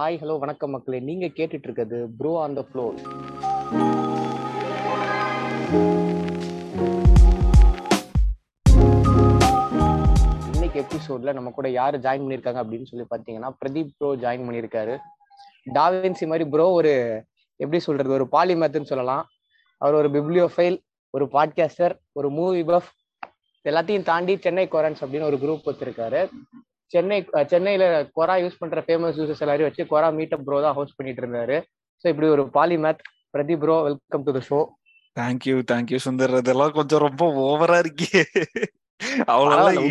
Hi hello வணக்கம் மக்களே. நீங்க கேட்டுட்டு இருக்கிறது ப்ரோ ஆன் த ஃப்ளோர் இன்னைக்கு எபிசோட்ல நம்ம கூட யாரு ஜாயின் பண்ணிருக்காங்க அப்படின்னு சொல்லி பாத்தீங்கன்னா பிரதீப் ப்ரோ ஜாயின் பண்ணியிருக்காரு. டாவின்சி மாதிரி ப்ரோ ஒரு எப்படி சொல்றது ஒரு பாலிமேத்துன்னு சொல்லலாம். அவர் ஒரு பிப்ளியோஃபைல் ஒரு பாட்காஸ்டர் ஒரு மூவி பஃப் எல்லாத்தையும் தாண்டி சென்னை கொரன்ஸ் அப்படின்னு ஒரு குரூப் வச்சிருக்காரு சென்னை சென்னையில கொரா யூஸ் பண்ற ஃபேமஸ் யூசர்ஸ் எல்லாரையும் வச்சு கொரா மீட்டப் ப்ரோ தான் ஹோஸ்ட் பண்ணிட்டு இருந்தாரு. ஸோ இப்படி ஒரு polymath Pradeep bro welcome to the show thank you thank you Sundar. இதெல்லாம் கொஞ்சம் ரொம்ப ஓவரா இருக்கே. அவ்வளவு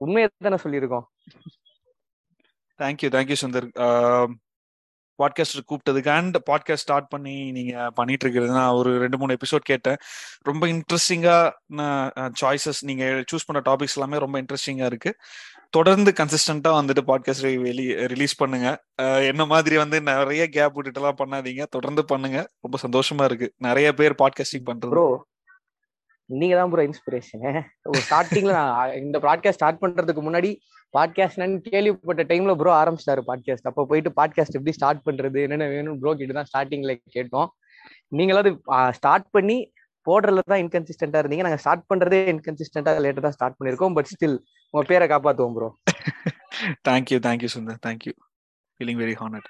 உண்மையை தானே சொல்லியிருக்கோம். Thank you thank you Sundar. Podcast கூப்பிட்டதுக்கு and podcast start பண்ணி நீங்க பண்ணிட்டு இருக்கிறது நான் ஒரு ரெண்டு மூணு எபிசோட் கேட்டேன். ரொம்ப இன்ட்ரெஸ்டிங்கா சாய்ஸஸ் நீங்க சூஸ் பண்ண டாபிக்ஸ் எல்லாமே ரொம்ப இன்ட்ரெஸ்டிங்கா இருக்கு. தொடர்ந்து கன்சிஸ்டன்டா வந்துட்டு பாட்காஸ்ட் வெளி ரிலீஸ் பண்ணுங்க. என்ன மாதிரி வந்து நிறைய கேப் விட்டுட்டு எல்லாம் பண்ணாதீங்க. தொடர்ந்து பண்ணுங்க. ரொம்ப சந்தோஷமா இருக்கு. நிறைய பேர் பாட்காஸ்டிங் பண்றது. நீங்க தான் ப்ரோ இன்ஸ்பிரேஷன் ஸ்டார்டிங்ல நான் இந்த பாட்காஸ்ட் ஸ்டார்ட் பண்றதுக்கு முன்னாடி பாட்காஸ்ட் கேள்விப்பட்ட டைம்ல ப்ரோ ஆரம்பிச்சிட்டாரு பாட்காஸ்ட் அப்போ போயிட்டு பாட்காஸ்ட் எப்படி ஸ்டார்ட் பண்றது என்னென்ன வேணும் ப்ரோ கிட்ட தான் ஸ்டார்டிங்ல கேட்டோம். நீங்களாவது ஸ்டார்ட் பண்ணி போடுறதுல தான் இன்கன்சிஸ்டன்டா இருந்தீங்க. நாங்க ஸ்டார்ட் பண்றதே இன்கன்சிஸ்டன்டா லேட்டா தான் ஸ்டார்ட் பண்ணிருக்கோம் பட் ஸ்டில் உங்க பேரை காப்பாத்துவோம் bro thank you thank you Sundar thank you feeling very honoured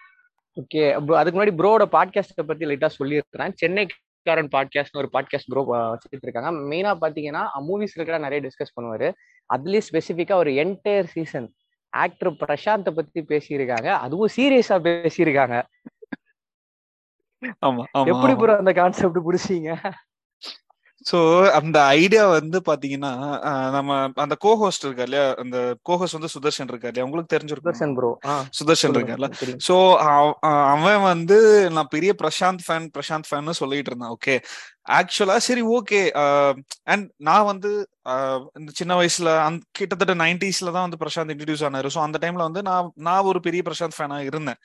okay அதுக்கு முன்னாடி ப்ரோட பாட்காஸ்ட்டை பத்தி லைட்டா சொல்லியிருக்கிறேன் சென்னைக்காரன் பாட்காஸ்ட்னு ஒரு பாட்காஸ்ட் ப்ரோ வச்சுட்டு இருக்காங்க மெயினா பாத்தீங்கன்னா மூவிஸ் ரிலேட்டடா நிறைய டிஸ்கஸ் பண்ணுவாரு. அதுலயே ஸ்பெசிஃபிக்கா ஒரு என்டையர் சீசன் ஆக்டர் பிரசாந்தை பத்தி பேசியிருக்காங்க. அதுவும் சீரியஸா பேசியிருக்காங்க. எப்படி. ப்ரோ அந்த கான்செப்ட் புடிச்சீங்க? சோ அந்த ஐடியா வந்து பாத்தீங்கன்னா நம்ம அந்த கோஹோஸ்ட் இருக்கா இல்லையா? அந்த கோஹோஸ்ட் வந்து சுதர்ஷன் இருக்கா இல்லையா? உங்களுக்கு தெரிஞ்சிருக்கும்? சுதர்ஷன் ப்ரோ சுதர்ஷன் இருக்கார்ல. சோ அவன் வந்து நான் பெரிய பிரசாந்த் ஃபேன் பிரசாந்த் ஃபேன் சொல்லிட்டு இருந்தான். ஓகே ஆக்சுவலா சரி ஓகே அண்ட் நான் வந்து இந்த சின்ன வயசுல அந்த கிட்டத்தட்ட நைன்டிஸ்ல தான் வந்து பிரசாந்த் இன்ட்ரடியூஸ் ஆனாரு. ஸோ அந்த டைம்ல வந்து நான் நான் ஒரு பெரிய பிரசாந்த் ஃபேனா இருந்தேன்.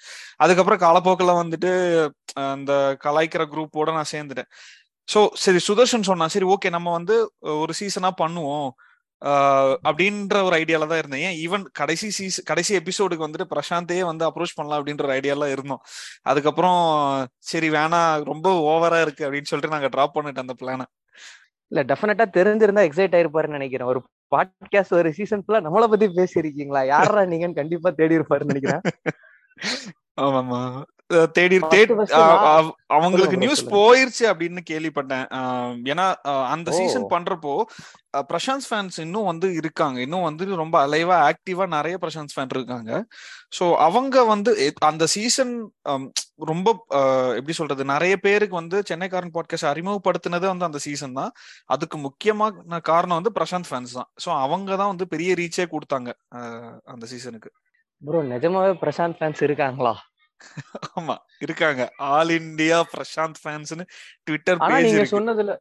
அதுக்கப்புறம் காலப்போக்கில் வந்துட்டு அந்த கலாய்க்கிற குரூப்போட நான் சேர்ந்துட்டேன். ஸோ சரி சுதர்ஷன் சொன்னா சரி ஓகே நம்ம வந்து ஒரு சீசனா பண்ணுவோம். அப்படின்ற ஒரு ஐடியால தான் இருந்தேன். ஏன் ஈவன் கடைசி சீஸ் கடைசி எபிசோடுக்கு வந்துட்டு பிரசாந்தே வந்து அப்ரோச் பண்ணலாம் அப்படின்ற ஒரு ஐடியால இருந்தோம். அதுக்கப்புறம் சரி வேணாம் ரொம்ப ஓவரா இருக்கு அப்படின்னு சொல்லிட்டு நாங்க டிராப் பண்ணிட்டோம் அந்த பிளான இல்ல டெஃபினட்டா தெரிஞ்சிருந்தா எக்ஸைட் ஆயிருப்பாருன்னு நினைக்கிறேன். ஒரு பாட்காஸ்ட் ஒரு சீசன் ஃபுல்லா நம்மளை பத்தி பேசியிருக்கீங்களா? யாரா நீங்கன்னு கண்டிப்பா தேடி இருப்பாருன்னு நினைக்கிறேன். ஆமாமா அஹ் தேடி அவங்களுக்கு நியூஸ். போயிருச்சு அப்படின்னு கேள்விப்பட்டேன். ஏன்னா அந்த. சீசன் பண்றப்போ பிரசாந்த் ஃபேன்ஸ் இன்னும் வந்து இருக்காங்க. இன்னும் வந்து ரொம்ப அலைவா ஆக்டிவா நிறைய பிரசாந்த் ஃபேன் இருக்காங்க. ஸோ அவங்க வந்து அந்த சீசன் ரொம்ப எப்படி சொல்றது நிறைய பேருக்கு வந்து சென்னைக்காரன் பாட்காஸ்ட் அறிமுகப்படுத்தினது வந்து அந்த சீசன் தான். அதுக்கு முக்கியமான காரணம் வந்து பிரசாந்த் ஃபேன்ஸ் தான். ஸோ அவங்க தான் வந்து பெரிய ரீச்சே கொடுத்தாங்க அந்த சீசனுக்கு ப்ரோ நிஜமாவே பிரசாந்த் ஃபேன்ஸ் இருக்காங்களா? ஆமா இருக்காங்க. ஆல் இந்தியா பிரசாந்த் ஃபேன்ஸ்னு ட்விட்டர் பேஜ் நீங்க சொன்னதுல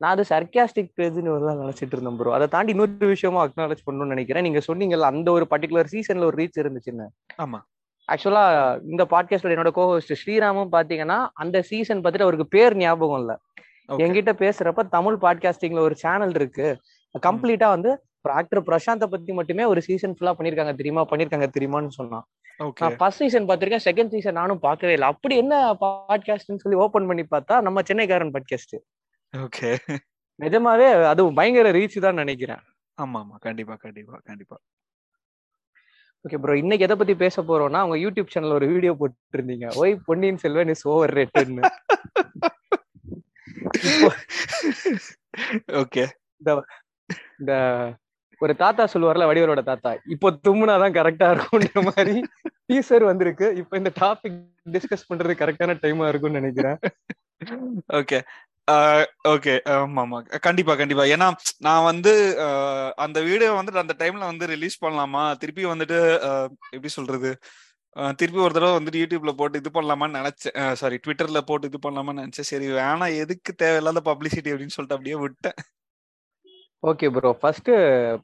நான் அது சர்க்காஸ்டிக் பேஜ்னு ஒரு நினைச்சிட்டு இருந்தேன் ப்ரோ அதை தாண்டி இன்னொரு விஷயமா அக்னாலேஜ் பண்ணணும்னு நினைக்கிறேன். நீங்க சொன்னீங்கல்ல அந்த ஒரு பர்டிகுலர் சீசன்ல ஒரு ரீச் இருந்துச்சுன்னு ஆமா. ஆக்சுவலா இந்த பாட்காஸ்ட்ல என்னோட கோஹோஸ்ட் ஸ்ரீராமும் பாத்தீங்கன்னா அந்த சீசன் பார்த்துட்டு அவருக்கு பேர் ஞாபகம் இல்ல. என்கிட்ட பேசுறப்ப தமிழ் பாட்காஸ்டிங்ல ஒரு சேனல் இருக்கு. கம்ப்ளீட்டா வந்து ஆக்டர் பிரசாந்த பத்தி மட்டுமே ஒரு சீசன் ஃபுல்லா பண்ணிருக்காங்க. தெரியுமா? பண்ணிருக்காங்க தெரியுமான்னு சொன்னான். ஃபர்ஸ்ட் சீசன் பார்த்திருக்கேன் செகண்ட் சீசன் நானும் பார்க்கவே இல்லை. அப்படி என்ன பாட்காஸ்ட்னு சொல்லி ஓபன் பண்ணி பார்த்தா நம்ம சென்னைக்காரன் பாட்காஸ்ட் ஓகே. நிஜமாவே அது பயங்கர ரீச் தான் நினைக்கிறேன். ஆமா ஆமா கண்டிப்பா கண்டிப்பா கண்டிப்பா. ஓகே ப்ரோ இன்னைக்கு எதை பத்தி பேச போறோம்னா உங்க யூடியூப் சேனல் ஒரு video போட்டுருந்தீங்க. Why Ponniyin Selvan is over ரேட்டட்னு okay. இந்த ஒரு தாத்தா சொல்லுவார்ல வடிவரோட தாத்தா இப்போ தும்முனாதான் கரெக்டா இருக்கும்ன்ற மாதிரி டீசர் வந்திருக்கு. இப்போ இந்த டாபிக் டிஸ்கஸ் பண்றது கரெக்டான டைமா இருக்கும்னு நினைக்கிறேன். ஓகே ஓகே ஆமா ஆமா. கண்டிப்பா கண்டிப்பா. ஏன்னா நான் வந்து அந்த வீடியோ வந்துட்டு அந்த டைம்ல வந்து ரிலீஸ் பண்ணலாமா? திருப்பி வந்துட்டு எப்படி சொல்றது? திருப்பி ஒரு தடவை வந்துட்டு யூடியூப்ல போட்டு இது பண்ணலாமான்னு நினைச்சேன். சாரி ட்விட்டர்ல போட்டு இது பண்ணலாமான்னு நினைச்சேன். சரி வேணாம் எதுக்கு தேவையில்லாத பப்ளிசிட்டி அப்படின்னு சொல்லிட்டு அப்படியே விட்டேன். Okay bro first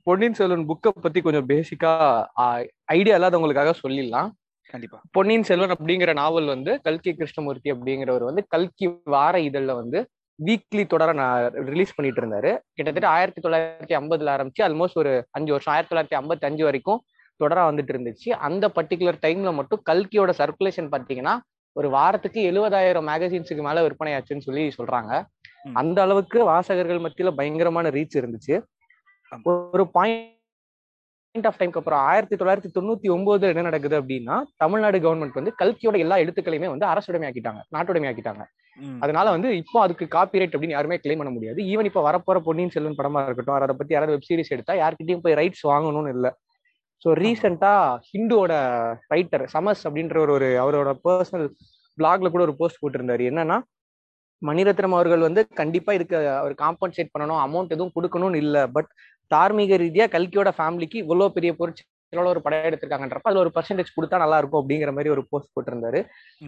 Ponniyin Selvan புக்கை பத்தி கொஞ்சம் பேசிக்கா ஐடியா இல்லாதவங்களுக்காக சொல்லிடலாம். கண்டிப்பா. பொன்னியின் செல்வன் அப்படிங்கிற நாவல் வந்து கல்கி கிருஷ்ணமூர்த்தி அப்படிங்கிறவர் வந்து கல்கி வார இதழ்ல வந்து வீக்லி தொடர நான் ரிலீஸ் பண்ணிட்டு இருந்தாரு. கிட்டத்தட்ட ஆயிரத்தி தொள்ளாயிரத்தி ஐம்பதுல ஆரம்பிச்சு ஆல்மோஸ்ட் ஒரு அஞ்சு வருஷம் ஆயிரத்தி தொள்ளாயிரத்தி ஐம்பத்தி அஞ்சு வரைக்கும் தொடரா வந்துட்டு இருந்துச்சு. அந்த பர்டிகுலர் டைம்ல மட்டும் கல்கியோட சர்க்குலேஷன் பார்த்தீங்கன்னா ஒரு வாரத்துக்கு எழுபதாயிரம் மேகசின்ஸுக்கு மேல விற்பனை ஆச்சுன்னு சொல்லி சொல்றாங்க. அந்த அளவுக்கு வாசகர்கள் மத்தியில பயங்கரமான ரீச் இருந்துச்சு. ஒரு பாயிண்ட் ஆஃப் டைம்க்கு அப்புறம் ஆயிரத்தி தொள்ளாயிரத்தி தொண்ணூத்தி ஒன்பதுல என்ன நடக்குது அப்படின்னா தமிழ்நாடு கவர்மெண்ட் வந்து கல்கியோட எல்லா எழுத்துக்களையுமே வந்து அரசுடைமையாக்கிட்டாங்க நாட்டுடைமையாக்கிட்டாங்க. ம். அதனால வந்து இப்போ அதுக்கு காப்பிரைட் அப்படின்னு யாருமே கிளைம் பண்ண முடியாது. ஈவன் இப்போ வரப்போற பொன்னியின் செல்வன் படமா இருக்கட்டும் அதை பத்தி யாராவது வெப் சீரிஸ் எடுத்தா யார்கிட்டயும் போய் ரைட்ஸ் வாங்கணும்னு இல்லை. ஸோ ரீசெண்டா ஹிந்துவோட ரைட்டர் சமஸ் அப்படின்ற ஒரு ஒரு அவரோட பர்சனல் பிளாக்ல கூட ஒரு போஸ்ட் போட்டிருந்தாரு. என்னன்னா மணிரத்னம் அவர்கள் வந்து கண்டிப்பா இதுக்கு அவர் காம்பன்சேட் பண்ணணும் அமௌண்ட் எதுவும் கொடுக்கணும்னு இல்லை பட் தார்மீக ரீதியா கல்கியோட ஃபேமிலிக்கு இவ்வளவு பெரிய பொருட்களோட ஒரு படம் எடுத்திருக்காங்கன்றப்ப அதுல ஒரு பர்சன்டேஜ் கொடுத்தா நல்லா இருக்கும் அப்படிங்கிற மாதிரி ஒரு போஸ்ட் போட்டிருந்தாரு.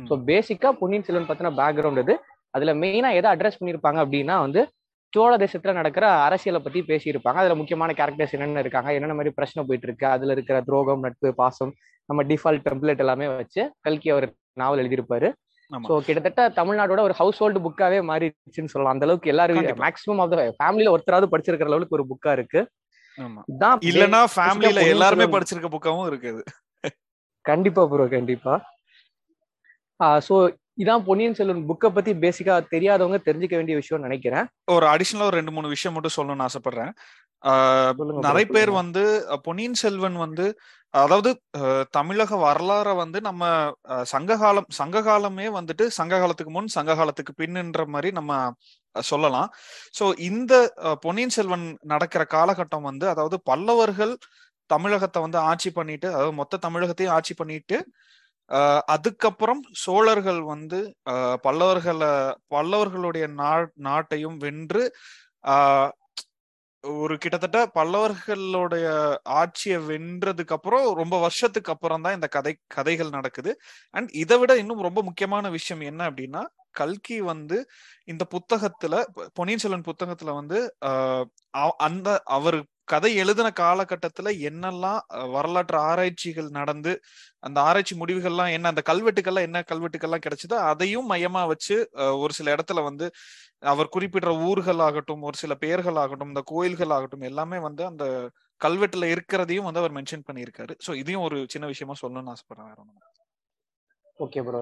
ஸோ பேசிக்கா பொன்னியின் செல்வன் பத்தின பேக்ரவுண்ட் இது அதுல மெயினா எதை அட்ரஸ் பண்ணியிருப்பாங்க அப்படின்னா வந்து சோழ தேசத்துல நடக்கிற அரசியலை பத்தி பேசியிருப்பாங்க அதுல முக்கியமான கேரக்டர்ஸ் என்னென்ன இருக்காங்க என்னென்ன மாதிரி பிரச்சனை போயிட்டு இருக்கு அதுல இருக்கிற துரோகம் நட்பு பாசம் நம்ம டிஃபால்ட் டெம்ப்ளேட் எல்லாமே வச்சு கல்கி அவர் நாவல் எழுதியிருப்பாரு. ஸோ கிட்டத்தட்ட தமிழ்நாடோட ஒரு ஹவுஸ் ஹோல்டு புக்காவே மாறிடுச்சுன்னு சொல்லலாம். அந்த அளவுக்கு எல்லாரும். மேக்ஸிமம் ஆஃப் த ஃபேமிலியில ஒருத்தராவது படிச்சிருக்கிற அளவுக்கு ஒரு புக்கா இருக்கு. இல்லனா ஃபேமிலில பொன்னியின் எல்லாருமே படிச்சிருக்க புக்காவும் இருக்குது கண்டிப்பா ப்ரோ கண்டிப்பா. ஸோ இதான் பொன்னியின் செல்வன் புக்கை பத்தி பேசிக்கா தெரியாதவங்க தெரிஞ்சுக்க வேண்டிய விஷயம்னு நினைக்கிறேன். ஒரு அடிஷனலா ஒரு ரெண்டு மூணு விஷயம் மட்டும் சொல்லணும்னு ஆசைப்படுறேன். நிறைய பேர். வந்து பொன்னியின் செல்வன் வந்து அதாவது அஹ், தமிழக வரலாற வந்து நம்ம சங்ககாலம் சங்ககாலமே வந்துட்டு சங்க காலத்துக்கு முன் சங்க காலத்துக்கு பின்ன்ற மாதிரி நம்ம சொல்லலாம் சோ இந்த பொன்னியின் செல்வன் நடக்கிற காலகட்டம் வந்து அதாவது பல்லவர்கள் தமிழகத்தை வந்து ஆட்சி பண்ணிட்டு அதாவது மொத்த தமிழகத்தையும் ஆட்சி பண்ணிட்டு அதுக்கப்புறம் சோழர்கள் வந்து பல்லவர்களை பல்லவர்களுடைய நா நாட்டையும் வென்று ஆஹ் ஒரு கிட்டத்தட்ட பல்லவர்களுடைய ஆட்சியை வென்றதுக்கு அப்புறம் ரொம்ப வருஷத்துக்கு அப்புறம் தான் இந்த கதை கதைகள் நடக்குது. அண்ட் இதை விட இன்னும் ரொம்ப முக்கியமான விஷயம் என்ன அப்படின்னா கல்கி வந்து இந்த புத்தகத்துல பொன்னியின் செல்வன் புத்தகத்துல வந்து அந்த அவர் கதை எழுதின காலகட்டத்துல என்னெல்லாம் வரலாற்று ஆராய்ச்சிகள் நடந்து அந்த ஆராய்ச்சி முடிவுகள்லாம் என்ன அந்த கல்வெட்டுக்கள்லாம் என்ன கல்வெட்டுக்கள்லாம் கிடைச்சதோ அதையும் மையமா வச்சு ஒரு சில இடத்துல வந்து அவர் குறிப்பிடுற ஊர்கள் ஆகட்டும் ஒரு சில பெயர்கள் ஆகட்டும் இந்த கோயில்கள் ஆகட்டும் எல்லாமே வந்து அந்த கல்வெட்டுல இருக்கிறதையும் வந்து அவர் மென்ஷன் பண்ணியிருக்காரு. சோ இதையும் ஒரு சின்ன விஷயமா சொல்லணும்னு ஆசைப்படுறேன். வேற ஓகே ப்ரோ.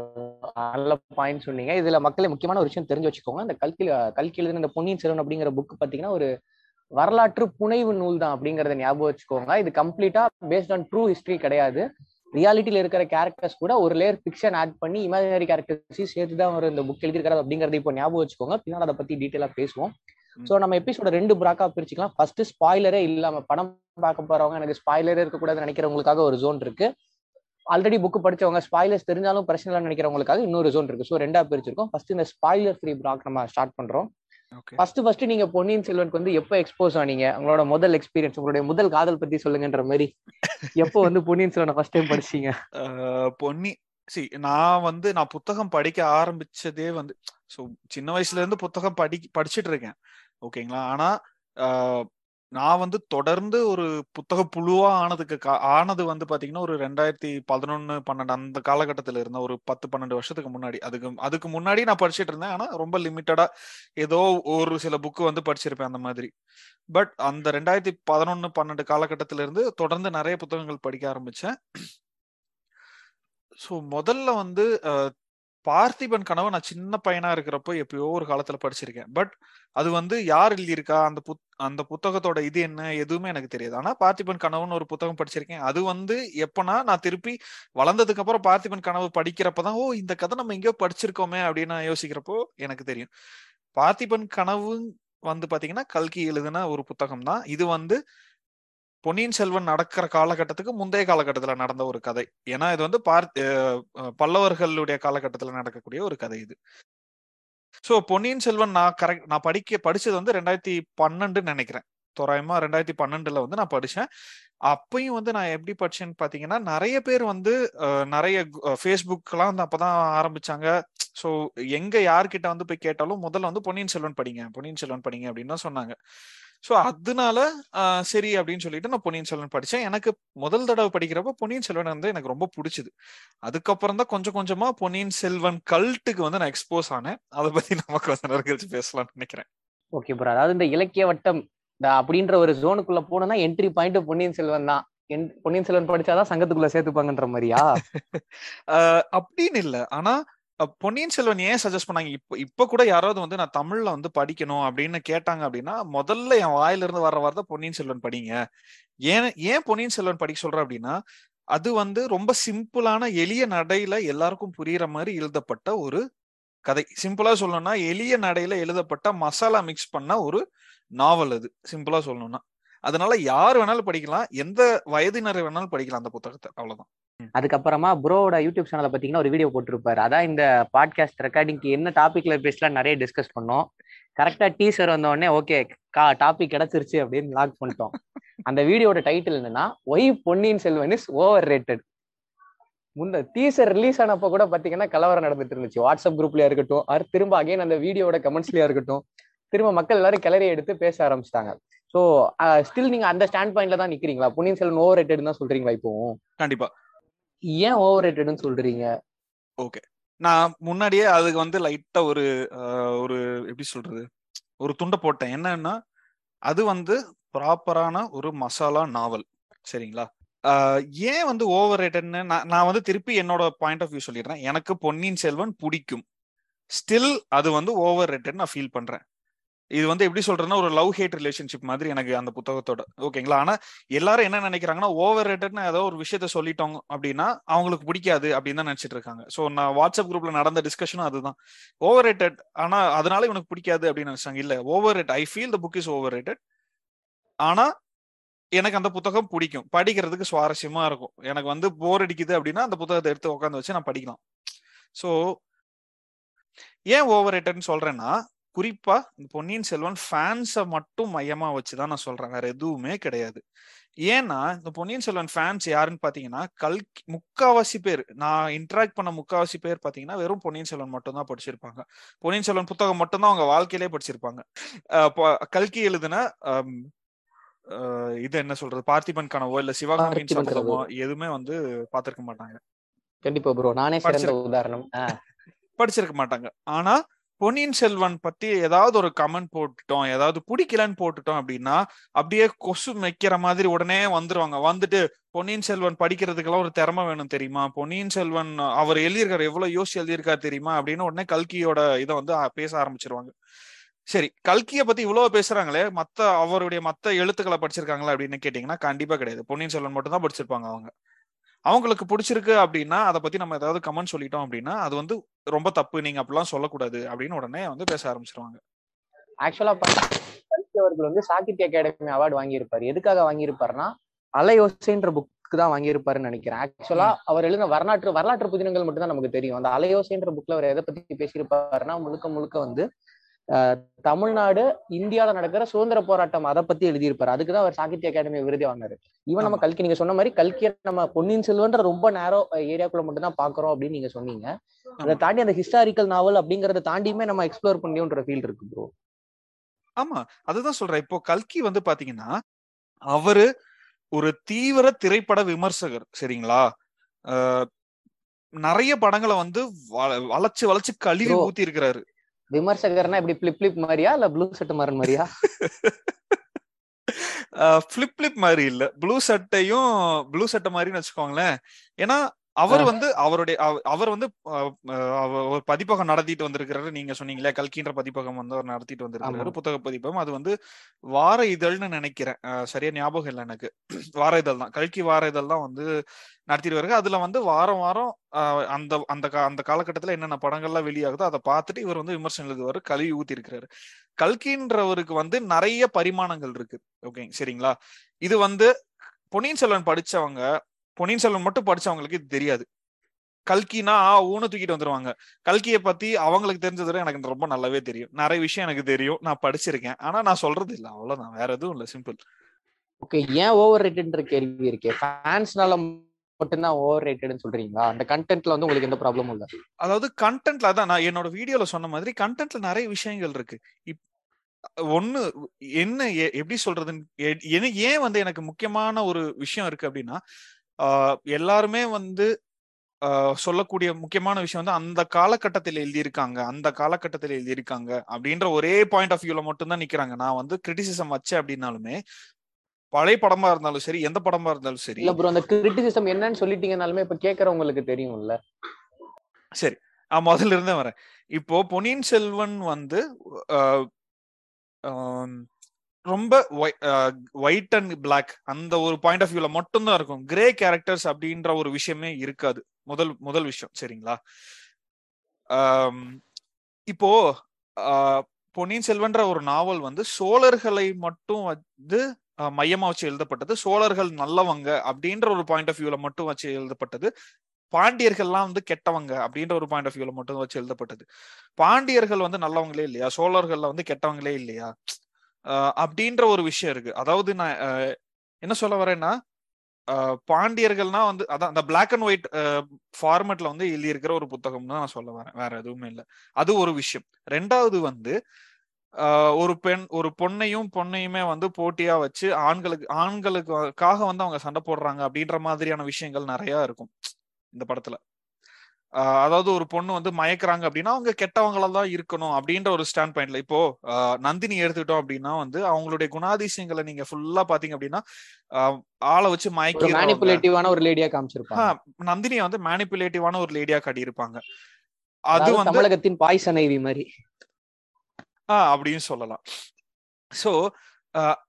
நல்ல பாயிண்ட் சொன்னீங்க. இதுல மக்களை முக்கியமான ஒரு விஷயம் தெரிஞ்சு வச்சுக்கோங்க. இந்த கல்கி கல்கி எழுதின இந்த பொன்னியின் செல்வன் அப்படிங்கிற புக் பாத்தீங்கன்னா ஒரு வரலாற்று புனைவு நூல் தான் அப்படிங்கறத ஞாபகம் வச்சுக்கோங்க. இது கம்ப்ளீட்டா பேஸ்ட் ஆன் ட்ரூ ஹிஸ்டரி கிடையாது. ரியாலிட்டியில இருக்கிற கேரக்டர்ஸ் கூட ஒரு லேயர் ஃபிக்ஷன் ஆட் பண்ணி இமேஜினரி கேரக்டர்ஸையும் சேர்த்து தான் அவர் இந்த புக் எழுதியிருக்காரு அப்படிங்கறத இப்போ ஞாபகம் வச்சுக்கோங்க. பின்னாடி அதை பத்தி டீட்டெயிலா பேசுவோம். ஸோ நம்ம எபிசோட ரெண்டு பிராக்கா பிரிச்சுக்கலாம். ஃபர்ஸ்ட் ஸ்பாய்லரே இல்லாம படம் பார்க்க போறவங்க எனக்கு ஸ்பாய்லரே இருக்கக்கூடாதுன்னு நினைக்கிறவங்களுக்காக ஒரு ஜோன் இருக்கு. ஆல்ரெடி புக் படிச்சவங்க ஸ்பாய்லர்ஸ் தெரிஞ்சாலும் பிரச்சனை இல்லைன்னு நினைக்கிறவங்களுக்காக இன்னொரு ஜோன் இருக்கு. ஸோ ரெண்டா பிரிச்சிருக்கோம். ஃபர்ஸ்ட் இந்த ஸ்பாய்லர் ஃப்ரீ பிளாக் நம்ம ஸ்டார்ட் பண்றோம். ஃபர்ஸ்ட் ஃபர்ஸ்ட் நீங்க பொன்னியின் செல்வனுக்கு வந்து எப்போ எக்ஸ்போஸ் ஆனீங்க? உங்களோட முதல் எக்ஸ்பீரியன்ஸ் உங்களுடைய முதல் காதல் பத்தி சொல்லுங்கன்ற மாதிரி எப்போ வந்து பொன்னியின் செல்வனை ஃபர்ஸ்ட் டைம் படிச்சீங்க? பொன்னி சி நான் வந்து நான் புத்தகம் படிக்க ஆரம்பிச்சதே வந்து ஸோ சின்ன வயசுல இருந்து புத்தகம் படி படிச்சிட்டு இருக்கேன். ஓகேங்களா ஆனா நான் வந்து தொடர்ந்து ஒரு புத்தக புழுவா ஆனதுக்கு கா- ஆனது வந்து பாத்தீங்கன்னா ஒரு ரெண்டாயிரத்தி பதினொன்னு பன்னெண்டு அந்த காலகட்டத்தில் இருந்த ஒரு பத்து பன்னெண்டு வருஷத்துக்கு முன்னாடி. அதுக்கு அதுக்கு முன்னாடி நான் படிச்சிட்டு இருந்தேன். ஆனா ரொம்ப லிமிட்டடா ஏதோ ஒரு சில புக்கு வந்து படிச்சிருப்பேன் அந்த மாதிரி. பட் அந்த ரெண்டாயிரத்தி பதினொன்னு பன்னெண்டு காலகட்டத்தில இருந்து தொடர்ந்து நிறைய புத்தகங்கள் படிக்க ஆரம்பிச்சேன். ஸோ முதல்ல வந்து பார்த்திபன் கனவு நான் சின்ன பையனா இருக்கிறப்போ எப்பயோ ஒரு காலத்துல படிச்சிருக்கேன். பட் அது வந்து யார் எழுதியிருக்கா? அந்த புத் அந்த புத்தகத்தோட இது என்ன? எதுவுமே எனக்கு தெரியாது. ஆனா பார்த்திபன் கனவுன்னு ஒரு புத்தகம் படிச்சிருக்கேன். அது வந்து எப்பனா நான் திருப்பி வளர்ந்ததுக்கு அப்புறம் பார்த்திபன் கனவு படிக்கிறப்பதான் ஓ இந்த கதை நம்ம எங்கேயோ படிச்சிருக்கோமே அப்படின்னு யோசிக்கிறப்போ எனக்கு தெரியும். பார்த்திபன் கனவு வந்து பாத்தீங்கன்னா கல்கி எழுதின ஒரு புத்தகம் தான் இது வந்து பொன்னியின் செல்வன் நடக்கிற காலகட்டத்துக்கு முந்தைய காலகட்டத்துல நடந்த ஒரு கதை. ஏன்னா இது வந்து பார்த்து பல்லவர்களுடைய காலகட்டத்துல நடக்கக்கூடிய ஒரு கதை இது. சோ பொன்னியின் செல்வன் நான் கரெக்ட் நான் படிக்க படிச்சது வந்து ரெண்டாயிரத்தி பன்னெண்டுன்னு நினைக்கிறேன். தோராயமா ரெண்டாயிரத்தி பன்னெண்டுல வந்து நான் படிச்சேன். அப்பயும் வந்து நான் எப்படி படிச்சேன்னு பாத்தீங்கன்னா நிறைய பேர் வந்து நிறைய ஃபேஸ்புக்லாம் வந்து அப்பதான் ஆரம்பிச்சாங்க. ஸோ எங்க யார்கிட்ட வந்து போய் கேட்டாலும் முதல்ல வந்து பொன்னியின் செல்வன் படிங்க பொன்னியின் செல்வன் படிங்க அப்படின்னு சொன்னாங்க. ஸோ அதனால சரி அப்படின்னு சொல்லிட்டு நான் பொன்னியின் செல்வன் படிச்சேன். எனக்கு முதல் தடவை படிக்கிறப்ப பொன்னியின் செல்வன் வந்து எனக்கு ரொம்ப பிடிச்சது. அதுக்கப்புறம் தான் கொஞ்சம் கொஞ்சமா பொன்னியின் செல்வன் கல்ட்டுக்கு வந்து நான் எக்ஸ்போஸ் ஆனேன். அதை பத்தி நமக்கு கொஞ்ச நேரம் கழிச்சு பேசலாம்னு நினைக்கிறேன். ஓகே ப்ரோ அதாவது இந்த இலக்கிய வட்டம் இந்த அப்படின்ற ஒரு ஜோனுக்குள்ள போனோம்னா என்ட்ரி பாயிண்ட் பொன்னியின் செல்வன் தான். பொன்னியின் செல்வன் படிச்சாதான் சங்கத்துக்குள்ள சேர்த்துப்பாங்கன்ற மாதிரியா? அப்படின்னு இல்ல. ஆனா பொன்னியின் செல்வன் ஏன் சஜஸ்ட் பண்ணாங்க? இப்போ இப்போ கூட யாராவது வந்து நான் தமிழ்ல வந்து படிக்கணும் அப்படின்னு கேட்டாங்க அப்படின்னா முதல்ல என் வாயிலிருந்து வர்ற வார்த்தை பொன்னியின் செல்வன் படிங்க. ஏன் ஏன் பொன்னியின் செல்வன் படிக்க சொல்றேன் அப்படின்னா அது வந்து ரொம்ப சிம்பிளான எளிய நடையில எல்லாருக்கும் புரியுற மாதிரி எழுதப்பட்ட ஒரு கதை. சிம்பிளா சொல்லணும்னா எளிய நடையில எழுதப்பட்ட மசாலா மிக்ஸ் பண்ண ஒரு நாவல் அது. சிம்பிளா சொல்லணும்னா. அதனால யார் வேணாலும் படிக்கலாம் எந்த வயதினர் வேணாலும் படிக்கலாம் அந்த புத்தகத்தை. அவ்வளவுதான். அதுக்கப்புறமா ப்ரோவோட யூடியூப் சேனலை பார்த்தீங்கன்னா ஒரு வீடியோ போட்டிருப்பாரு. அதான் இந்த பாட்காஸ்ட் ரெக்கார்டிங்க்கு என்ன டாபிக்ல பேசலாம் நிறைய டிஸ்கஸ் பண்ணோம். கரெக்டா டீசர் வந்த உடனே ஓகே கா டாபிக் கிடைச்சிருச்சு அப்படின்னு லாக் பண்ணிட்டோம். அந்த வீடியோட டைட்டில் என்னன்னா why Ponniyin Selvan is overrated முந்த டீசர் ரிலீஸ் ஆனப்போ கூட பாத்தீங்கன்னா கலவரம் நடந்துட்டு இருந்துச்சு. வாட்ஸ்அப் குரூப்லயா இருக்கட்டும் அது திரும்ப அகைன் அந்த வீடியோட கமெண்ட்ஸ்லயா இருக்கட்டும் திரும்ப மக்கள் எல்லாரும் கிளறி எடுத்து பேச ஆரம்பிச்சிட்டாங்க. ஸோ ஸ்டில் நீங்க அந்த ஸ்டாண்ட் பாயிண்ட்ல தான் நிக்கிறீங்களா? பொன்னியின் செல்வன் ஓவர் ரேட்டட் தான் சொல்றீங்களா இப்போ? கண்டிப்பா. ஏன் ஓவர் ரேட்டட்னு சொல்றீங்க? ஓகே நான் முன்னாடியே அதுக்கு வந்து லைட்டா ஒரு ஒரு எப்படி சொல்றது? ஒரு துண்டை போட்டேன். என்னன்னா அது வந்து ப்ராப்பரான ஒரு மசாலா நாவல் சரிங்களா? ஏன் வந்து ஓவர் ரேட்டட்னு நான் நான் வந்து திருப்பி என்னோட பாயிண்ட் ஆஃப் வியூ சொல்லிடுறேன். எனக்கு பொன்னியின் செல்வன் பிடிக்கும். ஸ்டில் அது வந்து ஓவர் ரேட்டட் நான் ஃபீல் பண்றேன். இது வந்து எப்படி சொல்றேன்னா ஒரு லவ் ஹேட் ரிலேஷன்ஷிப் மாதிரி எனக்கு அந்த புத்தகத்தோட. ஓகேங்களா? ஆனா எல்லாரும் என்ன நினைக்கிறாங்கன்னா ஓவர் ரேட்டட்னு ஏதோ ஒரு விஷயத்த சொல்லிட்டோம் அப்படின்னா அவங்களுக்கு பிடிக்காது அப்படின்னு தான் நினைச்சிட்டு இருக்காங்க. ஸோ நான் வாட்ஸ்அப் குரூப்ல நடந்த டிஸ்கஷனும் அதுதான். ஓவர் ரேட்டட் ஆனா அதனால இவனுக்கு பிடிக்காது அப்படின்னு நினைச்சாங்க. இல்ல overrate I feel the book is overrated ஆனா எனக்கு அந்த புத்தகம் பிடிக்கும். படிக்கிறதுக்கு சுவாரஸ்யமா இருக்கும். எனக்கு வந்து போர் அடிக்குது அப்படின்னா அந்த புத்தகத்தை எடுத்து உட்காந்து வச்சு நான் படிக்கலாம். ஸோ ஏன் ஓவர் ரேட்டட்னு சொல்றேன்னா குறிப்பா இந்த பொன்னியின் செல்வன் ஃபேன்ஸை மட்டும் மையமா வச்சுதான் நான் சொல்றேன். வேற எதுவுமே கிடையாது. ஏன்னா இந்த பொன்னியின் செல்வன் ஃபேன்ஸ் யாருன்னு பாத்தீங்கன்னா கல் முக்காவாசி பேர் நான் இன்டராக்ட் பண்ண முக்காவாசி பேர் பாத்தீங்கன்னா வெறும் பொன்னியின் செல்வன் மட்டும் தான் படிச்சிருப்பாங்க. பொன்னியின் செல்வன் புத்தகம் மட்டும் தான் அவங்க வாழ்க்கையிலே படிச்சிருப்பாங்க. கல்கி எழுதுன இது என்ன சொல்றது? பார்த்திபன் கனவோ இல்ல சிவகாமியின். சபதமோ எதுவுமே வந்து பாத்திருக்க மாட்டாங்க. கண்டிப்பா ப்ரோ நானே சிறந்த. உதாரணம். படிச்சிருக்க மாட்டாங்க. ஆனா பொன்னியின் செல்வன் பத்தி ஏதாவது ஒரு கமெண்ட் போட்டுட்டோம் ஏதாவது பிடிக்கலன்னு போட்டுட்டோம் அப்படின்னா அப்படியே கொசு வைக்கிற மாதிரி உடனே வந்துருவாங்க. வந்துட்டு பொன்னியின் செல்வன் படிக்கிறதுக்கெல்லாம் ஒரு திறமை வேணும் தெரியுமா? பொன்னியின் செல்வன் அவர் எழுதியிருக்காரு எவ்வளவு யோசிச்சு எழுதியிருக்காரு தெரியுமா? அப்படின்னு உடனே கல்கியோட இதை வந்து பேச ஆரம்பிச்சிருவாங்க. சரி கல்கிய பத்தி இவ்வளவு பேசுறாங்களே மத்த அவருடைய மத்த எழுத்துக்களை படிச்சிருக்காங்களா அப்படின்னு கேட்டீங்கன்னா கண்டிப்பா கிடையாது. பொன்னியின் செல்வன் மட்டும் தான் படிச்சிருப்பாங்க அவங்க. அவங்களுக்கு பிடிச்சிருக்கு அப்படின்னா அதை பத்தி நம்ம ஏதாவது கமெண்ட் சொல்லிட்டோம் அப்படின்னா அது வந்து ரொம்ப தப்பு நீங்க அப்படிலாம் சொல்லக்கூடாது அப்படின்னு உடனே வந்து பேச ஆரம்பிச்சிருவாங்க. ஆக்சுவலா அவர்கள் வந்து சாகித்ய அகாடமி அவார்டு வாங்கியிருப்பாரு. எதுக்காக வாங்கியிருப்பாருன்னா அலையோசைன்ற புக்கு தான் வாங்கியிருப்பாருன்னு நினைக்கிறேன். ஆக்சுவலா அவர் எழுதின வரலாற்று வரலாற்று புதினங்கள் மட்டும் தான் நமக்கு தெரியும். அந்த அலையோசைன்ற புக்ல அவர் எதை பத்தி பேசியிருப்பாருன்னா முழுக்க முழுக்க வந்து தமிழ்நாடு இந்தியால நடக்கிற சுதந்திர போராட்டம் அதை பத்தி எழுதியிருப்பாரு. அதுக்கு தான் அவர் சாகித்ய அகாடமி விருதே வாங்கினாரு. ஈவன் நம்ம. கல்கி நீங்க சொன்ன மாதிரி கல்கியை நம்ம பொன்னியின் செல்வன்ற ரொம்ப நேரோ ஏரியாக்குள்ள மட்டும் தான் பாக்குறோம் அப்படின்னு நீங்க சொன்னீங்க. அதை தாண்டி அந்த ஹிஸ்டாரிக்கல் நாவல் அப்படிங்கறத தாண்டியுமே நம்ம எக்ஸ்ப்ளோர் பண்ணியோன்ற ஃபீல் இருக்கு ப்ரோ ஆமா. அதுதான் சொல்றேன். இப்போ கல்கி வந்து பாத்தீங்கன்னா அவரு ஒரு தீவிர திரைப்பட விமர்சகர் சரிங்களா? நிறைய படங்களை வந்து வளைச்சு வளைச்சு கழுவி. ஊத்தி இருக்கிறாரு விமர்சகர்னா இப்படி பிளிப் பிளிப் மாதிரியா? இல்ல ப்ளூ செட் மாறன் மாதிரியா? பிளிப் பிளிப் மாதிரி இல்ல. ப்ளூ சட்டையும் ப்ளூ சட்டை மாதிரின்னு வச்சுக்கோங்களேன். ஏன்னா அவர். வந்து அவருடைய அவ- அவர் வந்து ஒரு பதிப்பகம் நடத்திட்டு வந்திருக்கிறாரு. நீங்க சொன்னீங்களே கல்கின்ற பதிப்பகம் வந்து அவர் நடத்திட்டு வந்திருக்காரு ஆமா. புத்தக பதிப்பகம். அது வந்து வார இதழ்னு நினைக்கிறேன். சரியா ஞாபகம் இல்லை எனக்கு. வார இதழ் தான். கல்கி வார இதழ் தான் வந்து நடத்திட்டு வருங்க அதுல வந்து வாரம் வாரம் அந்த அந்த அந்த காலகட்டத்துல என்னென்ன படங்கள்லாம் வெளியாகுதோ அதை பார்த்துட்டு இவர் வந்து விமர்சனம் எழுதுவாரு கழுவி ஊத்தி இருக்கிறாரு கல்கின்றவருக்கு வந்து நிறைய பரிமாணங்கள் இருக்கு. ஓகே சரிங்களா? இது வந்து பொன்னியின் செல்வன் படிச்சவங்க பொன்னியின் செல்வன் மட்டும் படிச்சவங்களுக்கு இது தெரியாது. கல்கினா ஊனு தூக்கிட்டு வந்துருவாங்க. கல்கியை பத்தி அவங்களுக்கு தெரிஞ்சதை விட எனக்கு ரொம்ப நல்லாவே தெரியும். நிறைய விஷயம் எனக்கு தெரியும். நான் படிச்சிருக்கேன். ஆனா நான் சொல்றது இல்ல. அவ்வளவுதான். வேற எதுவும் இல்ல. சிம்பிள் ஓகே ஏன் ஓவர் ரேட்டட்ன்ற கேள்வி இருக்கே? ஃபேன்ஸ்னால மட்டும்தான் ஓவர் ரேட்டட்னு சொல்றீங்களா? அந்த கண்டென்ட்ல வந்து உங்களுக்கு எந்த ப்ராப்ளமும் இல்ல. அதாவது கண்டென்ட்ல அதான் நான் என்னோட வீடியோல சொன்ன மாதிரி கண்டென்ட்ல நிறைய விஷயங்கள் இருக்கு. ஒண்ணு என்ன எப்படி சொல்றதுன்னு ஏன் வந்து எனக்கு முக்கியமான ஒரு விஷயம் இருக்கு அப்படின்னா எல்லாருமே வந்து சொல்லக்கூடிய முக்கியமான விஷயம் வந்து அந்த காலகட்டத்தில் எழுதியிருக்காங்க அந்த காலகட்டத்தில் எழுதியிருக்காங்க அப்படின்ற ஒரே பாயிண்ட் ஆஃப் வியூல மட்டும் தான் நிக்கிறாங்க. நான் வந்து கிரிட்டிசிசம் வச்சேன் அப்படின்னாலுமே பழைய படமா இருந்தாலும் சரி எந்த படமா இருந்தாலும் சரி இல்ல ப்ரோ அந்த கிரிட்டிசிசம் என்னன்னு சொல்லிட்டீங்கனாலுமே இப்ப கேக்குறவங்களுக்கு தெரியும்ல. சரி நான் முதல்ல இருந்தே வரேன். இப்போ பொன்னியின் செல்வன் வந்து ரொம்ப ஒயிட் அண்ட் பிளாக் அந்த ஒரு பாயிண்ட் ஆஃப் வியூல மட்டும்தான் இருக்கும். கிரே கேரக்டர்ஸ் அப்படின்ற ஒரு விஷயமே இருக்காது. முதல் முதல் விஷயம் சரிங்களா? இப்போ ஆஹ், பொன்னியின் செல்வன்ற ஒரு நாவல் வந்து சோழர்களை மட்டும் வந்து மையமா வச்சு எழுதப்பட்டது. சோழர்கள் நல்லவங்க அப்படின்ற ஒரு பாயிண்ட் ஆஃப் வியூல மட்டும் வச்சு எழுதப்பட்டது. பாண்டியர்கள்லாம் வந்து கெட்டவங்க அப்படின்ற ஒரு பாயிண்ட் ஆஃப் வியூல மட்டும் வச்சு எழுதப்பட்டது. பாண்டியர்கள் வந்து நல்லவங்களே இல்லையா? சோழர்கள்ல வந்து கெட்டவங்களே இல்லையா? அப்படின்ற ஒரு விஷயம் இருக்கு. அதாவது நான் என்ன சொல்ல வரேன்னா ஆஹ் பாண்டியர்கள்னா வந்து அதான் அந்த பிளாக் அண்ட் ஒயிட் ஃபார்மேட்ல வந்து எழுதியிருக்கிற ஒரு புத்தகம் தான் நான் சொல்ல வரேன். வேற எதுவுமே இல்லை. அது ஒரு விஷயம். ரெண்டாவது வந்து ஆஹ் ஒரு பெண் ஒரு பொண்ணையும் பொண்ணையுமே வந்து போட்டியா வச்சு ஆண்களுக்கு ஆண்களுக்காக வந்து அவங்க சண்டை போடுறாங்க அப்படின்ற மாதிரியான விஷயங்கள் நிறைய இருக்கும். இந்த படத்துல. அதாவது ஒரு பொண்ணு வந்து மயக்குறாங்க அப்படின்னா அவங்க கெட்டவங்களா தான் இருக்கணும் அப்படின்ற ஒரு ஸ்டாண்ட் பாயிண்ட்ல இப்போ நந்தினி எடுத்துக்கிட்டோம் அப்படின்னா வந்து அவங்களுடைய குணாதிசயங்களை நீங்க ஃபுல்லா பாத்தீங்க அப்படின்னா ஆளை வச்சு மயக்கி மேனிப்புலேட்டிவான ஒரு லேடியா காமிச்சிருப்பாங்க. நந்தினியை வந்து மேனிப்புலேட்டிவான ஒரு லேடியா காட்டியிருப்பாங்க. அது வந்து தமிழகத்தின் பாய்சன் ஐவி மாதிரி. ஆஹ் அப்படின்னு சொல்லலாம். சோ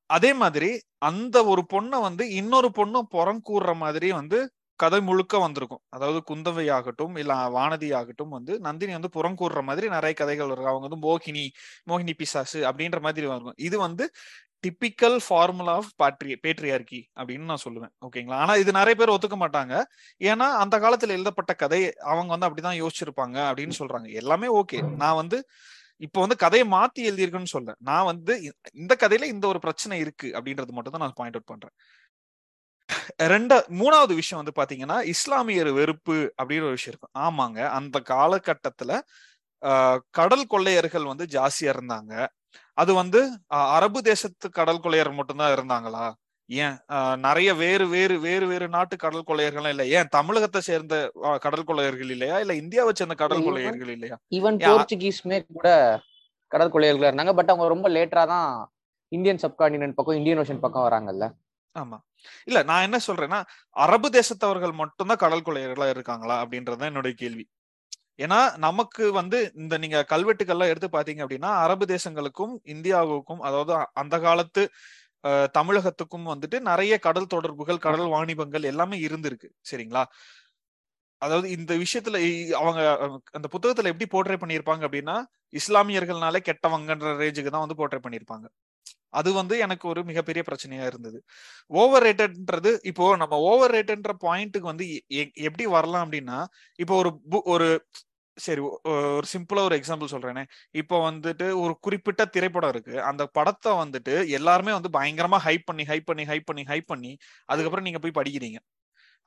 அதே மாதிரி அந்த ஒரு பொண்ணை வந்து இன்னொரு பொண்ணும் புறங்கூறுற மாதிரி வந்து கதை முழுக்க வந்திருக்கும். அதாவது குந்தவை ஆகட்டும் இல்ல வானதி ஆகட்டும் வந்து நந்தினி வந்து புறங்கூறுற மாதிரி நிறைய கதைகள் இருக்கு. அவங்க வந்து மோகினி மோகினி பிசாசு அப்படின்ற மாதிரி வரும் இது வந்து typical formula of patri patriarchy அப்படின்னு நான் சொல்லுவேன். ஓகேங்களா? ஆனா இது நிறைய பேர் ஒத்துக்க மாட்டாங்க. ஏன்னா அந்த காலத்துல எழுதப்பட்ட கதை அவங்க வந்து அப்படிதான் யோசிச்சிருப்பாங்க அப்படின்னு சொல்றாங்க. எல்லாமே ஓகே. நான் வந்து இப்போ வந்து கதையை மாத்தி எழுதியிருக்குன்னு சொல்ல நான் வந்து இந்த கதையில இந்த ஒரு பிரச்சனை இருக்கு அப்படின்றது மட்டும் தான் நான் பாயிண்ட் அவுட் பண்றேன். ரெண்டா மூணாவது விஷயம் வந்து பாத்தீங்கன்னா இஸ்லாமியர் வெறுப்பு அப்படின்னு ஒரு விஷயம் இருக்கும். ஆமாங்க. அந்த காலகட்டத்துல ஆஹ், கடல் கொள்ளையர்கள் வந்து ஜாஸ்தியா இருந்தாங்க. அது வந்து அரபு தேசத்து கடல் கொள்ளையர் மட்டும்தான் இருந்தாங்களா? ஏன்? நிறைய வேறு வேறு வேறு வேறு நாட்டு கடல் கொள்ளையர்கள் இல்ல. ஏன்? தமிழகத்தை சேர்ந்த கடல் கொள்ளையர்கள் இல்லையா? இல்ல இந்தியாவை சேர்ந்த கடல் கொள்ளையர்கள் இல்லையா? ஈவன். போர்ச்சுகீஸ்மே கூட கடற்கொள்ளையர்களா இருந்தாங்க. பட் அவங்க ரொம்ப லேட்டரா தான் இந்தியன் சப்கான்டினென்ட் பக்கம் இந்தியன் ஓஷன் பக்கம் வராங்கல்ல. ஆமா. இல்ல நான் என்ன சொல்றேன்னா அரபு தேசத்தவர்கள் மட்டும்தான் கடல் கொள்ளையர்களா இருக்காங்களா அப்படின்றதுதான் என்னுடைய கேள்வி. ஏன்னா நமக்கு வந்து இந்த நீங்க கல்வெட்டுக்கள்லாம் எடுத்து பாத்தீங்க அப்படின்னா அரபு தேசங்களுக்கும் இந்தியாவுக்கும் அதாவது அந்த காலத்து தமிழகத்துக்கும் வந்துட்டு நிறைய கடல் தொடர்புகள் கடல் வாணிபங்கள் எல்லாமே இருந்திருக்கு. சரிங்களா? அதாவது இந்த விஷயத்துல அவங்க அந்த புத்தகத்துல எப்படி போர்ட்ரே பண்ணியிருப்பாங்க அப்படின்னா இஸ்லாமியர்கள்னாலே கெட்டவங்கன்ற ரேஞ்சுக்கு தான் வந்து போர்ட்ரே பண்ணியிருப்பாங்க. அது வந்து எனக்கு ஒரு மிகப்பெரிய பிரச்சனையா இருந்தது. ஓவர் ரேட்டட்ன்றது இப்போ நம்ம ஓவர் ரேட்டட்ன்ற பாயிண்ட்டுக்கு வந்து எப்படி வரலாம் அப்படின்னா இப்போ ஒரு ஒரு சரி ஒரு சிம்பிளா ஒரு எக்ஸாம்பிள் சொல்றேனே. இப்போ வந்துட்டு ஒரு குறிப்பிட்ட திரைப்படம் இருக்கு. அந்த படத்தை வந்துட்டு எல்லாருமே வந்து பயங்கரமா ஹைப் பண்ணி ஹைப் பண்ணி ஹைப் பண்ணி ஹைப் பண்ணி அதுக்கப்புறம் நீங்க போய் படிக்கிறீங்க.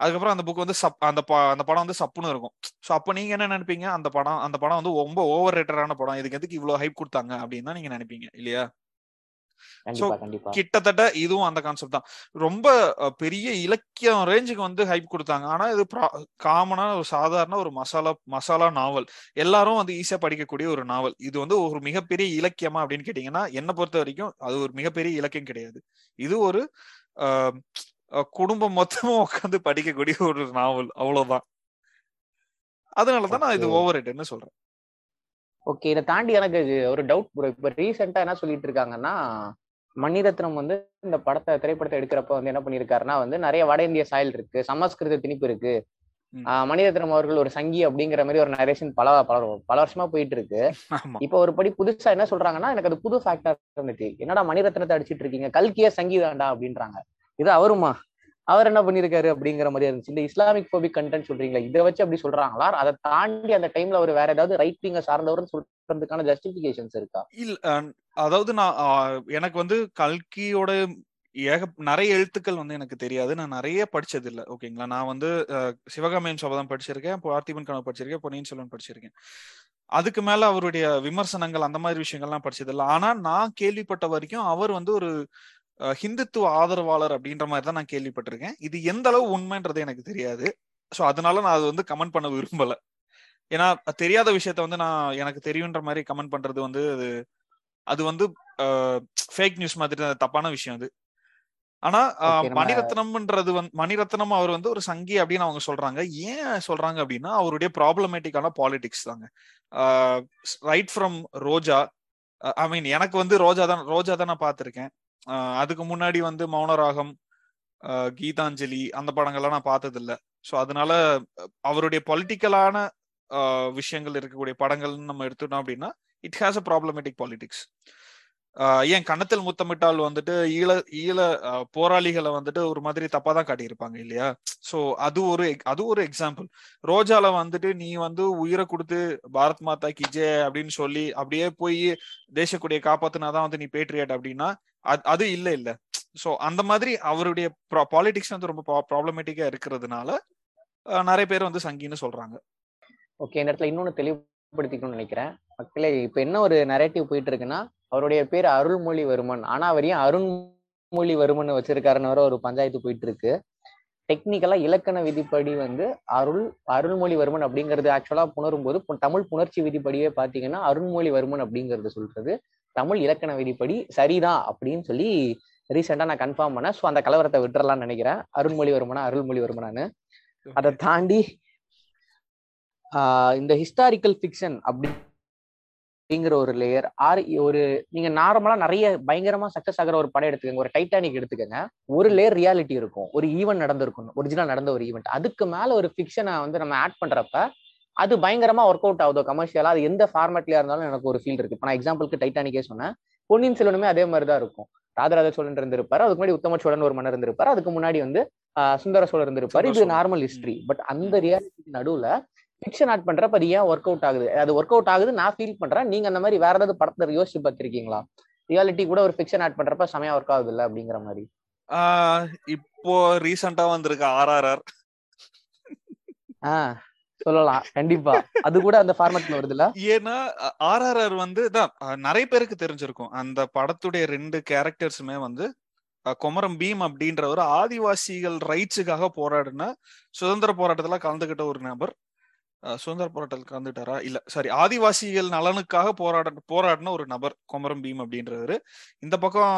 அதுக்கப்புறம் அந்த புக் வந்து சப் அந்த ப- அந்த படம் வந்து சப்புன்னு இருக்கும். ஸோ அப்போ நீங்க என்ன நினைப்பீங்க? அந்த படம் அந்த படம் வந்து ரொம்ப ஓவர் ரேட்டடான படம். இதுக்கு எதுக்கு இவ்வளவு ஹைப் கொடுத்தாங்க அப்படின்னு தான் நீங்க நினைப்பீங்க இல்லையா? கிட்டத்தட்ட இதுவும் அந்த கான்செப்ட் தான். ரொம்ப பெரிய இலக்கியம் ரேஞ்சுக்கு வந்து ஹைப் கொடுத்தாங்க. ஆனா இது காமனா ஒரு சாதாரண ஒரு மசாலா மசாலா நாவல் எல்லாரும் வந்து ஈஸியா படிக்கக்கூடிய ஒரு நாவல் இது வந்து ஒரு மிகப்பெரிய இலக்கியமா அப்படின்னு கேட்டீங்கன்னா என்னை பொறுத்த வரைக்கும் அது ஒரு மிகப்பெரிய இலக்கியம் கிடையாது. இது ஒரு குடும்பம் மொத்தமா உட்காந்து படிக்கக்கூடிய ஒரு நாவல் அவ்வளவுதான். அதனாலதான் நான் இது. ஓவர் சொல்றேன். ஓகே இதை தாண்டி எனக்கு ஒரு டவுட் ப்ரோ இப்போ ரீசெண்டா என்ன சொல்லிட்டு இருக்காங்கன்னா மணிரத்னம் வந்து இந்த படத்தை திரைப்படத்தை எடுக்கிறப்ப வந்து என்ன பண்ணியிருக்காருன்னா வந்து நிறைய வட இந்திய சாயல் இருக்கு சமஸ்கிருத திணிப்பு இருக்கு. மணிரத்னம் அவர்கள் ஒரு சங்கி அப்படிங்கிற மாதிரி ஒரு நரேஷன் பல பல பல வருஷமா போயிட்டு இருக்கு. இப்போ ஒரு படி புதுசா என்ன சொல்றாங்கன்னா எனக்கு அது புது ஃபேக்டர் இருந்துச்சு. என்னடா மணிரத்னத்தை அடிச்சிட்டு இருக்கீங்க? கல்கியே சங்கி வேண்டா அப்படின்றாங்க. இது அவருமா? அவர் என்ன பண்ணிருக்காரு அப்படிங்கிற மாதிரி இருந்துச்சு. இந்த இஸ்லாமிக் போபிக் கண்டென்ட் சொல்றீங்களா இதை வச்சு அப்படி சொல்றாங்களா? அதை தாண்டி அந்த டைம்ல அவர் வேற ஏதாவது ரைட் விங்க சார்ந்தவர்னு சொல்றதுக்கான ஜஸ்டிபிகேஷன்ஸ் இருக்கா? இல்ல அதாவது நான் எனக்கு வந்து கல்கியோட ஏக நிறைய எழுத்துக்கள் வந்து எனக்கு தெரியாது. நான் நிறைய படிச்சது இல்ல ஓகேங்களா? நான் வந்து சிவகாமியன் சிவகாமியின் சபதம் படிச்சிருக்கேன் பார்த்திபன் கனவு படிச்சிருக்கேன் பொன்னியின் செல்வன் படிச்சிருக்கேன். அதுக்கு மேல அவருடைய விமர்சனங்கள் அந்த மாதிரி விஷயங்கள்லாம் படிச்சது இல்லை ஆனா நான் கேள்விப்பட்ட வரைக்கும் அவர் வந்து ஒரு ஹிந்துத்துவ ஆதரவாளர் அப்படின்ற மாதிரி தான் நான் கேள்விப்பட்டிருக்கேன். இது எந்த அளவு உண்மைன்றது எனக்கு தெரியாது. சோ அதனால நான் அது வந்து கமெண்ட் பண்ண விரும்பல. ஏன்னா தெரியாத விஷயத்த வந்து நான் எனக்கு தெரியுன்ற மாதிரி கமெண்ட் பண்றது வந்து அது அது வந்து ஃபேக் நியூஸ் மாதிரி தப்பான விஷயம் அது. ஆனா மணிரத்னம்ன்றது வந்து மணிரத்னம் அவர் வந்து ஒரு சங்கி அப்படின்னு அவங்க சொல்றாங்க. ஏன் சொல்றாங்க அப்படின்னா அவருடைய ப்ராப்ளமேட்டிக்கான பாலிடிக்ஸ் தாங்க. Right from Roja I mean எனக்கு வந்து ரோஜா தான் ரோஜா தான் நான் பார்த்திருக்கேன். அதுக்கு முன்னாடி வந்து மௌனராகம் ஆஹ், கீதாஞ்சலி அந்த படங்கள்லாம் நான் பார்த்தது இல்ல ஸோ அதனால அவருடைய பொலிட்டிக்கலான விஷயங்கள் இருக்கக்கூடிய படங்கள்னு நம்ம எடுத்துட்டோம் அப்படின்னா it has a problematic politics ஏன் கன்னத்தில் முத்தமிட்டால் வந்துட்டு ஈழ ஈழ ஆஹ், போராளிகளை வந்துட்டு ஒரு மாதிரி தப்பா தான் காட்டியிருப்பாங்க இல்லையா? சோ அது ஒரு அது ஒரு எக்ஸாம்பிள் ரோஜால வந்துட்டு நீ வந்து உயிரை கொடுத்து பாரத் மாதா கிஜே அப்படின்னு சொல்லி அப்படியே போய் தேசக்குடியை காப்பாத்தினாதான் வந்து நீ பேட்ரியட் அப்படின்னா அது அது இல்ல இல்ல. சோ அந்த மாதிரி அவருடைய பாலிடிக்ஸ் வந்து ரொம்ப ப்ராப்ளமேட்டிக்கா இருக்கிறதுனால நிறைய பேர் வந்து சங்கின்னு சொல்றாங்க. ஓகே இந்த இடத்துல இன்னொன்னு தெளிவுபடுத்திக்கணும்னு நினைக்கிறேன். மக்களே இப்ப என்ன ஒரு நரேட்டிவ் போயிட்டு இருக்குன்னா அவருடைய பேர் அருள்மொழிவர்மன். ஆனா அவர் ஏன் அருண்மொழிவர்மன் வச்சிருக்காருன்னு வர ஒரு பஞ்சாயத்து போயிட்டு இருக்கு டெக்னிக்கலா இலக்கண விதிப்படி வந்து அருள் அருள்மொழிவர்மன் அப்படிங்கிறது ஆக்சுவலா புணரும் போது தமிழ் புணர்ச்சி விதிப்படியே பாத்தீங்கன்னா அருண்மொழிவர்மன் அப்படிங்கிறது சொல்றது. தமிழ் இலக்கண விதிப்படி சரிதான் அப்படின்னு சொல்லி ரீசெண்டா நான் கன்ஃபார்ம் பண்ணேன். ஸோ அந்த கலவரத்தை விட்டுறலாம்னு நினைக்கிறேன். அருண்மொழிவர்மனா அருள்மொழிவர்மனான்னு. அதை தாண்டி இந்த ஹிஸ்டாரிக்கல் ஃபிக்ஷன் அப்படி அப்படிங்கிற ஒரு லேயர் ஆர் ஒரு நீங்க நார்மலா நிறைய பயங்கரமா சக்சஸ் ஆகிற ஒரு படம் எடுத்துக்கோங்க. ஒரு டைட்டானிக் எடுத்துக்கோங்க. ஒரு லேயர் ரியாலிட்டி இருக்கும். ஒரு ஈவெண்ட் நடந்திருக்கும் ஒரிஜினல் நடந்த ஒரு ஈவெண்ட் அதுக்கு மேல ஒரு ஃபிக்ஷனை வந்து நம்ம ஆட் பண்றப்ப அது பயங்கரமா ஒர்க் அவுட் ஆகுதோ கமர்ஷியலா அது எந்த ஃபார்மேட்லயா இருந்தாலும் எனக்கு ஒரு ஃபீல் இருக்கு. இப்போ நான் எக்ஸாம்பிளுக்கு டைட்டானிக்கே சொன்னேன். பொன்னியின் செல்வனுமே அதே மாதிரி தான் இருக்கும். ராஜராஜ சோழன் இருந்திருப்பாரு அதுக்கு முன்னாடி உத்தம சோழன் ஒரு மன்னர் இருந்திருப்பாரு அதுக்கு முன்னாடி வந்து சுந்தர சோழர் இருந்திருப்பாரு. இது. நார்மல் ஹிஸ்டரி பட் அந்த ரியாலிட்டி நடுவுல ஃபிக்ஷன் ஆட் பண்றப்ப அது ஏன் ஒர்க் அவுட் ஆகுது? அது ஒர்க் அவுட் ஆகுது நான் ஃபீல் பண்றேன். நீங்க அந்த மாதிரி வேற ஏதாவது படத்துல யோசிச்சு பார்த்திருக்கீங்களா? ரியாலிட்டி கூட ஒரு ஃபிக்ஷன் ஆட் பண்றப்ப செமையா ஒர்க் ஆகுது இல்ல அப்படிங்கிற மாதிரி. இப்போ ரீசெண்டா வந்திருக்க ஆர்ஆர்ஆர் ஆஹ் சொல்லலாம். கண்டிப்பா. அது கூட அந்த ஃபார்மேட்ல வருதுல்ல? ஏன்னா ஆர்ஆர்ஆர் வந்து தான் நிறைய பேருக்கு தெரிஞ்சிருக்கும். அந்த படத்துடைய ரெண்டு கேரக்டர்ஸுமே வந்து கொமரம் பீம் அப்படின்ற ஒரு ஆதிவாசிகள் ரைட்ஸுக்காக போராடின சுதந்திர போராட்டத்துல கலந்துகிட்ட ஒரு நபர். சுதந்திர போராட்டத்தில் கலந்துட்டாரா? இல்ல சாரி ஆதிவாசிகள் நலனுக்காக போராட போராடின ஒரு நபர் கொமரம் பீம் அப்படின்றவரு. இந்த பக்கம்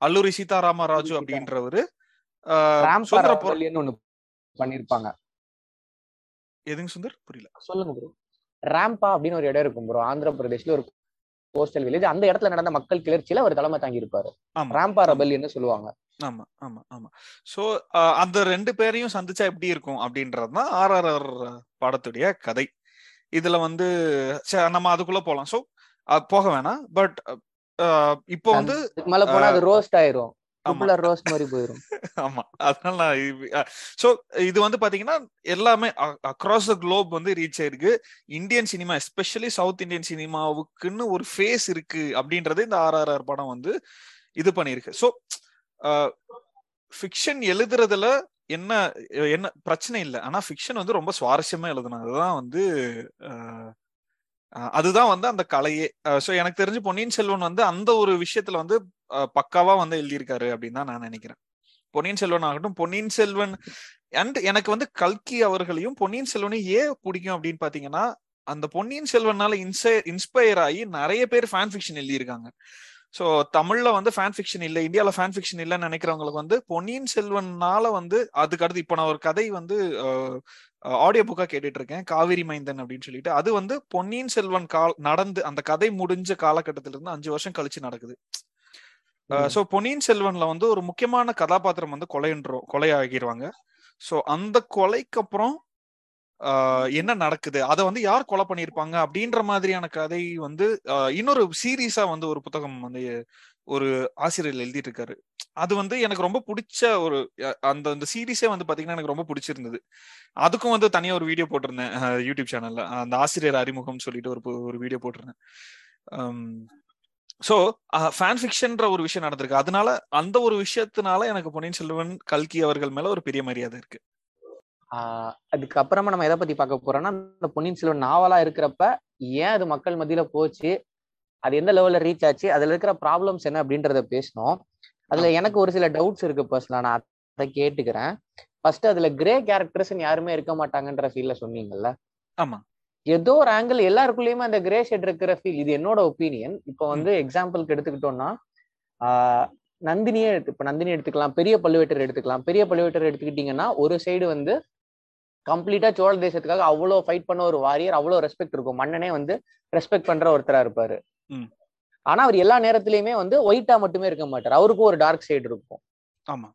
அல்லூரி சீதாராம ராஜு அப்படின்றவரு. பண்ணிருப்பாங்க. எதுங்க சுந்தர்? புரியல. சொல்லுங்க ப்ரோ ராம்பா அப்படின்னு ஒரு இடம் இருக்கும் ப்ரோ ஆந்திர பிரதேஷ்ல ஒரு கோஸ்டல் வில்லேஜ் அந்த இடத்துல நடந்த மக்கள் கிளர்ச்சியில அவர் தலைமை தாங்கி இருப்பாரு ராம்பா ஆமா. ரெபல்லியன்னு சொல்லுவாங்க. ஆமா ஆமா ஆமா. சோ அந்த ரெண்டு பேரையும் சந்திச்சா எப்படி இருக்கும் அப்படின்றதுதான் ஆர்ஆர்ஆர் படத்துடைய கதை. இதுல வந்து நம்ம அதுக்குள்ள போலாம். சோ போக வேணாம். பட் இப்போ வந்து மேல போனா அது ரோஸ்ட் ஆயிரும். ரோஸ்ட் மாதிரி போயிரும். ஆமா. அதனால நான் சோ இது வந்து பாத்தீங்கன்னா எல்லாமே அக்ராஸ் த குளோப் வந்து ரீச் ஆயிருக்கு. Indian cinema especially south Indian சினிமாவுக்குன்னு ஒரு ஃபேஸ் இருக்கு அப்படின்றது இந்த ஆர்ஆர்ஆர் படம் வந்து இது பண்ணியிருக்கு. ஸோ ஃபிக்ஷன் எழுதுறதுல என்ன என்ன பிரச்சனை இல்லை. ஆனா ஃபிக்ஷன் வந்து ரொம்ப சுவாரஸ்யமா எழுதணும் அதுதான் வந்து அதுதான் வந்து அந்த கலையே. ஸோ எனக்கு தெரிஞ்சு பொன்னியின் செல்வன் வந்து அந்த ஒரு விஷயத்துல வந்து பக்காவா வந்து எழுதியிருக்காரு அப்படின்னு தான் நான் நினைக்கிறேன். பொன்னியின் செல்வன் ஆகட்டும் பொன்னியின் செல்வன் அண்ட் எனக்கு வந்து கல்கி அவர்களையும் பொன்னியின் செல்வனையும் ஏன் பிடிக்கும் அப்படின்னு பாத்தீங்கன்னா அந்த பொன்னியின் செல்வனால இன்ஸ்பயர் ஆகி நிறைய பேர் ஃபேன் ஃபிக்ஷன் எழுதியிருக்காங்க. ஸோ தமிழ்ல வந்து ஃபேன் ஃபிக்ஷன் இல்லை இந்தியால ஃபேன் ஃபிக்ஷன் இல்லைன்னு நினைக்கிறவங்களுக்கு வந்து பொன்னியின் செல்வன்னால வந்து அதுக்கு அடுத்து இப்போ நான் ஒரு கதை வந்து ஆடியோ புக்கா கேட்டுட்டு இருக்கேன் காவிரி மைந்தன் அப்படின்னு சொல்லிட்டு. அது வந்து பொன்னியின் செல்வன் கால் நடந்து அந்த கதை முடிஞ்ச காலகட்டத்தில இருந்து அஞ்சு வருஷம் கழிச்சு நடக்குது. ஸோ பொன்னியின் செல்வன்ல வந்து ஒரு முக்கியமான கதாபாத்திரம் வந்து கொலைன்றோம் கொலை ஆகிடுவாங்க ஸோ அந்த கொலைக்கு அப்புறம் என்ன நடக்குது? அதை வந்து யார் கொலை பண்ணியிருப்பாங்க? அப்படின்ற மாதிரியான கதை வந்து இன்னொரு சீரீஸா வந்து ஒரு புத்தகம் வந்து ஒரு ஆசிரியர் எழுதிட்டு இருக்காரு அது வந்து எனக்கு ரொம்ப பிடிச்ச ஒரு அந்த அந்த சீரீஸே வந்து பாத்தீங்கன்னா எனக்கு ரொம்ப பிடிச்சிருந்தது. அதுக்கும் வந்து தனியா ஒரு வீடியோ போட்டிருந்தேன் யூடியூப் சேனல்ல. அந்த ஆசிரியர் அறிமுகம் சொல்லிட்டு ஒரு ஒரு வீடியோ போட்டிருந்தேன். ஸோ ஃபேன் ஃபிக்ஷன்ற ஒரு விஷயம் நடந்திருக்கு. அதனால அந்த ஒரு விஷயத்தினால எனக்கு பொன்னியின் செல்வன் கல்கி அவர்கள் மேல ஒரு பெரிய மரியாதை இருக்கு. அதுக்கப்புறமா நம்ம எதை பத்தி பார்க்க போறோம்னா இந்த பொன்னியின் செல்வன் நாவலா இருக்கிறப்ப ஏன் அது மக்கள் மத்தியில போச்சு? அது எந்த லெவல்ல ரீச் ஆச்சு? அதுல இருக்கிற ப்ராப்ளம்ஸ் என்ன அப்படின்றத பேசணும். அதுல எனக்கு ஒரு சில டவுட்ஸ் இருக்கு பர்சனலா நான் அதை கேட்டுக்கிறேன். ஃபர்ஸ்ட் அதுல கிரே கேரக்டர்ஸ் யாருமே இருக்க மாட்டாங்கன்ற ஃபீல்ல சொன்னீங்கல்ல? ஆமா. ஏதோ ஒரு ஆங்கிள் எல்லாருக்குள்ளயுமே அந்த கிரே ஷேட் இருக்கிற ஃபீல் இது என்னோட ஒப்பீனியன் இப்போ வந்து எக்ஸாம்பிளுக்கு எடுத்துக்கிட்டோம்னா நந்தினியே எடுத்து இப்ப நந்தினி எடுத்துக்கலாம் பெரிய பழுவேட்டர் எடுத்துக்கலாம். பெரிய பழுவேட்டர் எடுத்துக்கிட்டீங்கன்னா ஒரு சைடு வந்து கம்ப்ளீட்டா சோழ தேசத்துக்காக அவ்வளோ ஃபைட் பண்ண ஒரு வாரியர் அவ்வளோ ரெஸ்பெக்ட் இருக்கும். மன்னனே வந்து ரெஸ்பெக்ட் பண்ற ஒருத்தரா இருப்பாரு. ஆனா அவர் எல்லா நேரத்திலயுமே வந்து ஒயிட்டா மட்டுமே இருக்க மாட்டார். அவருக்கும் ஒரு டார்க் சைடு இருக்கும். ஆமா.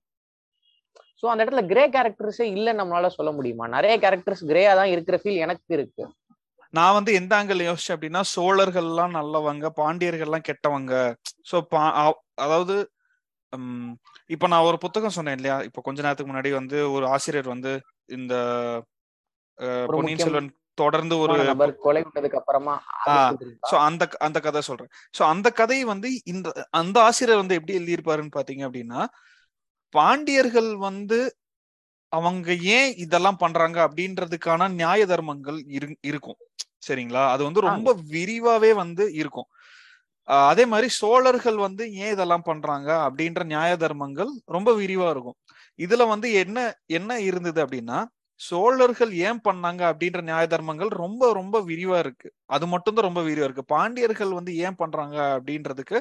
சோ அந்த இடத்துல கிரே கேரக்டர்ஸே இல்லைன்னு நம்மளால சொல்ல முடியுமா? நிறைய கேரக்டர்ஸ் கிரேயா தான் இருக்கிற ஃபீல் எனக்கு இருக்கு. நான் வந்து எந்த ஆங்கிள் யோசிச்சேன் அப்படின்னா சோழர்கள்லாம் நல்லவங்க பாண்டியர்கள்லாம் கெட்டவங்க. சோ அதாவது உம், இப்ப நான் ஒரு புத்தகம் சொன்னேன் இல்லையா? இப்ப கொஞ்ச நேரத்துக்கு முன்னாடி வந்து ஒரு ஆசிரியர் வந்து இந்த பொன்னியின் செல்வன் தொடர்ந்து ஒரு கொலை பண்ணதுக்கு அப்புறமா? சோ அந்த அந்த கதை சொல்றேன். சோ அந்த கதை வந்து இந்த அந்த ஆசிரியர் வந்து எப்படி எழுதியிருப்பாருன்னு பாத்தீங்க அப்படின்னா பாண்டியர்கள் வந்து அவங்க ஏன் இதெல்லாம் பண்றாங்க அப்படின்றதுக்கான நியாய தர்மங்கள் இரு- இருக்கும். சரிங்களா? அது வந்து ரொம்ப விரிவாவே வந்து இருக்கும். அதே மாதிரி சோழர்கள் வந்து ஏன் இதெல்லாம் பண்றாங்க அப்படின்ற நியாய தர்மங்கள் ரொம்ப விரிவா இருக்கும். இதுல வந்து என்ன என்ன இருந்தது அப்படின்னா சோழர்கள் ஏன் பண்ணாங்க அப்படின்ற நியாய தர்மங்கள் ரொம்ப ரொம்ப விரிவா இருக்கு. அது மட்டும்தான் ரொம்ப விரிவா இருக்கு. பாண்டியர்கள் வந்து ஏன் பண்றாங்க அப்படின்றதுக்கு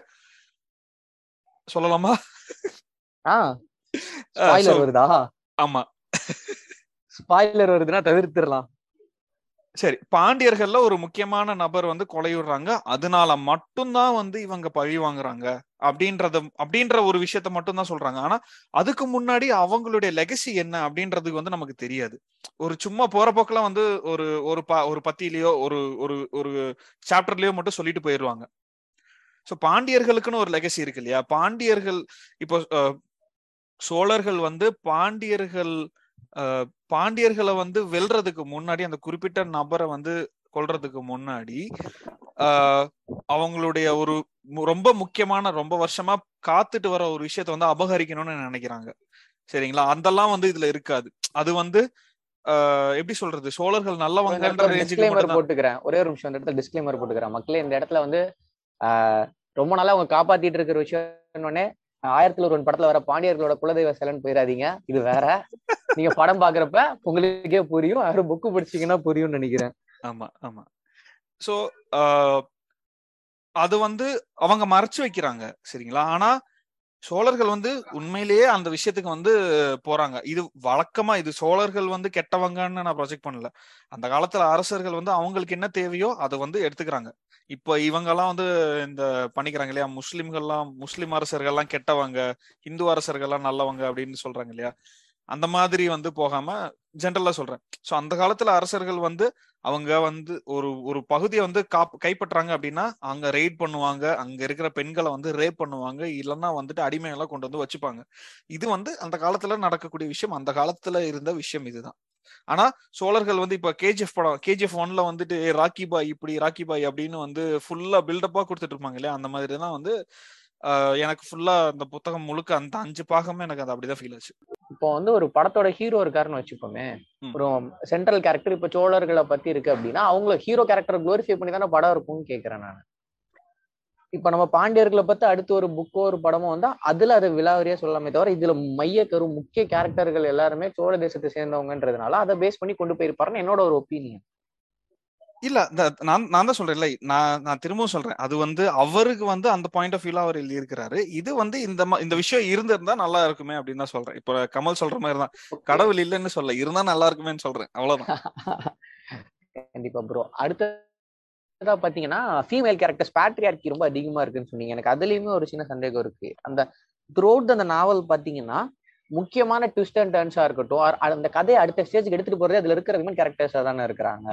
சொல்லலாமா? வருதா? ஆமா. ஸ்பாய்லர் வருதுன்னா தவிர்த்திடலாம். சரி பாண்டியர்கள்ல ஒரு முக்கியமான நபர் வந்து கொலையுடுறாங்க அதனால மட்டும்தான் வந்து இவங்க பழி வாங்குறாங்க. அப்படின்றத அப்படின்ற ஒரு விஷயத்த மட்டும்தான் சொல்றாங்க. ஆனா அதுக்கு முன்னாடி அவங்களுடைய லெகசி என்ன அப்படின்றதுக்கு வந்து நமக்கு தெரியாது. ஒரு சும்மா போற போக்கெல்லாம் வந்து ஒரு ஒரு ப ஒரு பத்தியிலயோ ஒரு ஒரு ஒரு சாப்டர்லயோ மட்டும் சொல்லிட்டு போயிடுவாங்க ஸோ பாண்டியர்களுக்குன்னு ஒரு லெகசி இருக்கு இல்லையா? பாண்டியர்கள் இப்போ சோழர்கள் வந்து பாண்டியர்கள் பாண்டியர்களை வந்து வெல்றதுக்கு முன்னாடி அந்த குறிப்பிட்ட நபரை வந்து கொல்றதுக்கு முன்னாடி அவங்களுடைய ஒரு ரொம்ப முக்கியமான ரொம்ப வருஷமா காத்துட்டு வர ஒரு விஷயத்த வந்து அபகரிக்கணும்னு நினைக்கிறாங்க. சரிங்களா? அதெல்லாம் வந்து இதுல இருக்காது. அது வந்து எப்படி சொல்றது? சோழர்கள் நல்லவங்கன்ற டிஸ்க்ளைமர் போட்டுக்கிறேன். ஒரே ஒரு நிமிஷம் இந்த இடத்துல டிஸ்க்ளைமர் போட்டுக்கிறேன். மக்களே இந்த இடத்துல வந்து ரொம்ப நாளா அவங்க காப்பாத்திட்டு இருக்கிற விஷயம் ஆயிரத்துல ஒரு படத்துல வர பாண்டியர்களோட குலதெய்வ சிலன்னு போயிடாதீங்க இது வேற. நீங்க படம் பாக்குறப்ப உங்களுக்கே புரியும். யாரும் புக்கு படிச்சீங்கன்னா புரியும்னு நினைக்கிறேன். ஆமா ஆமா. சோ அது வந்து அவங்க மறைச்சு வைக்கிறாங்க சரிங்களா? ஆனா சோழர்கள் வந்து உண்மையிலேயே அந்த விஷயத்துக்கு வந்து போறாங்க. இது வழக்கமா இது சோழர்கள் வந்து கெட்டவங்கன்னு நான் ப்ரொஜெக்ட் பண்ணல. அந்த காலத்துல அரசர்கள் வந்து அவங்களுக்கு என்ன தேவையோ அதை வந்து எடுத்துக்கிறாங்க. இப்போ இவங்க எல்லாம் வந்து இந்த பண்ணிக்கிறாங்க இல்லையா? முஸ்லிம்கள்லாம் முஸ்லிம் அரசர்கள்லாம் கெட்டவங்க இந்து அரசர்கள்லாம் நல்லவங்க அப்படின்னு சொல்றாங்க இல்லையா? அந்த மாதிரி வந்து போகாம ஜென்ரலா சொல்றேன். சோ அந்த காலத்துல அரசர்கள் வந்து அவங்க வந்து ஒரு ஒரு பகுதியை வந்து காப் கைப்பற்றாங்க அப்படின்னா அங்க ரெய்ட் பண்ணுவாங்க அங்க இருக்கிற பெண்களை வந்து ரேப் பண்ணுவாங்க இல்லைன்னா வந்துட்டு அடிமைகளை கொண்டு வந்து வச்சுப்பாங்க. இது வந்து அந்த காலத்துல நடக்கக்கூடிய விஷயம் அந்த காலத்துல இருந்த விஷயம் இதுதான். ஆனா சோழர்கள் வந்து இப்ப கேஜிஎஃப் படம் கேஜிஎஃப் ஒன்ல வந்துட்டு ராக்கி பாய் இப்படி ராக்கி பாய் அப்படின்னு வந்து ஃபுல்லா பில்டப்பா கொடுத்துட்டு இருப்பாங்க இல்லையா? அந்த மாதிரி தான் வந்து எனக்கு ஃபுல்லா அந்த புத்தகம் முழுக்க அந்த அஞ்சு பாகமே எனக்கு அது அப்படிதான் ஃபீல் ஆச்சு. இப்போ வந்து ஒரு படத்தோட ஹீரோ இருக்காருன்னு வச்சுப்போமே ம். ஒரு சென்ட்ரல் கேரக்டர் இப்ப சோழர்களை பத்தி இருக்கு அப்படின்னா அவங்கள ஹீரோ கேரக்டர் குளோரிஃபை பண்ணி தானே படம் இருக்கும்னு கேக்குறேன் நான். இப்ப நம்ம பாண்டியர்களை பத்தி அடுத்து ஒரு புக்கோ ஒரு படமோ வந்தா அதுல அதை விலாவரியா சொல்லலாமே தவிர இதுல மைய கரு முக்கிய கேரக்டர்கள் எல்லாருமே சோழ தேசத்தை சேர்ந்தவங்கன்றதுனால அதை பேஸ் பண்ணி கொண்டு போயிருப்பாருன்னு என்னோட ஒரு ஒப்பீனியன் இல்ல நான் நான் தான் சொல்றேன் இல்ல நான் நான் திரும்பவும் சொல்றேன். அது வந்து அவருக்கு வந்து அந்த பாயிண்ட் ஆஃப் வியூல அவர் எழுதியிருக்கிறாரு. இது வந்து இந்த இந்த விஷயம் இருந்திருந்தா நல்லா இருக்குமே அப்படின்னு தான் சொல்றேன். இப்போ கமல் சொல்ற மாதிரி தான் கடவுள் இல்லைன்னு சொல்ல இருந்தா நல்லா இருக்குமேன்னு சொல்றேன். அவ்வளவுதான். கண்டிப்பா ப்ரோ அடுத்ததா பாத்தீங்கன்னா ஃபீமேல் கேரக்டர்ஸ் பேட்ரியார்கி ரொம்ப அதிகமா இருக்குன்னு சொன்னீங்க. எனக்கு அதுலயுமே ஒரு சின்ன சந்தேகம் இருக்கு. அந்த த்ரூட் அந்த நாவல் பாத்தீங்கன்னா முக்கியமான ட்விஸ்ட் அண்ட் டர்ன்ஸா இருக்கட்டும் அந்த கதையை அடுத்த ஸ்டேஜ்க்கு எடுத்துட்டு போறதே அதுல இருக்கிற விமன் கேரக்டர்ஸா தானே இருக்கிறாங்க.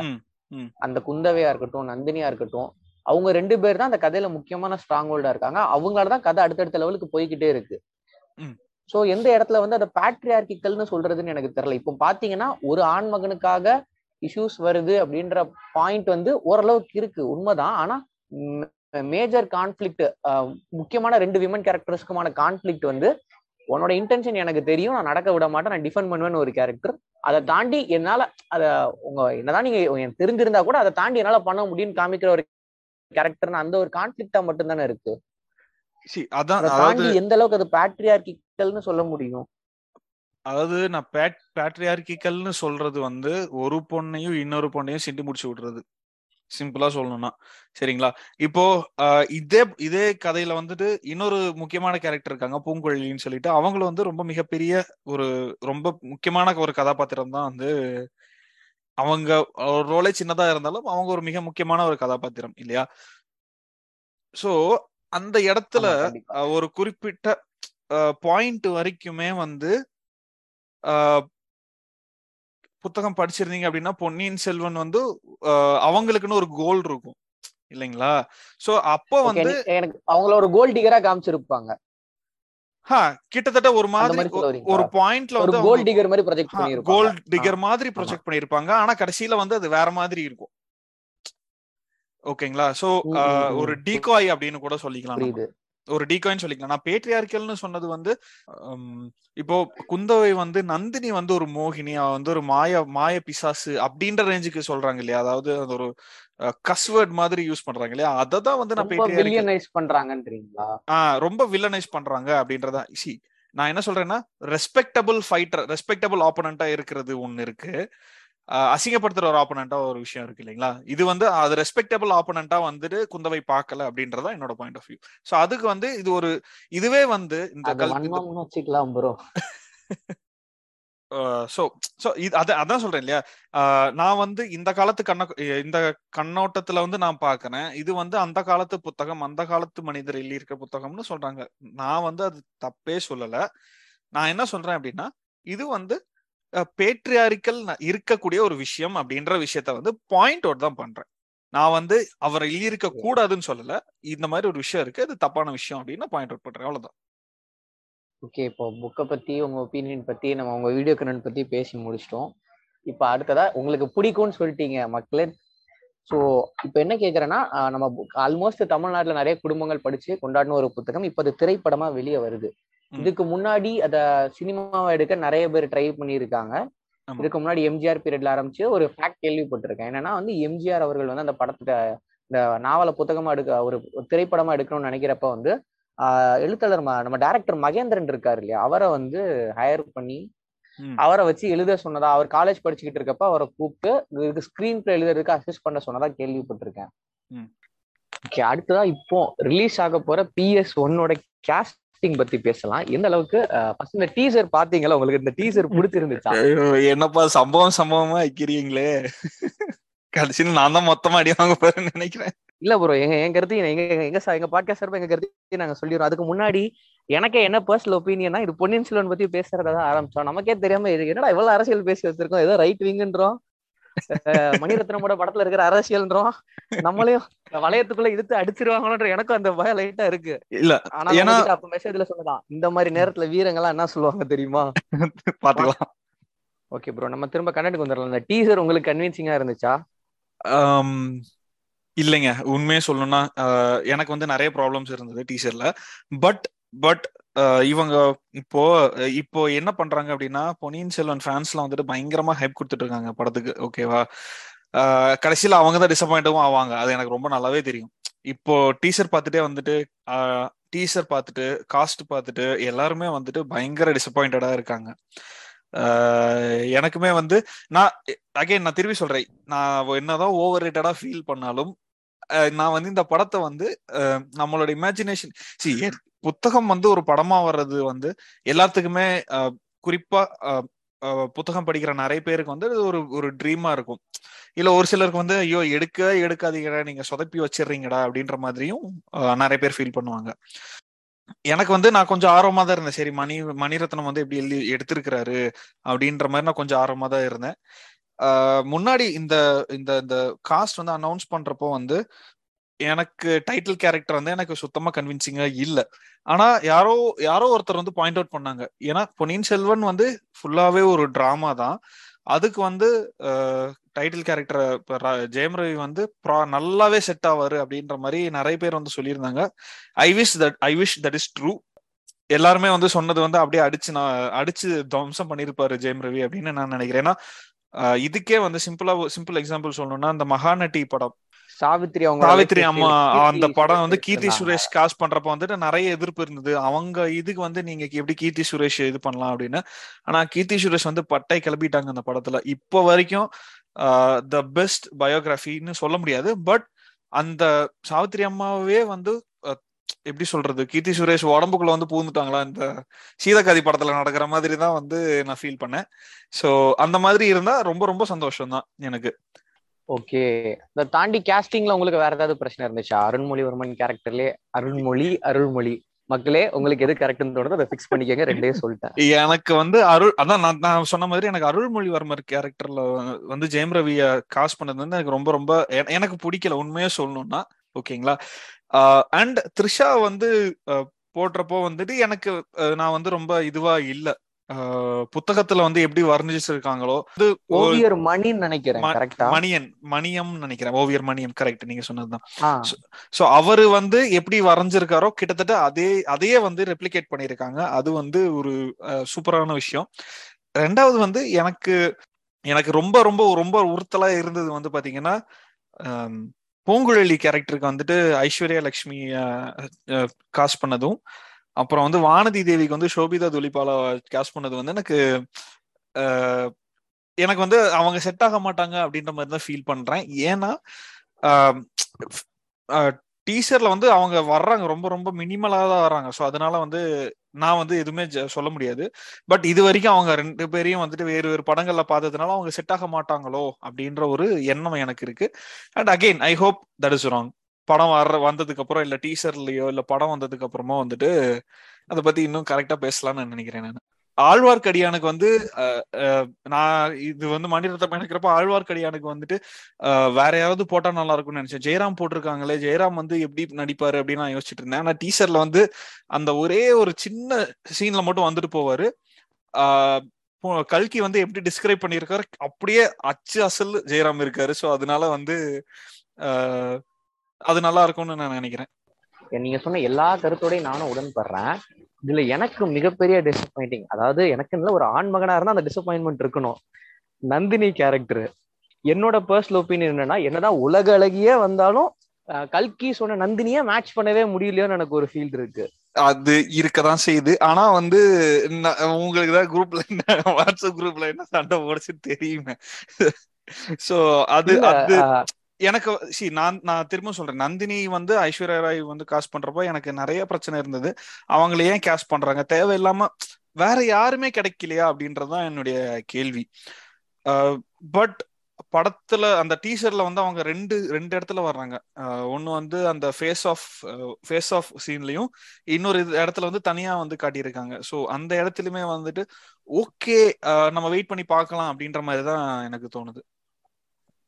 அந்த குந்தவையா இருக்கட்டும் நந்தினியா இருக்கட்டும் அவங்க ரெண்டு பேர் தான் அந்த கதையில முக்கியமான ஸ்ட்ராங் ஹோல்டா இருக்காங்க. அவங்களால தான் கதை அடுத்தடுத்த லெவலுக்கு போய்கிட்டே இருக்கு. சோ எந்த இடத்துல வந்து அதை பேட்ரியார்கிக்கல்னு சொல்றதுன்னு எனக்கு தெரியல. இப்போ பாத்தீங்கன்னா ஒரு ஆண் மகனுக்காக இஷ்யூஸ் வருது அப்படின்ற பாயிண்ட் வந்து ஓரளவுக்கு இருக்கு. உண்மைதான். ஆனா மேஜர் கான்ஃபிளிக்ட் முக்கியமான ரெண்டு விமன் கேரக்டர்ஸ்க்குமான கான்ஃபிளிக்ட் வந்து உன்னோட இன்டென்ஷன் எனக்கு தெரியும் நான் நடக்க விட மாட்டேன் நான் டிஃபெண்ட் பண்ணுவேன்னு ஒரு கேரக்டர் அதை தாண்டி என்னால அத உங்க என்னதான் நீங்க எனக்கு தெரிஞ்சிருந்தா கூட அதை தாண்டி என்னால பண்ண முடியும்னு காமிக்கிற ஒரு கேரக்டர்னு அந்த ஒரு கான்ஃபிளிக்டா மட்டும் தானே இருக்கு. தாண்டி எந்த அளவுக்கு அது பேட்ரியார்கிக்கல்னு சொல்ல முடியும்? அதாவது நான் பேட் பேட்ரியார்கிக்கல்னு சொல்றது வந்து ஒரு பொண்ணையும் இன்னொரு பொண்ணையும் சிண்டி முடிச்சு விடுறது. சிம்பிளா சொல்லணும்னா. சரிங்களா? இப்போ ஆஹ் இதே இதே கதையில வந்துட்டு இன்னொரு முக்கியமான கேரக்டர் இருக்காங்க பூங்குழலின்னு சொல்லிட்டு. அவங்களும் வந்து ரொம்ப மிகப்பெரிய ஒரு ரொம்ப முக்கியமான ஒரு கதாபாத்திரம் தான் வந்து அவங்க ரோலே சின்னதா இருந்தாலும் அவங்க ஒரு மிக முக்கியமான ஒரு கதாபாத்திரம் இல்லையா? சோ அந்த இடத்துல ஒரு குறிப்பிட்ட பாயிண்ட் வரைக்குமே வந்து அஹ், புத்தகம் படிச்சிருந்தீங்க அப்படின்னா பொன்னியின் செல்வன் வந்து அவங்களுக்குன்னு ஒரு கோல் இருக்கும். இல்லைங்களா? சோ அப்போ வந்து எனக்கு- அவங்கள ஒரு கோல்ட் டிகரா காமிச்சிருப்பாங்க. கிட்டத்தட்ட ஒரு மாதிரி? ஒரு பாயிண்ட்ல வந்து கோல்ட் டிகர் மாதிரி ப்ரொஜெக்ட் பண்ணிருப்பாங்க. கோல்ட் டிகர் மாதிரி ப்ரொஜெக்ட் பண்ணிருப்பாங்க. ஆனா கடைசியில வந்து அது வேற மாதிரி இருக்கும். ஓகேங்களா சோ. ஒரு டீகாய் அப்படின்னு கூட சொல்லிக்கலாம் ஒரு டீகாய்னு சொல்லிக்கலாம். நான் பேட்ரியார்கல்னு சொன்னது வந்து இப்போ குந்தவை வந்து நந்தினி வந்து ஒரு மோகினி அவ வந்து ஒரு மாய மாய பிசாசு அப்படின்ற ரேஞ்சுக்கு சொல்றாங்க இல்லையா? அதாவது அது ஒரு கஸ்வேர்ட் மாதிரி யூஸ் பண்றாங்க இல்லையா? அதை தான் வந்து நான் ரொம்ப பேட்ரியார்கல் பண்றாங்கன்றீங்களா? ஆஹ் ரொம்ப வில்லனைஸ் பண்றாங்க அப்படின்றதா சி நான் என்ன சொல்றேன்னா ரெஸ்பெக்டபிள் ஃபைட்டர் ரெஸ்பெக்டபிள் ஆப்போனண்டா இருக்கிறது ஒண்ணு இருக்கு. அசிங்கப்படுத்துற ஒரு ஆப்போனண்டா ஒரு விஷயம் இருக்கு இல்லைங்களா? இது வந்து அது ரெஸ்பெக்டபிள் ஆப்போனண்டா வந்துட்டு குந்தவை பார்க்கல அப்படின்றதா என்னோட பாயிண்ட் ஆஃப் வியூ சோ அதுக்கு வந்து இது ஒரு இதுவே வந்து இந்த வச்சுக்கலாம் ப்ரோ சோ சோ இது அத அதான் சொல்றேன் இல்லையா? ஆஹ் நான் வந்து இந்த காலத்து கண்ண இந்த கண்ணோட்டத்துல வந்து நான் பாக்குறேன் இது வந்து அந்த காலத்து புத்தகம் அந்த காலத்து மனிதர் எழுதியிருக்க புத்தகம்னு சொல்றாங்க. நான் வந்து அது தப்பே சொல்லல. நான் என்ன சொல்றேன் அப்படின்னா இது வந்து பேட்ரியாரிக்கல் இருக்கக்கூடிய ஒரு விஷயம் அப்படின்ற விஷயத்த வந்து பாயிண்ட் அவுட் தான் பண்றேன். நான் வந்து அவர் எழுதியிருக்க கூடாதுன்னு சொல்லல. இந்த மாதிரி ஒரு விஷயம் இருக்கு. அது தப்பான விஷயம் அப்படின்னு பாயிண்ட் அவுட் பண்றேன். அவ்வளவுதான். ஓகே. இப்போ புக்கை பத்தி உங்க ஒப்பீனியன் பத்தி நம்ம உங்க வீடியோ கனெக்ட் பத்தி பேசி முடிச்சிட்டோம். இப்போ அடுத்ததா உங்களுக்கு பிடிக்கும்னு சொல்லிட்டீங்க மக்களே. ஸோ இப்போ என்ன கேட்குறேன்னா நம்ம ஆல்மோஸ்ட் தமிழ்நாட்டில் நிறைய குடும்பங்கள் படிச்சு கொண்டாடின ஒரு புத்தகம். இப்போ அது திரைப்படமா வெளியே வருது. இதுக்கு முன்னாடி அத சினிமாவை எடுக்க நிறைய பேர் ட்ரை பண்ணியிருக்காங்க. இதுக்கு முன்னாடி எம்ஜிஆர் பீரியட்ல ஆரம்பிச்சு ஒரு ஃபேக்ட் கேள்விப்பட்டிருக்கேன் என்னன்னா வந்து எம்ஜிஆர் அவர்கள் வந்து அந்த படத்தை இந்த நாவலை புத்தகமா எடுக்க ஒரு திரைப்படமா எடுக்கணும்னு நினைக்கிறப்ப வந்து எழுத்தாளர் நம்ம டைரக்டர் மகேந்திரன் இருக்காரு இல்லையா அவரை வந்து ஹையர் பண்ணி. அவரை வச்சு எழுத சொன்னதா அவர் காலேஜ் படிச்சுக்கிட்டு இருக்கப்ப அவரை கூப்பிட்டு இதுக்கு ஸ்கிரீன் பிளே எழுதுறதுக்கு அசிஸ்ட் பண்ண சொன்னதா கேள்விப்பட்டிருக்கேன். ஓகே அடுத்ததா இப்போ ரிலீஸ் ஆக போற பிஎஸ் ஒன்னோட கேஸ்டிங் பத்தி பேசலாம். எந்த அளவுக்கு ஃபர்ஸ்ட் இந்த டீசர் பாத்தீங்களா உங்களுக்கு இந்த டீசர் பிடிச்சிருந்துச்சா? என்னப்பா சம்பவம் சம்பவமா வைக்கிறீங்களே? கடைசியில் நான் தான் மொத்தமா அடி வாங்க போறேன்னு நினைக்கிறேன். இல்ல ப்ரோ எங்க எங்க கருத்து எங்க எங்க- எங்க ச- எங்க பாட்காஸ்ட் சார்பா எங்க கருத்து நாங்க சொல்லிடுறோம். அதுக்கு முன்னாடி எனக்கே என்ன பர்சனல் ஒப்பீனியனா இது பொன்னியின் செல்வன் பத்தி பேசுறதா ஆரம்பிச்சோம். நமக்கே தெரியாம இது என்னடா இவ்வளவு அரசியல் பேசி வச்சிருக்கோம்? ஏதோ ரைட் விங்குன்றோம் மணிரத்னமோட படத்துல இருக்கிற அரசியல்ன்றோம். நம்மளையும் வளையத்துக்குள்ள இழுத்து அடிச்சிருவாங்களோன்ற எனக்கும் அந்த பயம் லைட்டா இருக்கு. இல்ல ஆனா அப்ப மெசேஜ்ல சொன்னதான். இந்த மாதிரி நேரத்துல வீரங்கெல்லாம் என்ன சொல்லுவாங்க தெரியுமா? பாத்துக்கலாம். ஓகே ப்ரோ நம்ம திரும்ப கண்டென்ட்க்கு வந்துடலாம். இந்த டீசர் உங்களுக்கு கன்வின்சிங்கா இருந்துச்சா? இல்லைங்க. உண்மையே சொல்லணும்னா எனக்கு வந்து நிறைய ப்ராப்ளம்ஸ் இருந்தது டீச்சர்ல பட் பட் இவங்க இப்போ இப்போ என்ன பண்றாங்க அப்படின்னா பொன்னியின் செல்வன் ஃபேன்ஸ்லாம் வந்துட்டு பயங்கரமா ஹைப் கொடுத்துட்டு இருக்காங்க படத்துக்கு ஓகேவா கடைசியில் அவங்க தான் டிசப்பாயிண்டும் ஆவாங்க. அது எனக்கு ரொம்ப நல்லாவே தெரியும். இப்போ டீசர் பார்த்துட்டே வந்துட்டு டீசர் பார்த்துட்டு காஸ்ட் பார்த்துட்டு எல்லாருமே வந்துட்டு பயங்கர டிசப்பாயிண்டடா இருக்காங்க. எனக்குமே வந்து நான் அகைன் நான் திரும்பி சொல்றேன். நான் என்னதான் ஓவர் ரேட்டடா ஃபீல் பண்ணாலும் நான் வந்து இந்த படத்தை வந்து நம்மளோட இமேஜினேஷன் சி புத்தகம் வந்து ஒரு படமா வர்றது வந்து எல்லாத்துக்குமே அஹ் குறிப்பா அஹ் அஹ் புத்தகம் படிக்கிற நிறைய பேருக்கு வந்து ஒரு ஒரு ட்ரீமா இருக்கும். இல்ல ஒரு சிலருக்கு வந்து ஐயோ எடுக்க எடுக்காதீங்கடா நீங்க சொதப்பி வச்சிடுறீங்கடா அப்படின்ற மாதிரியும் நிறைய பேர் ஃபீல் பண்ணுவாங்க. எனக்கு வந்து நான் கொஞ்சம் ஆர்வமா தான் இருந்தேன். சரி மணி மணிரத்னம் வந்து எப்படி எழுதி எடுத்திருக்கிறாரு அப்படின்ற மாதிரி நான் கொஞ்சம் ஆர்வமா தான் இருந்தேன். முன்னாடி இந்த இந்த இந்த காஸ்ட் வந்து அனௌன்ஸ் பண்றப்போ வந்து எனக்கு டைட்டில் கேரக்டர் வந்து எனக்கு சுத்தமா கன்வின்சிங்கா இல்ல. ஆனா யாரோ யாரோ ஒருத்தர் வந்து பாயிண்ட் அவுட் பண்ணாங்க. ஏன்னா பொன்னியின் செல்வன் வந்து ஃபுல்லாவே ஒரு டிராமா தான். அதுக்கு வந்து டைட்டில் கேரக்டர் ஜெயம் ரவி வந்து நல்லாவே செட் ஆவாரு அப்படின்ற மாதிரி நிறைய பேர் வந்து சொல்லியிருந்தாங்க. I wish that I wish that is true எல்லாருமே வந்து சொன்னது வந்து அப்படியே அடிச்சு நான் அடிச்சு துவம்சம் பண்ணிருப்பாரு ஜெயம் ரவி அப்படின்னு நான் நினைக்கிறேன். ஏன்னா இதுக்கே வந்து சிம்பிளா சிம்பிள் எக்ஸாம்பிள் சொல்லணும்னா அந்த மகாநட்டி படம். சாவித்ரி அவங்க சாவித்ரி அம்மா அந்த படம் வந்து கீர்த்தி சுரேஷ் காஸ்ட் பண்றப்ப வந்துட்டு நிறைய எதிர்ப்பு இருந்தது. அவங்க இதுக்கு வந்து நீங்க எப்படி கீர்த்தி சுரேஷ் இது பண்ணலாம் அப்படின்னு. ஆனா கீர்த்தி சுரேஷ் வந்து பட்டை கிளப்பிட்டாங்க அந்த படத்துல. இப்போ வரைக்கும் த பெஸ்ட் பயோகிராஃபின்னு சொல்ல முடியாது. பட் அந்த சாவித்திரி அம்மாவே வந்து எப்படி சொல்றது? கீர்த்தி சுரேஷ் உடம்புக்குள்ள வந்து பூந்துட்டாங்களா இந்த சீதகாதி படத்துல நடக்கிற மாதிரி தான் வந்து நான் ஃபீல் பண்ணேன். ஸோ அந்த மாதிரி இருந்தா ரொம்ப ரொம்ப சந்தோஷம் தான் எனக்கு. ஓகே இதை தாண்டி கேஸ்டிங்ல உங்களுக்கு வேற ஏதாவது பிரச்சனை இருந்துச்சா? அருண்மொழிவர்மன் கேரக்டர்லயே அருண்மொழி அருள்மொழி. மக்களே உங்களுக்கு எது கரெக்ட்னு தோணுதோ அதை ஃபிக்ஸ் பண்ணிக்கங்க. ரெண்டே சொல்லிட்டேன். எனக்கு வந்து அருள் அதான் நான் நான் சொன்ன மாதிரி எனக்கு அருள்மொழிவர்மர் கேரக்டர்ல வந்து ஜெயம் ரவிய காஸ்ட் பண்ணது வந்து எனக்கு ரொம்ப ரொம்ப எனக்கு பிடிக்கல. உண்மையா சொல்லணும்னா ஓகேங்களா அண்ட் த்ரிஷா வந்து போடுறப்போ வந்துட்டு எனக்கு நான் வந்து ரொம்ப இதுவா இல்ல. புத்தகத்துல வந்து எப்படி வர்ணிச்சிருக்காங்களோ அது ஓவியர் மணின்னு நினைக்கிறேன் மணியன் மணியம் நினைக்கிறேன் ஓவியர் மணியம் கரெக்ட் நீங்க சொன்னதுதான் சோ அவரு வந்து எப்படி வரைஞ்சிருக்காரோ கிட்டத்தட்ட அதே அதையே வந்து ரெப்ளிகேட் பண்ணிருக்காங்க அது வந்து ஒரு சூப்பரான விஷயம். ரெண்டாவது வந்து எனக்கு எனக்கு ரொம்ப ரொம்ப ரொம்ப உறுத்தலா இருந்தது வந்து பாத்தீங்கன்னா பூங்குழலி கேரக்டருக்கு வந்துட்டு ஐஸ்வர்யா லக்ஷ்மி காஸ்ட் பண்ணதும் அப்புறம் வந்து வானதி தேவிக்கு வந்து சோபிதா துலிபாலா காஸ்ட் பண்ணது வந்து எனக்கு எனக்கு வந்து அவங்க செட் ஆக மாட்டாங்க அப்படின்ற மாதிரி தான் ஃபீல் பண்றேன். ஏன்னா டீசர்ல வந்து அவங்க வர்றாங்க ரொம்ப ரொம்ப மினிமலா தான் வர்றாங்க. ஸோ அதனால வந்து நான் வந்து எதுவுமே சொல்ல முடியாது. பட் இது வரைக்கும் அவங்க ரெண்டு பேரையும் வந்துட்டு வேறு வேறு படங்கள்ல பார்த்ததுனால அவங்க செட் ஆக மாட்டாங்களோ அப்படின்ற ஒரு எண்ணம் எனக்கு இருக்கு. And again I hope that is wrong படம் வர்ற வந்ததுக்கு அப்புறம் இல்ல டீசர்லயோ இல்ல படம் வந்ததுக்கு அப்புறமோ வந்துட்டு அதை பத்தி இன்னும் கரெக்டா பேசலாம்னு நினைக்கிறேன் நான். ஆழ்வார்க்கடியானுக்கு வந்து நான் இது வந்து மணிரத்னம் பயணிக்கிறப்ப ஆழ்வார்க்கடியானுக்கு வந்துட்டு வேற யாராவது போட்டா நல்லா இருக்கும்னு நினைச்சேன். ஜெயராம் போட்டிருக்காங்களே ஜெயராம் வந்து எப்படி நடிப்பாரு அப்படின்னு நான் யோசிச்சுட்டு இருந்தேன். ஆனா டீசர்ல வந்து அந்த ஒரே ஒரு சின்ன சீன்ல மட்டும் வந்துட்டு போவாரு. கல்கி வந்து எப்படி டிஸ்கிரைப் பண்ணியிருக்காரு அப்படியே அச்சு அசல் ஜெயராம் இருக்காரு. ஸோ அதனால வந்து அது நல்லா இருக்கும்னு நான் நினைக்கிறேன். நீங்க சொன்ன எல்லா கருத்தோடையும் நானும் உடன்படுறேன். இதுல எனக்கு மிகப்பெரிய டிசப்பாயிண்டிங் அதாவது எனக்கு ஒரு ஆண் மகனா இருந்தா அந்த டிசப்பாயின்மெண்ட் இருக்கணும். நந்தினி கேரக்டர் என்னோட பர்சனல் ஒப்பீனியன் என்னன்னா என்னதான் உலக அழகியே வந்தாலும் கல்கி சொன்ன நந்தினிய மேட்ச் பண்ணவே முடியலையோன்னு எனக்கு ஒரு ஃபீல் இருக்கு. அது இருக்கதான் செய்யுது. ஆனா வந்து உங்களுக்கு தான் குரூப்ல என்ன வாட்ஸ்அப் குரூப்ல என்ன சண்டை போடுச்சு தெரியுமே. சோ அது அது எனக்கு சி நான் நான் திரும்ப சொல்றேன். நந்தினி வந்து ஐஸ்வர்யா ராய் வந்து காஸ்ட் பண்றப்போ எனக்கு நிறைய பிரச்சனை இருந்தது. அவங்கள ஏன் கேஸ்ட் பண்றாங்க? தேவையில்லாம வேற யாருமே கிடைக்கலையா அப்படின்றதுதான் என்னுடைய கேள்வி. பட் படத்துல அந்த டீசர்ல வந்து அவங்க ரெண்டு ரெண்டு இடத்துல வர்றாங்க. ஒன்னு வந்து அந்த ஃபேஸ் ஆஃப் ஃபேஸ் ஆஃப் சீன்லயும் இன்னொரு இடத்துல வந்து தனியா வந்து காட்டியிருக்காங்க. ஸோ அந்த இடத்துலயுமே வந்துட்டு ஓகே நம்ம வெயிட் பண்ணி பார்க்கலாம் அப்படின்ற மாதிரி தான் எனக்கு தோணுது.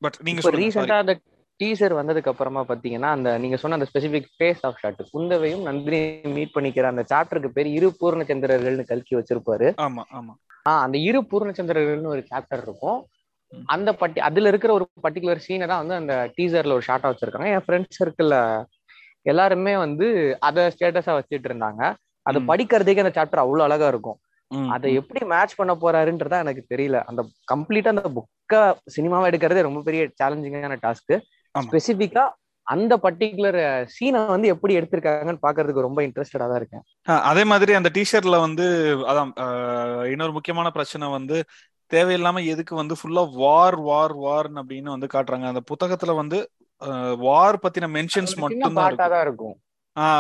பட் நீங்க ரீசெண்டா அந்த டீசர் வந்ததுக்கு அப்புறமா பாத்தீங்கன்னா அந்த நீங்க சொன்ன அந்த ஸ்பெசிபிக் ஃபேஸ் ஆஃப் ஷாட் குந்தவையும் நந்தினி மீட் பண்ணிக்கிற அந்த சாப்டருக்கு பேர் இரு பூர்ணச்சந்திரர்கள்னு கல்கி வச்சிருப்பாரு. ஆமா ஆமா. ஆஹ் அந்த இரு பூர்ணச்சந்திரர்கள்னு ஒரு சாப்டர் இருக்கும். அந்த பட்டி அதுல இருக்கிற ஒரு பர்டிகுலர் சீனை தான் வந்து அந்த டீசர்ல ஒரு ஷார்ட்டா வச்சிருக்காங்க. என் ஃப்ரெண்ட்ஸ் சர்க்கிள்ல எல்லாருமே வந்து அதை ஸ்டேட்டஸா வச்சுட்டு இருந்தாங்க. அதை படிக்கிறதுக்கே அந்த சாப்டர் அவ்வளவு அழகா இருக்கும். அதை எப்படி மேட்ச் பண்ண போறாருன்றதா எனக்கு தெரியல. அந்த கம்ப்ளீட்டா அந்த புக்க சினிமாவை எடுக்கிறதே ரொம்ப பெரிய சேலஞ்சிங்கான டாஸ்க் ஸ்பெசிபிக்கா அந்த பர்டிகுலர் சீனை வந்து எப்படி எடுத்திருக்காங்கன்னு பாக்குறதுக்கு ரொம்ப இன்ட்ரெஸ்டடா தான் இருக்கேன். அதே மாதிரி அந்த டிஷர்ட்ல வந்து அதான் இன்னொரு முக்கியமான பிரச்சனை வந்து தேவையில்லாம எதுக்கு வந்து ஃபுல்லா வார் வார் வார்னு அப்படின்னு வந்து காட்டுறாங்க. அந்த புத்தகத்துல வந்து வார் பத்தின மென்ஷன்ஸ் மட்டும் தான் இருக்கும்.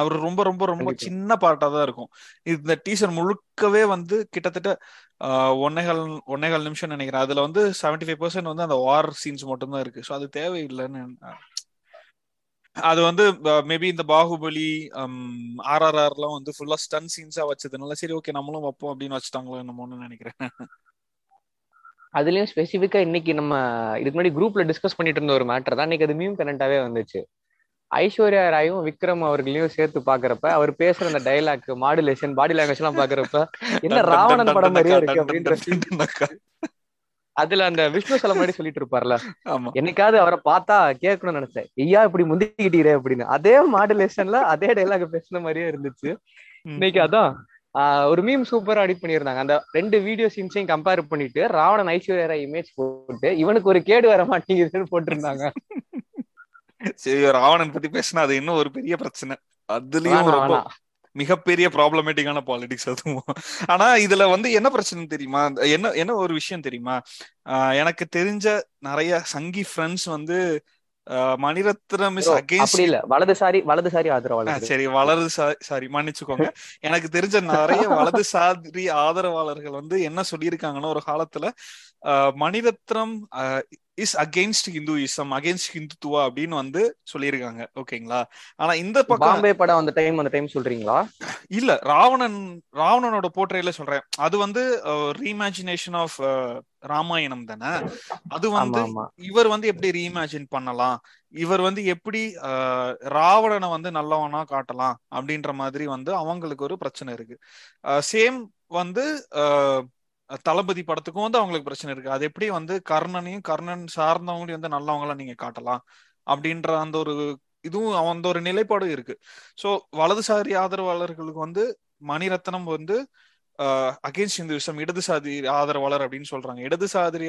ஒரு ரொம்ப ரொம்ப ரொம்ப சின்ன பார்ட்டா தான் இருக்கும். இந்த டீசர் முழுக்கவே வந்து கிட்டத்தட்ட ஒன்னேகால் ஒன்னேகால் நிமிஷம் நினைக்கிறேன். அதுல வந்து செவன்டி ஃபைவ் பர்சன்ட் வந்து அந்த வார் சீன்ஸ் மட்டும் தான் இருக்கு. ஸோ அது தேவையில்லைன்னு அது வந்து மேபி இந்த பாகுபலி ஆர்ஆர்ஆர்லாம் வந்து ஃபுல்லா ஸ்டன் சீன்ஸா வச்சதுனால சரி ஓகே நம்மளும் வைப்போம் அப்படின்னு வச்சுட்டாங்களோ என்னமோன்னு நினைக்கிறேன். அதுலயும் ஸ்பெசிஃபிக்கா இன்னைக்கு நம்ம இதுக்கு முன்னாடி குரூப்ல டிஸ்கஸ் பண்ணிட்டு இருந்த ஒரு மேட்டர் தான். இன்னைக்கு அது மியூம் கரண்டாவே வந்துச்சு. ஐஸ்வர்யா ராயும் விக்ரம் அவர்களையும் சேர்த்து பாக்குறப்ப அவர் பேசுற அந்த டைலாக் மாடுலேஷன் பாடி லாங்குவேஜ் எல்லாம் பாக்குறப்ப என்ன ராவணன் படம் மாதிரியே இருக்கு அப்படின்ற அதுல அந்த விஷ்ணு சில மாதிரி சொல்லிட்டு இருப்பார்ல. என்னைக்காவது அவரை பார்த்தா கேட்கணும்னு நினைச்சேன். ஐயா இப்படி முந்திக்கிட்டீரே அப்படின்னு. அதே மாடுலேஷன்ல அதே டைலாக் பேசுன மாதிரியே இருந்துச்சு. இன்னைக்கு அதான் ஒரு மீம் சூப்பரா அடிட் பண்ணியிருந்தாங்க. அந்த ரெண்டு வீடியோ சீன்ஸையும் கம்பேர் பண்ணிட்டு ராவணன் ஐஸ்வர்யா ராய் இமேஜ் போட்டு இவனுக்கு ஒரு கேடு வர மாட்டேங்குதுன்னு போட்டிருந்தாங்க. சரி ராவணன் பத்தி பேசினா அது இன்னும் ஒரு பெரிய பிரச்சனை. அதுலயும் ரொம்ப மிகப்பெரிய ப்ராப்ளமேட்டிக்கான பாலிடிக்ஸ் அதுவும் ஆனா இதுல வந்து என்ன பிரச்சனை தெரியுமா? என்ன என்ன ஒரு விஷயம் தெரியுமா? எனக்கு தெரிஞ்ச நிறைய சங்கி ஃப்ரெண்ட்ஸ் வந்து மணிரத்னம் இஸ் அகேன்ஸ்ட் இல்ல. வலதுசாரி வலதுசாரி ஆதரவாளர் சரி வலது சாரி மன்னிச்சுக்கோங்க. எனக்கு தெரிஞ்ச நிறைய வலதுசாரி ஆதரவாளர்கள் வந்து என்ன சொல்லியிருக்காங்கன்னா ஒரு காலத்துல Mani Ratnam is against Hinduism against Hindutva அப்படின்னு வந்து சொல்லியிருக்காங்க. ஓகேங்களா? ஆனா இந்த பக்கம் பாம்பே படம் அந்த டைம் அந்த டைம் சொல்றீங்களா? இல்ல ராவணன் ராவணனோட போர்ட்ரேல சொல்றேன். அது வந்து ரீஇமேஜினேஷன் ஆஃப் ராமாயணம் தானே? அது வந்து இவர் வந்து எப்படி ரீஇமேஜின் பண்ணலாம்? இவர் வந்து எப்படி ராவணனை வந்து நல்லவனா காட்டலாம்? அப்படின்ற மாதிரி வந்து அவங்களுக்கு ஒரு பிரச்சனை இருக்கு. சேம் வந்து தளபதி படத்துக்கும் வந்து அவங்களுக்கு பிரச்சனை இருக்கு. அது எப்படி வந்து கர்ணனையும் கர்ணன் சார்ந்தவங்களையும் வந்து நல்லவங்களா நீங்க காட்டலாம் அப்படின்ற அந்த ஒரு இதுவும் அந்த ஒரு நிலைப்பாடும் இருக்கு. ஸோ வலதுசாரி ஆதரவாளர்களுக்கு வந்து மணிரத்னம் வந்து அகேன்ஸ்ட் இந்துவிசம் இடதுசாரி ஆதரவாளர் அப்படின்னு சொல்றாங்க. இடதுசாரி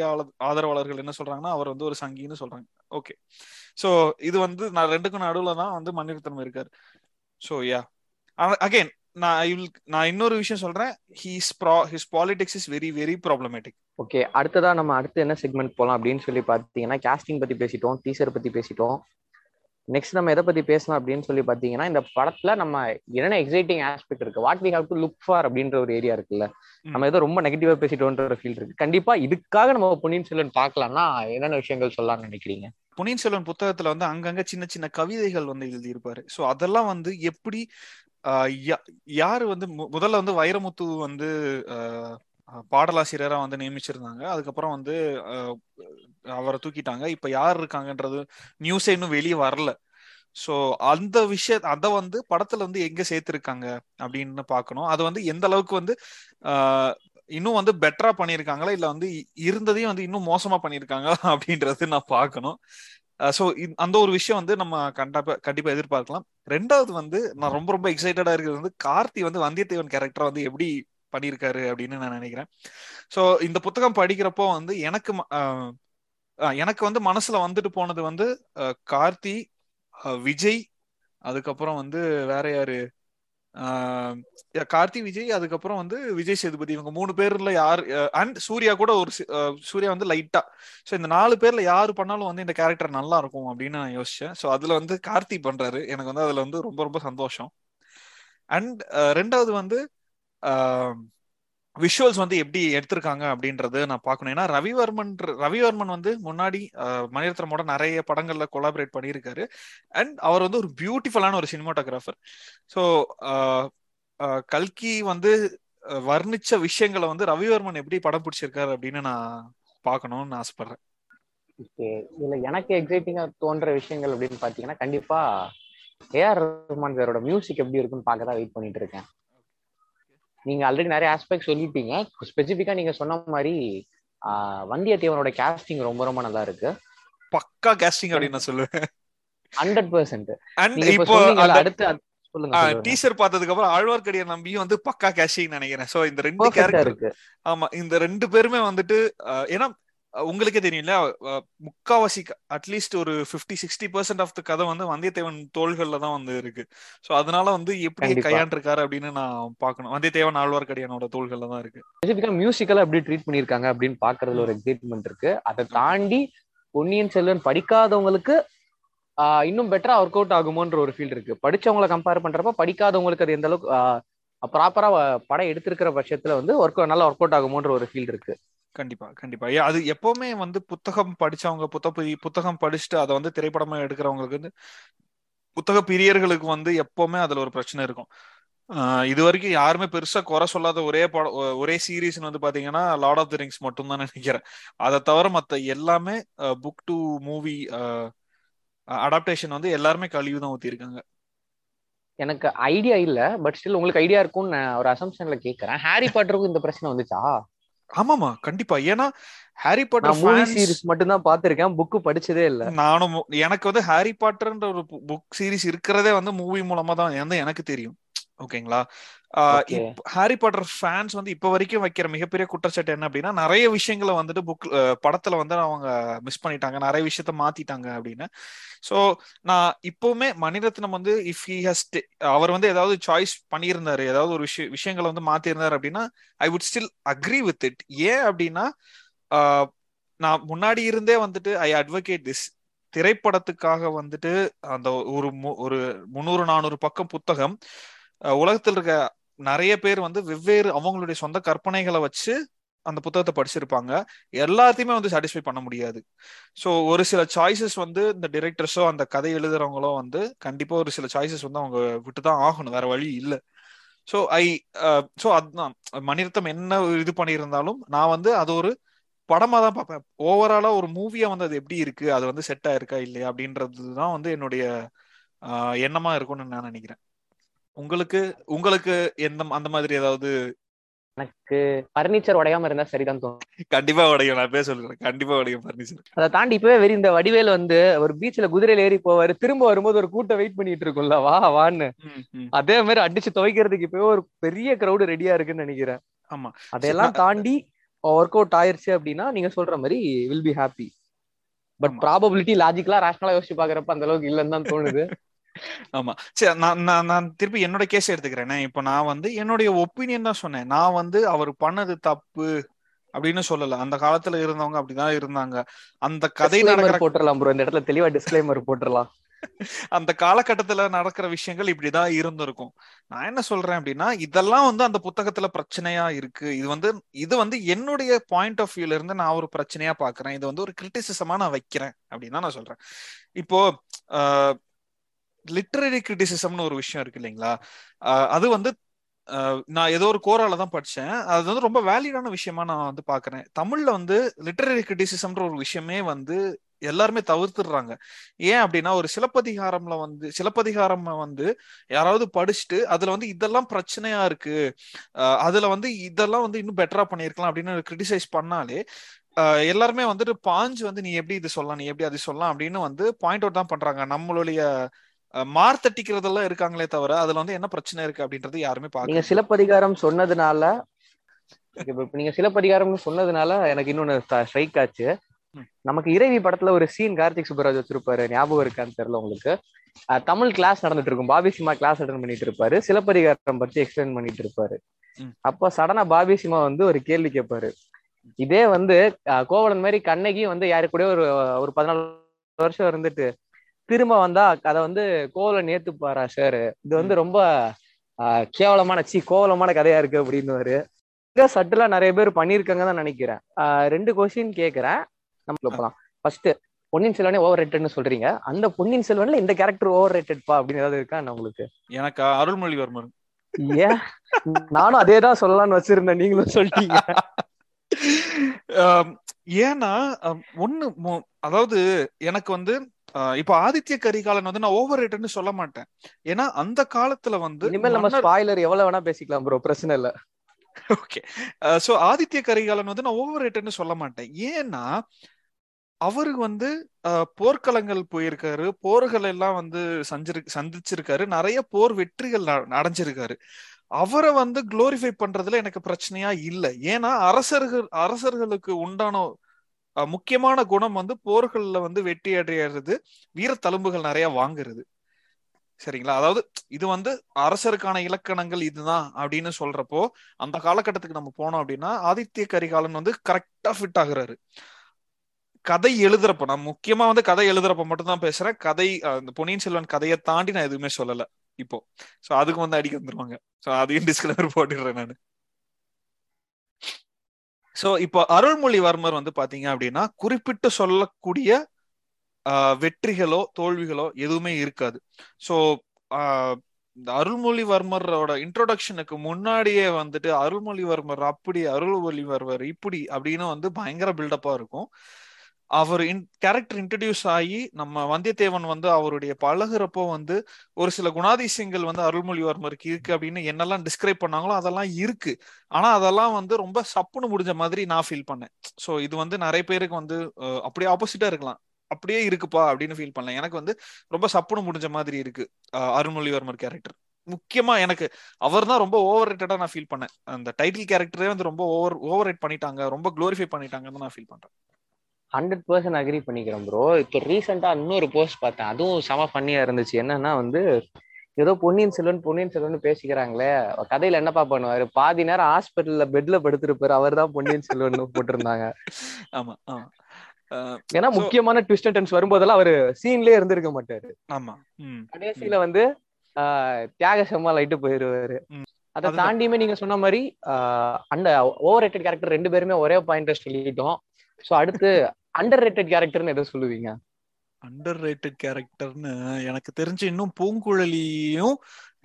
ஆதரவாளர்கள் என்ன சொல்றாங்கன்னா அவர் வந்து ஒரு சங்கின்னு சொல்றாங்க. ஓகே ஸோ இது வந்து நான் ரெண்டுக்கும் நடுவுல தான் வந்து மணிரத்னம் இருக்காரு. ஸோ யா அகைன் நான் நான் இன்னொரு விஷயம் சொல்றேன். ஹீஸ் ப்ரா his politics is very very problematic okay அடுத்ததா நம்ம அடுத்து என்ன செக்மெண்ட் போலாம் அப்படின்னு சொல்லி பாத்தீங்கன்னா கேஸ்டிங் பத்தி பேசிட்டோம் டீசர் பத்தி பேசிட்டோம். நெக்ஸ்ட் நம்ம எதை பத்தி பேசலாம் அப்படின்னு சொல்லி பாத்தீங்கன்னா இந்த படத்துல நம்ம என்னென்ன எக்ஸைட்டிங் ஆஸ்பெக்ட் இருக்கு? What we have to look for அப்படின்ற ஒரு ஏரியா இருக்குல்ல. நம்ம ஏதோ ரொம்ப நெகட்டிவா பேசிட்டோன்ற ஒரு ஃபீல் இருக்கு. கண்டிப்பா இதுக்காக நம்ம பொன்னியின் செல்வன் பார்க்கலாம்னா என்னென்ன விஷயங்கள் சொல்லலாம்னு நினைக்கிறீங்க? பொன்னியின் செல்வன் புத்தகத்துல வந்து அங்கங்க சின்ன சின்ன கவிதைகள் வந்து எழுதியிருப்பாரு. ஸோ அதெல்லாம் வந்து எப்படி யாரு வந்து முதல்ல வந்து வைரமுத்து வந்து பாடலாசிரியரா வந்து நியமிச்சிருந்தாங்க. அதுக்கப்புறம் வந்து அவரை தூக்கிட்டாங்க. இப்ப யார் இருக்காங்கன்றது நியூஸே இன்னும் வெளியே வரல. சோ அந்த விஷய அத வந்து படத்துல வந்து எங்க சேர்த்திருக்காங்க அப்படின்னு பாக்கணும் அது வந்து எந்த அளவுக்கு வந்து இன்னும் வந்து பெட்டரா பண்ணியிருக்காங்களா? இல்ல வந்து இருந்ததையும் வந்து இன்னும் மோசமா பண்ணியிருக்காங்களா? அப்படின்றது நான் பார்க்கணும். ஸோ அந்த ஒரு விஷயம் வந்து நம்ம கண்டிப்பா கண்டிப்பா எதிர்பார்க்கலாம். ரெண்டாவது வந்து நான் ரொம்ப ரொம்ப எக்ஸைட்டடா இருக்கிறது வந்து கார்த்தி வந்து வந்தியத்தேவன் கேரக்டர் வந்து எப்படி பண்ணியிருக்காரு அப்படின்னு நான் நினைக்கிறேன். ஸோ இந்த புத்தகம் படிக்கிறப்போ வந்து எனக்கு எனக்கு வந்து மனசுல வந்துட்டு போனது வந்து கார்த்தி விஜய் அதுக்கப்புறம் வந்து வேற யாரு? கார்த்தி விஜய் அதுக்கப்புறம் வந்து விஜய் சேதுபதி இவங்க மூணு பேர்ல யார் அண்ட் சூர்யா கூட ஒரு சூர்யா வந்து லைட்டா ஸோ இந்த நாலு பேர்ல யாரு பண்ணாலும் வந்து இந்த கேரக்டர் நல்லா இருக்கும் அப்படின்னு நான் யோசிச்சேன். ஸோ அதுல வந்து கார்த்தி பண்றாரு. எனக்கு வந்து அதுல வந்து ரொம்ப ரொம்ப சந்தோஷம். அண்ட் ரெண்டாவது வந்து விஷுவல்ஸ் வந்து எப்படி எடுத்திருக்காங்க அப்படின்றது நான் பார்க்கணும். ஏன்னா ரவிவர்மன் ரவிவர்மன் வந்து முன்னாடி மணிரத்னமோட நிறைய படங்கள்ல கொலாபரேட் பண்ணியிருக்காரு. அண்ட் அவர் வந்து ஒரு பியூட்டிஃபுல்லான ஒரு சினிமாட்டோகிராஃபர் ஸோ கல்கி வந்து வர்ணிச்ச விஷயங்களை வந்து ரவிவர்மன் எப்படி படம் பிடிச்சிருக்காரு அப்படின்னு நான் பார்க்கணும்னு ஆசைப்படுறேன். இதுல எனக்கு எக்ஸைட்டிங்கா தோன்ற விஷயங்கள் அப்படின்னு பாத்தீங்கன்னா கண்டிப்பா ஏஆர் ரஹ்மான் சாரோட மியூசிக் எப்படி இருக்குன்னு பார்க்க தான் வெயிட் பண்ணிட்டு இருக்கேன். நீங்க ஆல்ரெடி நிறைய ஆஸ்பெக்ட் சொல்லிட்டீங்க. ஸ்பெசிபிக்கா நீங்க சொன்ன மாதிரி வந்தியத்தேவனோட கேஸ்டிங் ரொம்ப ரொம்ப நல்லா இருக்கு. பக்கா கேஸ்டிங் அப்படின்னு நான் சொல்லுவேன். ஹண்ட்ரட் பெர்சென்ட் இப்போ அடுத்து டீசர் பார்த்ததுக்கு அப்புறம் ஆழ்வார்க்கடியார் நம்பியும் வந்து பக்கா கேஷிங் நினைக்கிறேன். சோ இந்த ரெண்டு கேரக்டர் ஆமா இந்த ரெண்டு பேருமே வந்துட்டு ஏன்னா உங்களுக்கே தெரியும்ல முக்காவாசி அட்லீஸ்ட் ஒரு fifty sixty percent of the கதை வந்து வந்தியத்தேவன் தோள்கள்ல தான் வந்து இருக்கு. சோ அதனால வந்து எப்படி கையாண்டிருக்காரு அப்படின்னு நான் பாக்கணும் வந்தியத்தேவன் ஆழ்வார்க்கடியானோட தோள்கள்ல தான் இருக்கு. ஸ்பெசிபிக்கா மியூசிக்கலா எப்படி ட்ரீட் பண்ணிருக்காங்க அப்படின்னு பாக்குறதுல ஒரு எக்ஸைட்மெண்ட் இருக்கு. அதை தாண்டி பொன்னியின் செல்வன் படிக்காதவங்களுக்கு இன்னும் பெட்டரா ஒர்க் அவுட் ஆகுமோன்ற ஒரு ஃபீல் இருக்கு. படிச்சவங்களை கம்பேர் பண்றப்ப படிக்காதவங்களுக்கு அது எந்த அளவுக்கு ப்ராப்பரா படம் எடுத்திருக்கிற பட்சத்துல வந்து ஒர்க் நல்லா ஒர்க் அவுட் ஆகுமோன்ற ஒரு ஃபீல் இருக்கு. கண்டிப்பா கண்டிப்பா. அது எப்பவுமே வந்து புத்தகம் படிச்சவங்க புத்தக புத்தகம் படிச்சுட்டு அதை வந்து திரைப்படமா எடுக்கிறவங்களுக்கு வந்து புத்தக பிரியர்களுக்கு வந்து எப்பவுமே அதுல ஒரு பிரச்சனை இருக்கும். இது வரைக்கும் யாருமே பெருசா குறை சொல்லாத ஒரே படம் ஒரே சீரீஸ் வந்து பாத்தீங்கன்னா லார்ட் ஆஃப் த ரிங்ஸ் மட்டும் தான் நினைக்கிறேன். அதை தவிர மத்த எல்லாமே புக் டு மூவி அடாப்டேஷன் வந்து எல்லாருமே கழிவு தான் ஊத்திருக்காங்க. எனக்கு ஐடியா இல்ல பட் ஸ்டில் உங்களுக்கு ஐடியா இருக்கும்னு நான் ஒரு அசம்ஷன்ல கேக்குறேன். ஹாரி பாட்டருக்கும் இந்த பிரச்சனை வந்துச்சா? ஆமாமா கண்டிப்பா. ஏன்னா ஹாரி பாட்டர் மூவி சீரிஸ் மட்டும் தான் பாத்திருக்கேன் புக் படிச்சதே இல்ல. நானும் எனக்கு வந்து ஹாரி பாட்டர்ன்ற ஒரு புக் சீரிஸ் இருக்கிறதே வந்து மூவி மூலமா தான் எனக்கு தெரியும். ஓகேங்களா. ஹாரி பாட்டர் ஃபேன்ஸ் வந்து இப்ப வரைக்கும் வைக்கிற மிகப்பெரிய குற்றச்சாட்டு என்ன அப்படின்னா நிறைய விஷயங்களை வந்துட்டு புக் படத்துல வந்து அவங்க மிஸ் பண்ணிட்டாங்க நிறைய விஷயத்த மாத்திட்டாங்க அப்படின்னு. சோ நான் இப்பவுமே மணிரத்னம் வந்து இஃப் ஹி ஹஸ் அவர் வந்து ஏதாவது சாய்ஸ் பண்ணியிருந்தாரு ஏதாவது ஒரு விஷய விஷயங்களை வந்து மாத்திருந்தாரு அப்படின்னா I would still agree with it ஏன் அப்படின்னா நான் முன்னாடி இருந்தே வந்துட்டு ஐ அட்வொகேட் திஸ் திரைப்படத்துக்காக வந்துட்டு அந்த ஒரு ஒரு முந்நூறு நானூறு பக்கம் புத்தகம் உலகத்தில் இருக்க நிறைய பேர் வந்து வெவ்வேறு அவங்களுடைய சொந்த கற்பனைகளை வச்சு அந்த புத்தகத்தை படிச்சிருப்பாங்க. எல்லாத்தையுமே வந்து சாட்டிஸ்ஃபை பண்ண முடியாது. ஸோ ஒரு சில சாய்ஸஸ் வந்து இந்த டிரெக்டர்ஸோ அந்த கதை எழுதுறவங்களோ வந்து கண்டிப்பா ஒரு சில சாய்ஸஸ் வந்து அவங்க விட்டு தான் ஆகணும். வேற வழி இல்லை. ஸோ ஐ ஸோ அதுதான். மணிரத்தம் என்ன இது பண்ணியிருந்தாலும் நான் வந்து அது ஒரு படமா தான் பார்ப்பேன். ஓவராலா ஒரு மூவியா வந்து அது எப்படி இருக்கு? அது வந்து செட் ஆயிருக்கா இல்லையா? அப்படின்றது தான் வந்து என்னுடைய எண்ணமா இருக்கும்னு நான் நினைக்கிறேன். உங்களுக்கு உங்களுக்கு எந்த அந்த மாதிரி ஏதாவது? எனக்கு பர்னிச்சர் உடையாம இருந்தா சரிதான் தோணும். கண்டிப்பா உடையும். நான் பேச சொல்றேன். கண்டிப்பா உடையும் பர்னிச்சர் அதை தாண்டி இப்பவே வெறி இந்த வடிவேல் வந்து ஒரு பீச்ல குதிரையில ஏறி போவாரு. திரும்ப வரும்போது ஒரு கூட்டம் வெயிட் பண்ணிட்டு இருக்கும்ல வா வான்னு. அதே மாதிரி அடிச்சு துவைக்கிறதுக்கு இப்பவே ஒரு பெரிய கிரௌடு ரெடியா இருக்குன்னு நினைக்கிறேன். ஆமா. அதையெல்லாம் தாண்டி ஒர்க் அவுட் ஆயிருச்சு அப்படின்னா நீங்க சொல்ற மாதிரி will be happy but. Probability லாஜிக்கலா ரேஷனலா யோசிச்சு பாக்குறப்ப அந்த அளவுக்கு இல்லைன்னு தான் தோணுது. ஆமா. சரி நான் நான் நான் திருப்பி என்னோட கேஸ் எடுத்துக்கிறேன். இப்போ நான் வந்து என்னுடைய ஒப்பீனியன் தான் சொன்னேன். நான் வந்து அவர் பண்ணது தப்பு அப்படின்னு சொல்லல. அந்த காலத்துல இருந்தவங்க அப்படிதான் இருந்தாங்க. அந்த கதை நடக்கிற போட்டுடலாம் ப்ரோ இந்த இடத்துல தெளிவா டிஸ்க்ளைமர் போட்டுடலாம் அந்த காலகட்டத்துல நடக்கிற விஷயங்கள் இப்படிதான் இருந்திருக்கும். நான் என்ன சொல்றேன் அப்படின்னா இதெல்லாம் வந்து அந்த புத்தகத்துல பிரச்சனையா இருக்கு. இது வந்து இது வந்து என்னுடைய பாயிண்ட் ஆஃப் வியூல இருந்து நான் ஒரு பிரச்சனையா பாக்குறேன். இது வந்து ஒரு கிரிட்டிசிசமா நான் வைக்கிறேன் அப்படின்னு தான் நான் சொல்றேன். இப்போ லிட்ரரி கிரிட்டிசிசம்னு ஒரு விஷயம் இருக்கு இல்லைங்களா? அது வந்து நான் ஏதோ ஒரு கோரால தான் படிச்சேன். அது வந்து ரொம்ப வேலிடான விஷயமா நான் வந்து பாக்குறேன். தமிழ்ல வந்து லிட்டரரி கிரிட்டிசிசம்ன்ற ஒரு விஷயமே வந்து எல்லாருமே தவிர்த்துடுறாங்க. ஏன் அப்படின்னா ஒரு சிலப்பதிகாரம்ல வந்து சிலப்பதிகாரம் வந்து யாராவது படிச்சுட்டு அதுல வந்து இதெல்லாம் பிரச்சனையா இருக்கு. அதுல வந்து இதெல்லாம் வந்து இன்னும் பெட்டரா பண்ணிருக்கலாம் அப்படின்னு கிரிட்டிசைஸ் பண்ணாலே எல்லாருமே வந்துட்டு பாஞ்சு வந்து நீ எப்படி இது சொல்லலாம்? நீ எப்படி அது சொல்லலாம்? அப்படின்னு வந்து பாயிண்ட் அவுட் தான் பண்றாங்க நம்மளுடைய மார்த்தட்டிக்கிறதெல்லாம் இருக்காங்களே தவிர அதுல வந்து என்ன பிரச்சனை இருக்கு அப்படின்றது யாருமே நீங்க பாக்க சிலப்பதிகாரம் சொன்னதுனால நீங்க சிலப்பதிகாரம்னு சொன்னதுனால எனக்கு இன்னொன்னு ஸ்ட்ரைக் ஆச்சு. நமக்கு இறைவி படத்துல ஒரு சீன் கார்த்திக் சுப்பராஜ் வச்சிருப்பாரு. ஞாபகம் இருக்கான்னு தெரியல உங்களுக்கு. தமிழ் கிளாஸ் நடந்துட்டு இருக்கும். பாபி சிமா கிளாஸ் அட்டன் பண்ணிட்டு இருப்பாரு. சிலப்பதிகாரம் பத்தி எக்ஸ்பிளைன் பண்ணிட்டு இருப்பாரு. அப்ப சடனா பாபி சிமா வந்து ஒரு கேள்வி கேட்பாரு. இதே வந்து கோவலன் மாதிரி கண்ணகி வந்து யாரு கூட ஒரு ஒரு பதினாலு வருஷம் இருந்துட்டு திரும்ப வந்தா அதை வந்து கோவலன் ஏத்துப்பாரா சார் இது வந்து ரொம்ப கேவலமான சி கோவலமான கதையா இருக்கு அப்படின்னு சட்டுலா நிறைய பேர் பண்ணிருக்காங்க தான் நினைக்கிறேன். ரெண்டு கொஸ்டின் கேக்குறேன். நம்ம போலாம். ஃபர்ஸ்ட் பொன்னியின் செல்வனே ஓவர் ரேட்டட்னு சொல்றீங்க. அந்த பொன்னியின் செல்வன்ல இந்த கேரக்டர் ஓவர் ரேட்டட்பா அப்படின்னு ஏதாவது இருக்கா உங்களுக்கு? எனக்கு அருள்மொழிவர்மன். ஏன்? நானும் அதே தான் சொல்லலாம்னு வச்சிருந்தேன். நீங்களும் சொல்லிட்டீங்க. ஏன்னா ஒண்ணு அதாவது எனக்கு வந்து இப்ப ஆதித்ய கரிகாலன் வந்து நான் ஓவர் ரேட்டட்னு சொல்ல மாட்டேன். ஏன்னா அந்த காலத்துல வந்து இனிமேல் நம்ம ஸ்பாய்லர் எவ்வளவு வேணா பேசிக்கலாம் ப்ரோ பிரச்சனை இல்ல. ஓகே சோ ஆதித்ய கரிகாலன் வந்து நான் ஓவர் ரேட்டட்னு சொல்ல மாட்டேன். ஏன்னா அவரு வந்து போர்க்களங்கள் போயிருக்காரு. போர்கள் எல்லாம் வந்து சஞ்சிரு சந்திச்சிருக்காரு. நிறைய போர் வெற்றிகள் அடைஞ்சிருக்காரு. அவரை வந்து குளோரிஃபை பண்றதுல எனக்கு பிரச்சனையா இல்லை. ஏன்னா அரசர்கள் அரசர்களுக்கு உண்டான முக்கியமான குணம் வந்து போர்கள்ல வந்து வெற்றி அடையிறது வீர தழும்புகள் நிறைய வாங்குறது. சரிங்களா? அதாவது இது வந்து அரசருக்கான இலக்கணங்கள் இதுதான் அப்படின்னு சொல்றப்போ அந்த காலகட்டத்துக்கு நம்ம போனோம் அப்படின்னா ஆதித்ய கரிகாலன் வந்து கரெக்டா ஃபிட் ஆகுறாரு. கதை எழுதுறப்ப நான் முக்கியமா வந்து கதை எழுதுறப்ப மட்டும்தான் பேசுறேன். கதை அந்த பொன்னியின் செல்வன் கதையை தாண்டி நான் எதுவுமே சொல்லல இப்போ. சோ அதுக்கு வந்து அடிக்க வந்துருவாங்க. சோ அதையும் டிஸ்கிளைமர் போட்டுடுறேன் நான். சோ இப்போ அருள்மொழிவர்மர் வந்து பாத்தீங்க அப்படின்னா குறிப்பிட்டு சொல்லக்கூடிய வெற்றிகளோ தோல்விகளோ எதுவுமே இருக்காது. சோ இந்த அருள்மொழிவர்மரோட இன்ட்ரோடக்ஷனுக்கு முன்னாடியே வந்துட்டு அருள்மொழிவர்மர் அப்படி அருள்மொழிவர்மர் இப்படி அப்படின்னு வந்து பயங்கர பில்டப்பா இருக்கும். அவர் இன் கேரக்டர் இன்ட்ரடியூஸ் ஆகி நம்ம வந்தியத்தேவன் வந்து அவருடைய பழகுறப்போ வந்து ஒரு சில குணாதிசயங்கள் வந்து அருள்மொழிவர்மருக்கு இருக்கு அப்படின்னு என்னெல்லாம் டிஸ்கிரைப் பண்ணாங்களோ அதெல்லாம் இருக்கு. ஆனா அதெல்லாம் வந்து ரொம்ப சப்புன்னு முடிஞ்ச மாதிரி நான் ஃபீல் பண்ணேன். ஸோ இது வந்து நிறைய பேருக்கு வந்து அப்படியே ஆப்போசிட்டா இருக்கலாம். அப்படியே இருக்குப்பா அப்படின்னு ஃபீல் பண்ணல எனக்கு வந்து ரொம்ப சப்புன்னு முடிஞ்ச மாதிரி இருக்கு அருள்மொழிவர்மர் கேரக்டர் முக்கியமா எனக்கு அவர் தான் ரொம்ப ஓவர் ரேட்டடா நான் ஃபீல் பண்ணேன். அந்த டைட்டில் கேரக்டரே வந்து ரொம்ப ஓவர் ஓவர் ரேட் பண்ணிட்டாங்க ரொம்ப க்ளோரிஃபை பண்ணிட்டாங்கன்னு நான் ஃபீல் பண்றேன். ஹண்ட்ரட் பர்சன்ட் அக்ரி பண்ணிக்கிறேன் ப்ரோ இப்போ ரீசெண்டா இன்னொரு போஸ்ட் பார்த்தேன். அதுவும் செம ஃபன்னியா இருந்துச்சு. என்னன்னா வந்து ஏதோ பொன்னியின் செல்வன் பொன்னியின் செல்வன் பேசிக்கிறாங்களே. கதையில என்னப்பா பண்ணுவாரு? பாதி நேரம் ஹாஸ்பிட்டல்ல பெட்ல படுத்திருப்பாரு. அவர் தான் பொன்னியின் செல்வன் போட்டிருந்தாங்க. ஆமா ஏன்னா முக்கியமான ட்விஸ்ட் டென்ஸ் வரும்போதெல்லாம் அவரு சீன்லயே இருந்திருக்க மாட்டாரு. ஆமா கடைசியில வந்து தியாக செம்மா லைட்டு போயிருவாரு. அதை. தாண்டியுமே நீங்க சொன்ன மாதிரி அந்த ஓவர் ரேட்டட் கேரக்டர் ரெண்டு பேருமே ஒரே பாயிண்ட் சொல்லிட்டோம். சோ அடுத்து அண்டர் ரேட்டட் கேரக்டர்னு எதை சொல்லுவீங்க? அண்டர் ரேட்டட் கேரக்டர்னு எனக்கு தெரிஞ்சு இன்னும் பூங்குழலியும்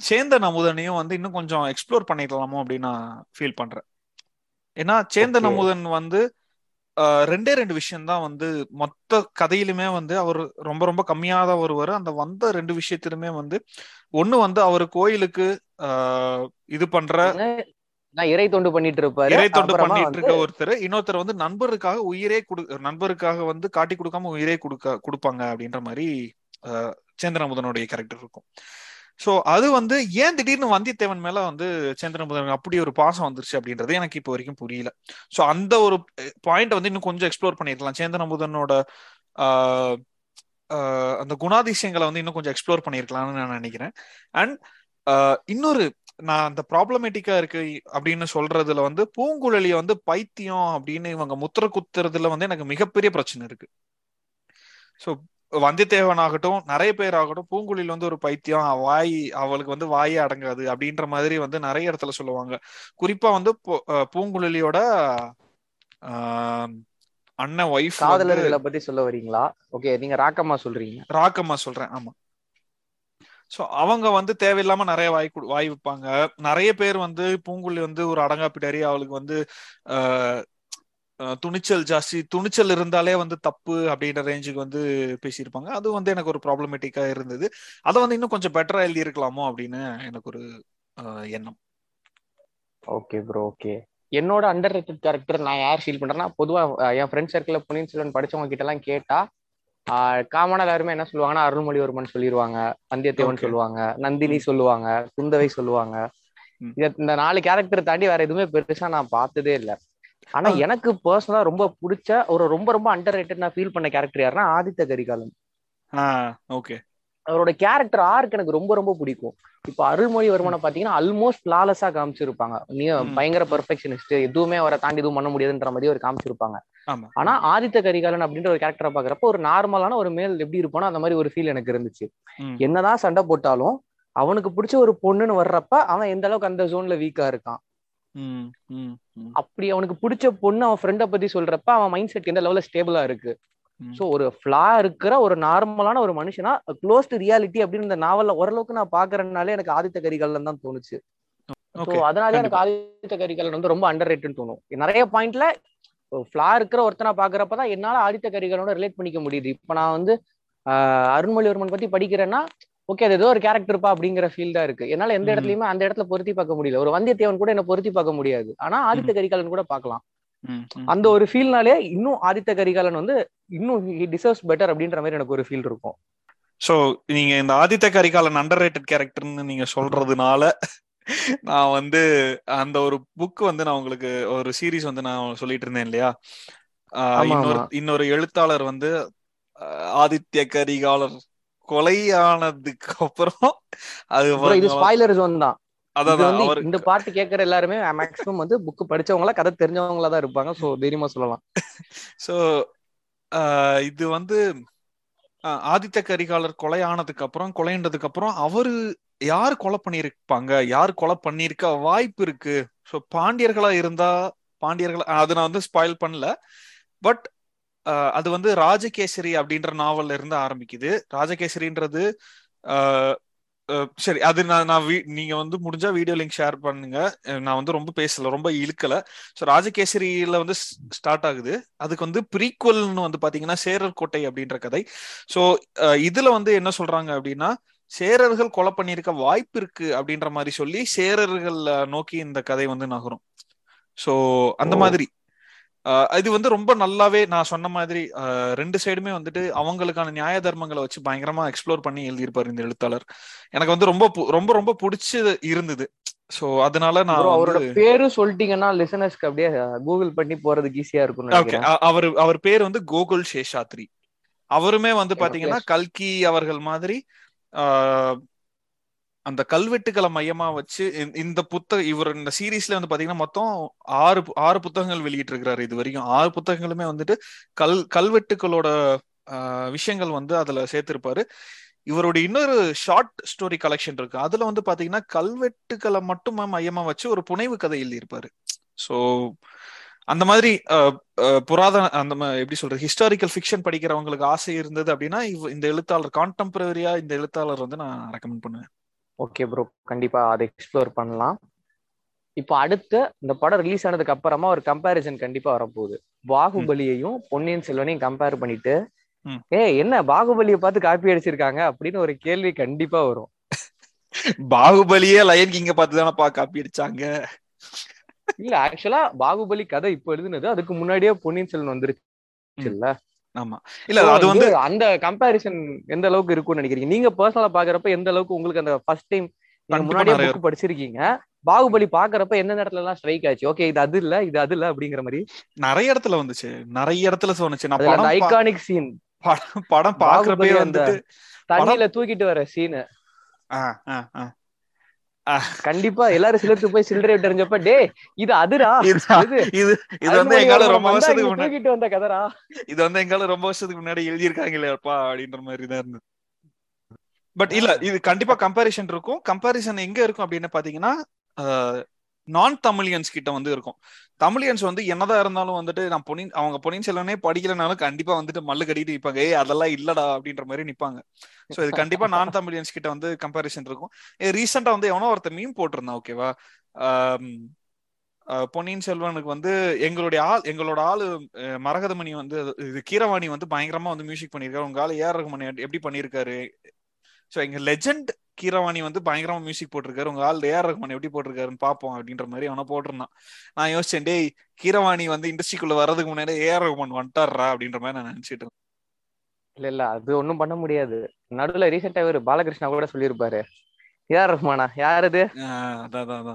சேந்தன் அமுதனையும் வந்து இன்னும் கொஞ்சம் எக்ஸ்ப்ளோர் பண்ணிடலாமோ அப்படின்னு நான் ஃபீல் பண்றேன். ஏன்னா சேந்தன். அமுதன் வந்து ரெண்டே ரெண்டு விஷயம் தான் வந்து மொத்த கதையிலுமே வந்து அவர் ரொம்ப ரொம்ப கம்மியா தான் வருவாரு அந்த வந்த ரெண்டு விஷயத்திலுமே வந்து ஒண்ணு வந்து அவர் கோயிலுக்கு இது பண்ற நான் இறை தொண்டு பண்ணிட்டு இருப்பாரு இறை தொண்டு பண்ணிட்டு இருக்க ஒருத்தர் இன்னொருத்தர் வந்து நண்பருக்காக உயிரே கொடு நண்பருக்காக வந்து காட்டி கொடுக்காம உயிரே கொடுக்க கொடுப்பாங்க அப்படின்ற மாதிரி சேந்திரமுதனுடைய கேரக்டர் இருக்கும். சோ அது வந்து ஏன் திடீர்னு வந்தியத்தேவன் மேல வந்து சேந்திரமுதன் அப்படி ஒரு பாசம் வந்துருச்சு அப்படின்றது எனக்கு இப்போ வரைக்கும் புரியல. சோ அந்த ஒரு பாயிண்ட் வந்து இன்னும் கொஞ்சம் எக்ஸ்ப்ளோர் பண்ணிருக்கலாம் சேந்திரமுதனோட ஆஹ், ஆஹ், அந்த குணாதிசயங்களை வந்து இன்னும் கொஞ்சம் எக்ஸ்ப்ளோர் பண்ணிருக்கலாம்னு நான் நினைக்கிறேன். அண்ட் இன்னொரு நான் அந்த ப்ராப்ளமேட்டிக்கா இருக்கு அப்படின்னு சொல்றதுல வந்து பூங்குழலிய வந்து பைத்தியம் அப்படின்னு இவங்க முத்திர குத்துறதுல வந்து எனக்கு மிகப்பெரிய பிரச்சனை இருக்கு. சோ வந்தியத்தேவன் ஆகட்டும் நிறைய பேர் ஆகட்டும் பூங்குழில வந்து ஒரு பைத்தியம் வாய் அவளுக்கு வந்து வாயே அடங்காது அப்படின்ற மாதிரி வந்து நிறைய இடத்துல சொல்லுவாங்க. குறிப்பா வந்து பூங்குழலியோட ஆஹ், அண்ணன் ஒய்ஃப் காதலர்களை பத்தி சொல்ல வரீங்களா? ஓகே நீங்க ராக்கம்மா சொல்றீங்க. ராக்கம்மா சொல்றேன் ஆமா. சோ அவங்க வந்து தேவையில்லாம நிறைய வாய் குடு- வாய் வைப்பாங்க. நிறைய பேர் வந்து பூங்குழி வந்து ஒரு அடங்காப்பிடாரி அவளுக்கு வந்து துணிச்சல் ஜாஸ்தி துணிச்சல் இருந்தாலே வந்து தப்பு அப்படின்ற ரேஞ்சுக்கு வந்து பேசியிருப்பாங்க. அது வந்து எனக்கு ஒரு ப்ராப்ளமேட்டிக்கா இருந்தது. அதை வந்து இன்னும் கொஞ்சம் பெட்டரா எழுதி இருக்கலாமோ அப்படின்னு எனக்கு ஒரு எண்ணம். Okay bro okay. என்னோட அண்டர் ரேட்டட் கேரக்டர் நான் யார் ஃபீல் பண்றேன்னா பொதுவா என் ஃப்ரெண்ட் சர்க்கிள் பொன்னியின் செல்வன் படிச்சவங்க கிட்ட எல்லாம் கேட்டா காமனா எல்லாருமே என்ன சொல்லுவாங்கன்னா அருள்மொழிவர்மன் சொல்லிடுவாங்க வந்தியத்தேவன். சொல்லுவாங்க நந்தினி சொல்லுவாங்க குந்தவை சொல்லுவாங்க. இந்த நாலு கேரக்டர் தாண்டி வேற எதுவுமே பெருசா நான் பார்த்ததே இல்ல. ஆனா. எனக்கு பர்சனலா ரொம்ப பிடிச்ச ஒரு ரொம்ப ரொம்ப அண்டர் ரேட்டட் நான் ஃபீல் பண்ண கேரக்டர் யாருன்னா ஆதித்த கரிகாலன். ஓகே. அவரோட கேரக்டர் ஆர்க் எனக்கு ரொம்ப ரொம்ப பிடிக்கும். இப்ப அருள்மொழிவர்மனை பாத்தீங்கன்னா ஆல்மோஸ்ட் ஃபிளாலஸா காமிச்சிருப்பாங்க. நீ. பயங்கர பெர்ஃபெக்ஷனிஸ்ட் எதுவுமே அவரை தாண்டி எதுவும் பண்ண முடியாதுன்ற மாதிரி ஒரு காமிச்சிருப்பாங்க. ஆனா ஆதித்த கரிகாலன் அப்படின்ற ஒரு கேரக்டரை பாக்குறப்ப ஒரு நார்மலான ஒரு மேல் எப்படி இருப்பானோ அந்த மாதிரி ஒரு ஃபீல் எனக்கு இருந்துச்சு. என்னதான் சண்டை போட்டாலும் அவனுக்கு பிடிச்ச ஒரு பொண்ணுன்னு வர்றப்ப அவன் எந்த அளவுக்கு அந்த ஜோன்ல வீக்கா இருக்கான். அப்படி அவனுக்கு பிடிச்ச பொண்ணு அவன் ஃப்ரெண்டை பத்தி சொல்றப்ப அவன் மைண்ட் செட் எந்த லெவல்ல ஸ்டேபிளா இருக்கு? சோ ஒரு ஃபிளா இருக்கிற ஒரு நார்மலான ஒரு மனுஷனா க்ளோஸ் டு ரியாலிட்டி அப்படின்னு இந்த நாவல்ல ஓரளவுக்கு நான் பாக்குறேன்னாலே எனக்கு ஆதித்த கரிகாலன் தான் தோணுச்சு. ஸோ அதனாலே எனக்கு. ஆதித்த கரிகாலன் வந்து ரொம்ப அண்டர் ரேட்டுன்னு தோணும். நிறைய பாயிண்ட்ல ஃபிளா இருக்கிற ஒருத்தனை பாக்குறப்பதான் என்னால ஆதித்த கரிகாலனோட ரிலேட் பண்ணிக்க முடியுது. இப்ப நான் வந்து அருண்மொழிவர்மன் பத்தி படிக்கிறேன்னா ஓகே அது ஏதோ ஒரு கேரக்டர்ப்பா அப்படிங்கிற ஃபீல் தான் இருக்கு. என்னால எந்த. இடத்துலயுமே அந்த இடத்துல பொருத்தி பார்க்க முடியல. ஒரு வந்தியத்தேவன் கூட என்ன பொருத்தி பார்க்க முடியாது. ஆனா ஆதித்த கரிகாலன் கூட பார்க்கலாம். ம், ம், அந்த ஒரு ஃபீல்னாலே இன்னும் ஆதித்த கரிகாலன் வந்து இன்னும் டிசர்வ்ஸ் பெட்டர் அப்படின்ற மாதிரி எனக்கு ஒரு ஃபீல் இருக்கும். சோ நீங்க இந்த ஆதித்த கரிகாலன் அண்டர் ரேட்டட் கேரக்டர்னு நீங்க சொல்றதுனால நான் வந்து அந்த ஒரு புக் வந்து நான் உங்களுக்கு ஒரு சீரிஸ் வந்து நான் சொல்லிட்டு இருந்தேன் இல்லையா? இன்னொரு. இன்னொரு எழுத்தாளர் வந்து ஆதித்ய கரிகாலர் கொலையானதுக்கு அப்புறம் அது இது ஸ்பாய்லர் ஜோன் தான் அதான் இந்த பாட்டு கேட்கற எல்லாருமே மேக்ஸிமம் வந்து புக் படிச்சவங்களா கதை தெரிஞ்சவங்களா தான் இருப்பாங்க. சோ தைரியமா சொல்லலாம். சோ இது வந்து ஆதித்த கரிகாலர் கொலை ஆனதுக்கு அப்புறம் கொலைன்றதுக்கு அப்புறம் அவரு யார் கொலை பண்ணிருப்பாங்க யார் கொலை பண்ணிருக்க வாய்ப்பு இருக்கு? சோ பாண்டியர்களா இருந்தா பாண்டியர்களா அது நான் வந்து ஸ்பாயில் பண்ணல. பட் அது வந்து ராஜகேசரி அப்படின்ற நாவல்ல இருந்து ஆரம்பிக்குது. ராஜகேசரின்றது ஆஹ் சரி அது நான் நான் நீங்க வந்து முடிஞ்சா வீடியோ லிங்க் ஷேர் பண்ணுங்க. நான் வந்து ரொம்ப பேசல ரொம்ப இழுக்கல. ஸோ ராஜகேசரியில வந்து ஸ்டார்ட் ஆகுது. அதுக்கு வந்து ப்ரீக்வல்னு வந்து பாத்தீங்கன்னா சேரர் கோட்டை அப்படின்ற கதை. ஸோ இதுல வந்து என்ன சொல்றாங்க அப்படின்னா சேரர்கள் கொலை பண்ணியிருக்க வாய்ப்பு இருக்கு அப்படின்ற மாதிரி சொல்லி சேரர்கள் நோக்கி இந்த கதை வந்து நகரும். ஸோ அந்த. மாதிரி. இது வந்து ரொம்ப நல்லாவே நான் சொன்ன மாதிரி ரெண்டு சைடுமே வந்துட்டு அவங்களுக்கான நியாய தர்மங்களை வச்சு பயங்கரமா எக்ஸ்ப்ளோர் பண்ணி எழுதியிருப்பாரு இந்த எழுத்தாளர். எனக்கு வந்து ரொம்ப ரொம்ப ரொம்ப பிடிச்சு இருந்தது. சோ அதனால நான் ப்ரோ அவரோட பேரும் சொல்லிட்டீங்கன்னா லிசனர்ஸ்க்கு அப்படியே கூகுள் பண்ணி போறதுக்கு ஈஸியா இருக்கும்னு ஓகே அவர் அவர் பேர் வந்து கோகுல் சேஷாத்ரி. அவருமே வந்து பாத்தீங்கன்னா. கல்கி அவர்கள் மாதிரி ஆஹ் அந்த கல்வெட்டுகளை மையமா வச்சு இந்த- இந்த புத்தக இவர் இந்த சீரீஸ்ல வந்து பாத்தீங்கன்னா மொத்தம் ஆறு ஆறு புத்தகங்கள் வெளியிட்டு இருக்கிறாரு இது வரைக்கும். ஆறு புத்தகங்களுமே வந்துட்டு கல் கல்வெட்டுகளோட ஆஹ் விஷயங்கள் வந்து அதுல சேர்த்திருப்பாரு. இவருடைய இன்னொரு ஷார்ட் ஸ்டோரி கலெக்ஷன் இருக்கு. அதுல வந்து பாத்தீங்கன்னா கல்வெட்டுகளை மட்டுமே மையமா வச்சு ஒரு புனைவு கதை எழுதியிருப்பாரு. சோ அந்த மாதிரி புராதன அந்த எப்படி சொல்றது ஹிஸ்டாரிக்கல் ஃபிக்ஷன் படிக்கிறவங்களுக்கு ஆசை இருந்தது அப்படின்னா இந்த எழுத்தாளர் கான்டெம்பரரியா இந்த எழுத்தாளர் வந்து நான் ரெக்கமெண்ட் பண்ணுவேன். ஓகே ப்ரோ கண்டிப்பா அதை எக்ஸ்ப்ளோர் பண்ணலாம். இப்போ அடுத்து இந்த படம் ரிலீஸ் ஆனதுக்கு அப்புறமா ஒரு கம்பேரிசன் கண்டிப்பா வரப்போகுது. பாகுபலியையும் பொன்னியின் செல்வனையும் கம்பேர் பண்ணிட்டு. ஏய் என்ன பாகுபலியை பார்த்து காப்பி அடிச்சிருக்காங்க? அப்படின்னு ஒரு கேள்வி கண்டிப்பா வரும். பாகுபலியே லயன் கிங்க பார்த்து தானப்பா காப்பி அடிச்சாங்க? இல்ல ஆக்சுவலா பாகுபலி கதை இப்போ எழுதுனது அதுக்கு முன்னாடியே பொன்னியின் செல்வன் வந்துருச்சு இல்ல ஆமா. இல்ல அது வந்து அந்த கம்பேரிசன் எந்த அளவுக்கு இருக்கும்னு நினைக்கிறீங்க? நீங்க பர்சனலா பாக்குறப்ப எந்த அளவுக்கு உங்களுக்கு அந்த ஃபர்ஸ்ட் டைம் முன்னாடியே புக் படிச்சிருக்கீங்க? பாகுபலி பாக்குறப்ப எந்த இடத்துல எல்லாம் ஸ்ட்ரைக் ஆச்சு? ஓகே இது அது இல்ல இது அது இல்ல அப்படிங்கிற மாதிரி. நிறைய இடத்துல வந்துச்சு. நிறைய இடத்துல தோணுச்சு நான் ஐகானிக் சீன் படம் படம் பாக்குறப்பே வந்துட்டு தண்ணியில தூக்கிட்டு வர சீன் ஆ, ஆ, ஆ. கண்டிப்பா எல்லாரும் சிலருக்கு போய் சில்லறை தெரிஞ்சப்ப டே இது அதுடா இது- இது வந்து எங்கால ரொம்ப வருஷத்துக்கு முன்னாடி வந்த கதரா இது வந்து எங்கால ரொம்ப வருஷத்துக்கு முன்னாடி எழுதியிருக்காங்க இல்லையாப்பா அப்படின்ற மாதிரி தான் இருந்தது. பட் இல்ல இது கண்டிப்பா கம்பாரிசன் இருக்கும். கம்பாரிசன் எங்க இருக்கும் அப்படின்னு பாத்தீங்கன்னா நான் தமிழியன்ஸ் கிட்ட வந்து இருக்கும். தமிழியன்ஸ் வந்து என்னதான் இருந்தாலும் வந்துட்டு நான் பொன்னியின் அவங்க பொன்னியின் செல்வனே படிக்கலனாலும் கண்டிப்பா வந்துட்டு மல்லு கட்டிட்டு நிப்பாங்க. ஏய் அதெல்லாம் இல்லடா அப்படின்ற மாதிரி நிப்பாங்க. சோ இது கண்டிப்பா நான் தமிழியன்ஸ் கிட்ட வந்து கம்பாரிசன் இருக்கும். ரீசெண்டா வந்து எவனோ ஒருத்த மீன் போட்டிருந்தான் ஓகேவா பொன்னியின் செல்வனுக்கு வந்து எங்களுடைய ஆள் எங்களோட ஆளு மரகதமணி வந்து இது கீரவாணி வந்து பயங்கரமா வந்து மியூசிக் பண்ணியிருக்காரு. உங்க ஆளு ஏஆர் ரகுமணி எப்படி பண்ணியிருக்காரு? சோ எங்க லெஜெண்ட் கீரவாணி வந்து பயங்கரமா மியூசிக் போட்டிருக்காரு. உங்க ஆள் ஏஆர் ரகுமான் எப்படி போட்டிருக்காருன்னு பாப்போம் அப்படின்ற மாதிரி அவனை போட்டிருந்தான். நான் யோசிச்சேன் டேய் கீரவாணி வந்து இண்டஸ்ட்ரிக்குள்ள வர்றதுக்கு முன்னாடி ஏஆர் ரகுமான் வந்துட்டாரா அப்படின்ற மாதிரி நான் நினைச்சிட்டு இருந்தேன். இல்ல இல்ல அது ஒண்ணும் பண்ண முடியாது. நடுவுல ரீசெண்டா இவர் பாலகிருஷ்ணா கூட சொல்லியிருப்பாரு. யார் ரஹ்மானா யார் அது? அதான் அதான், ஸோ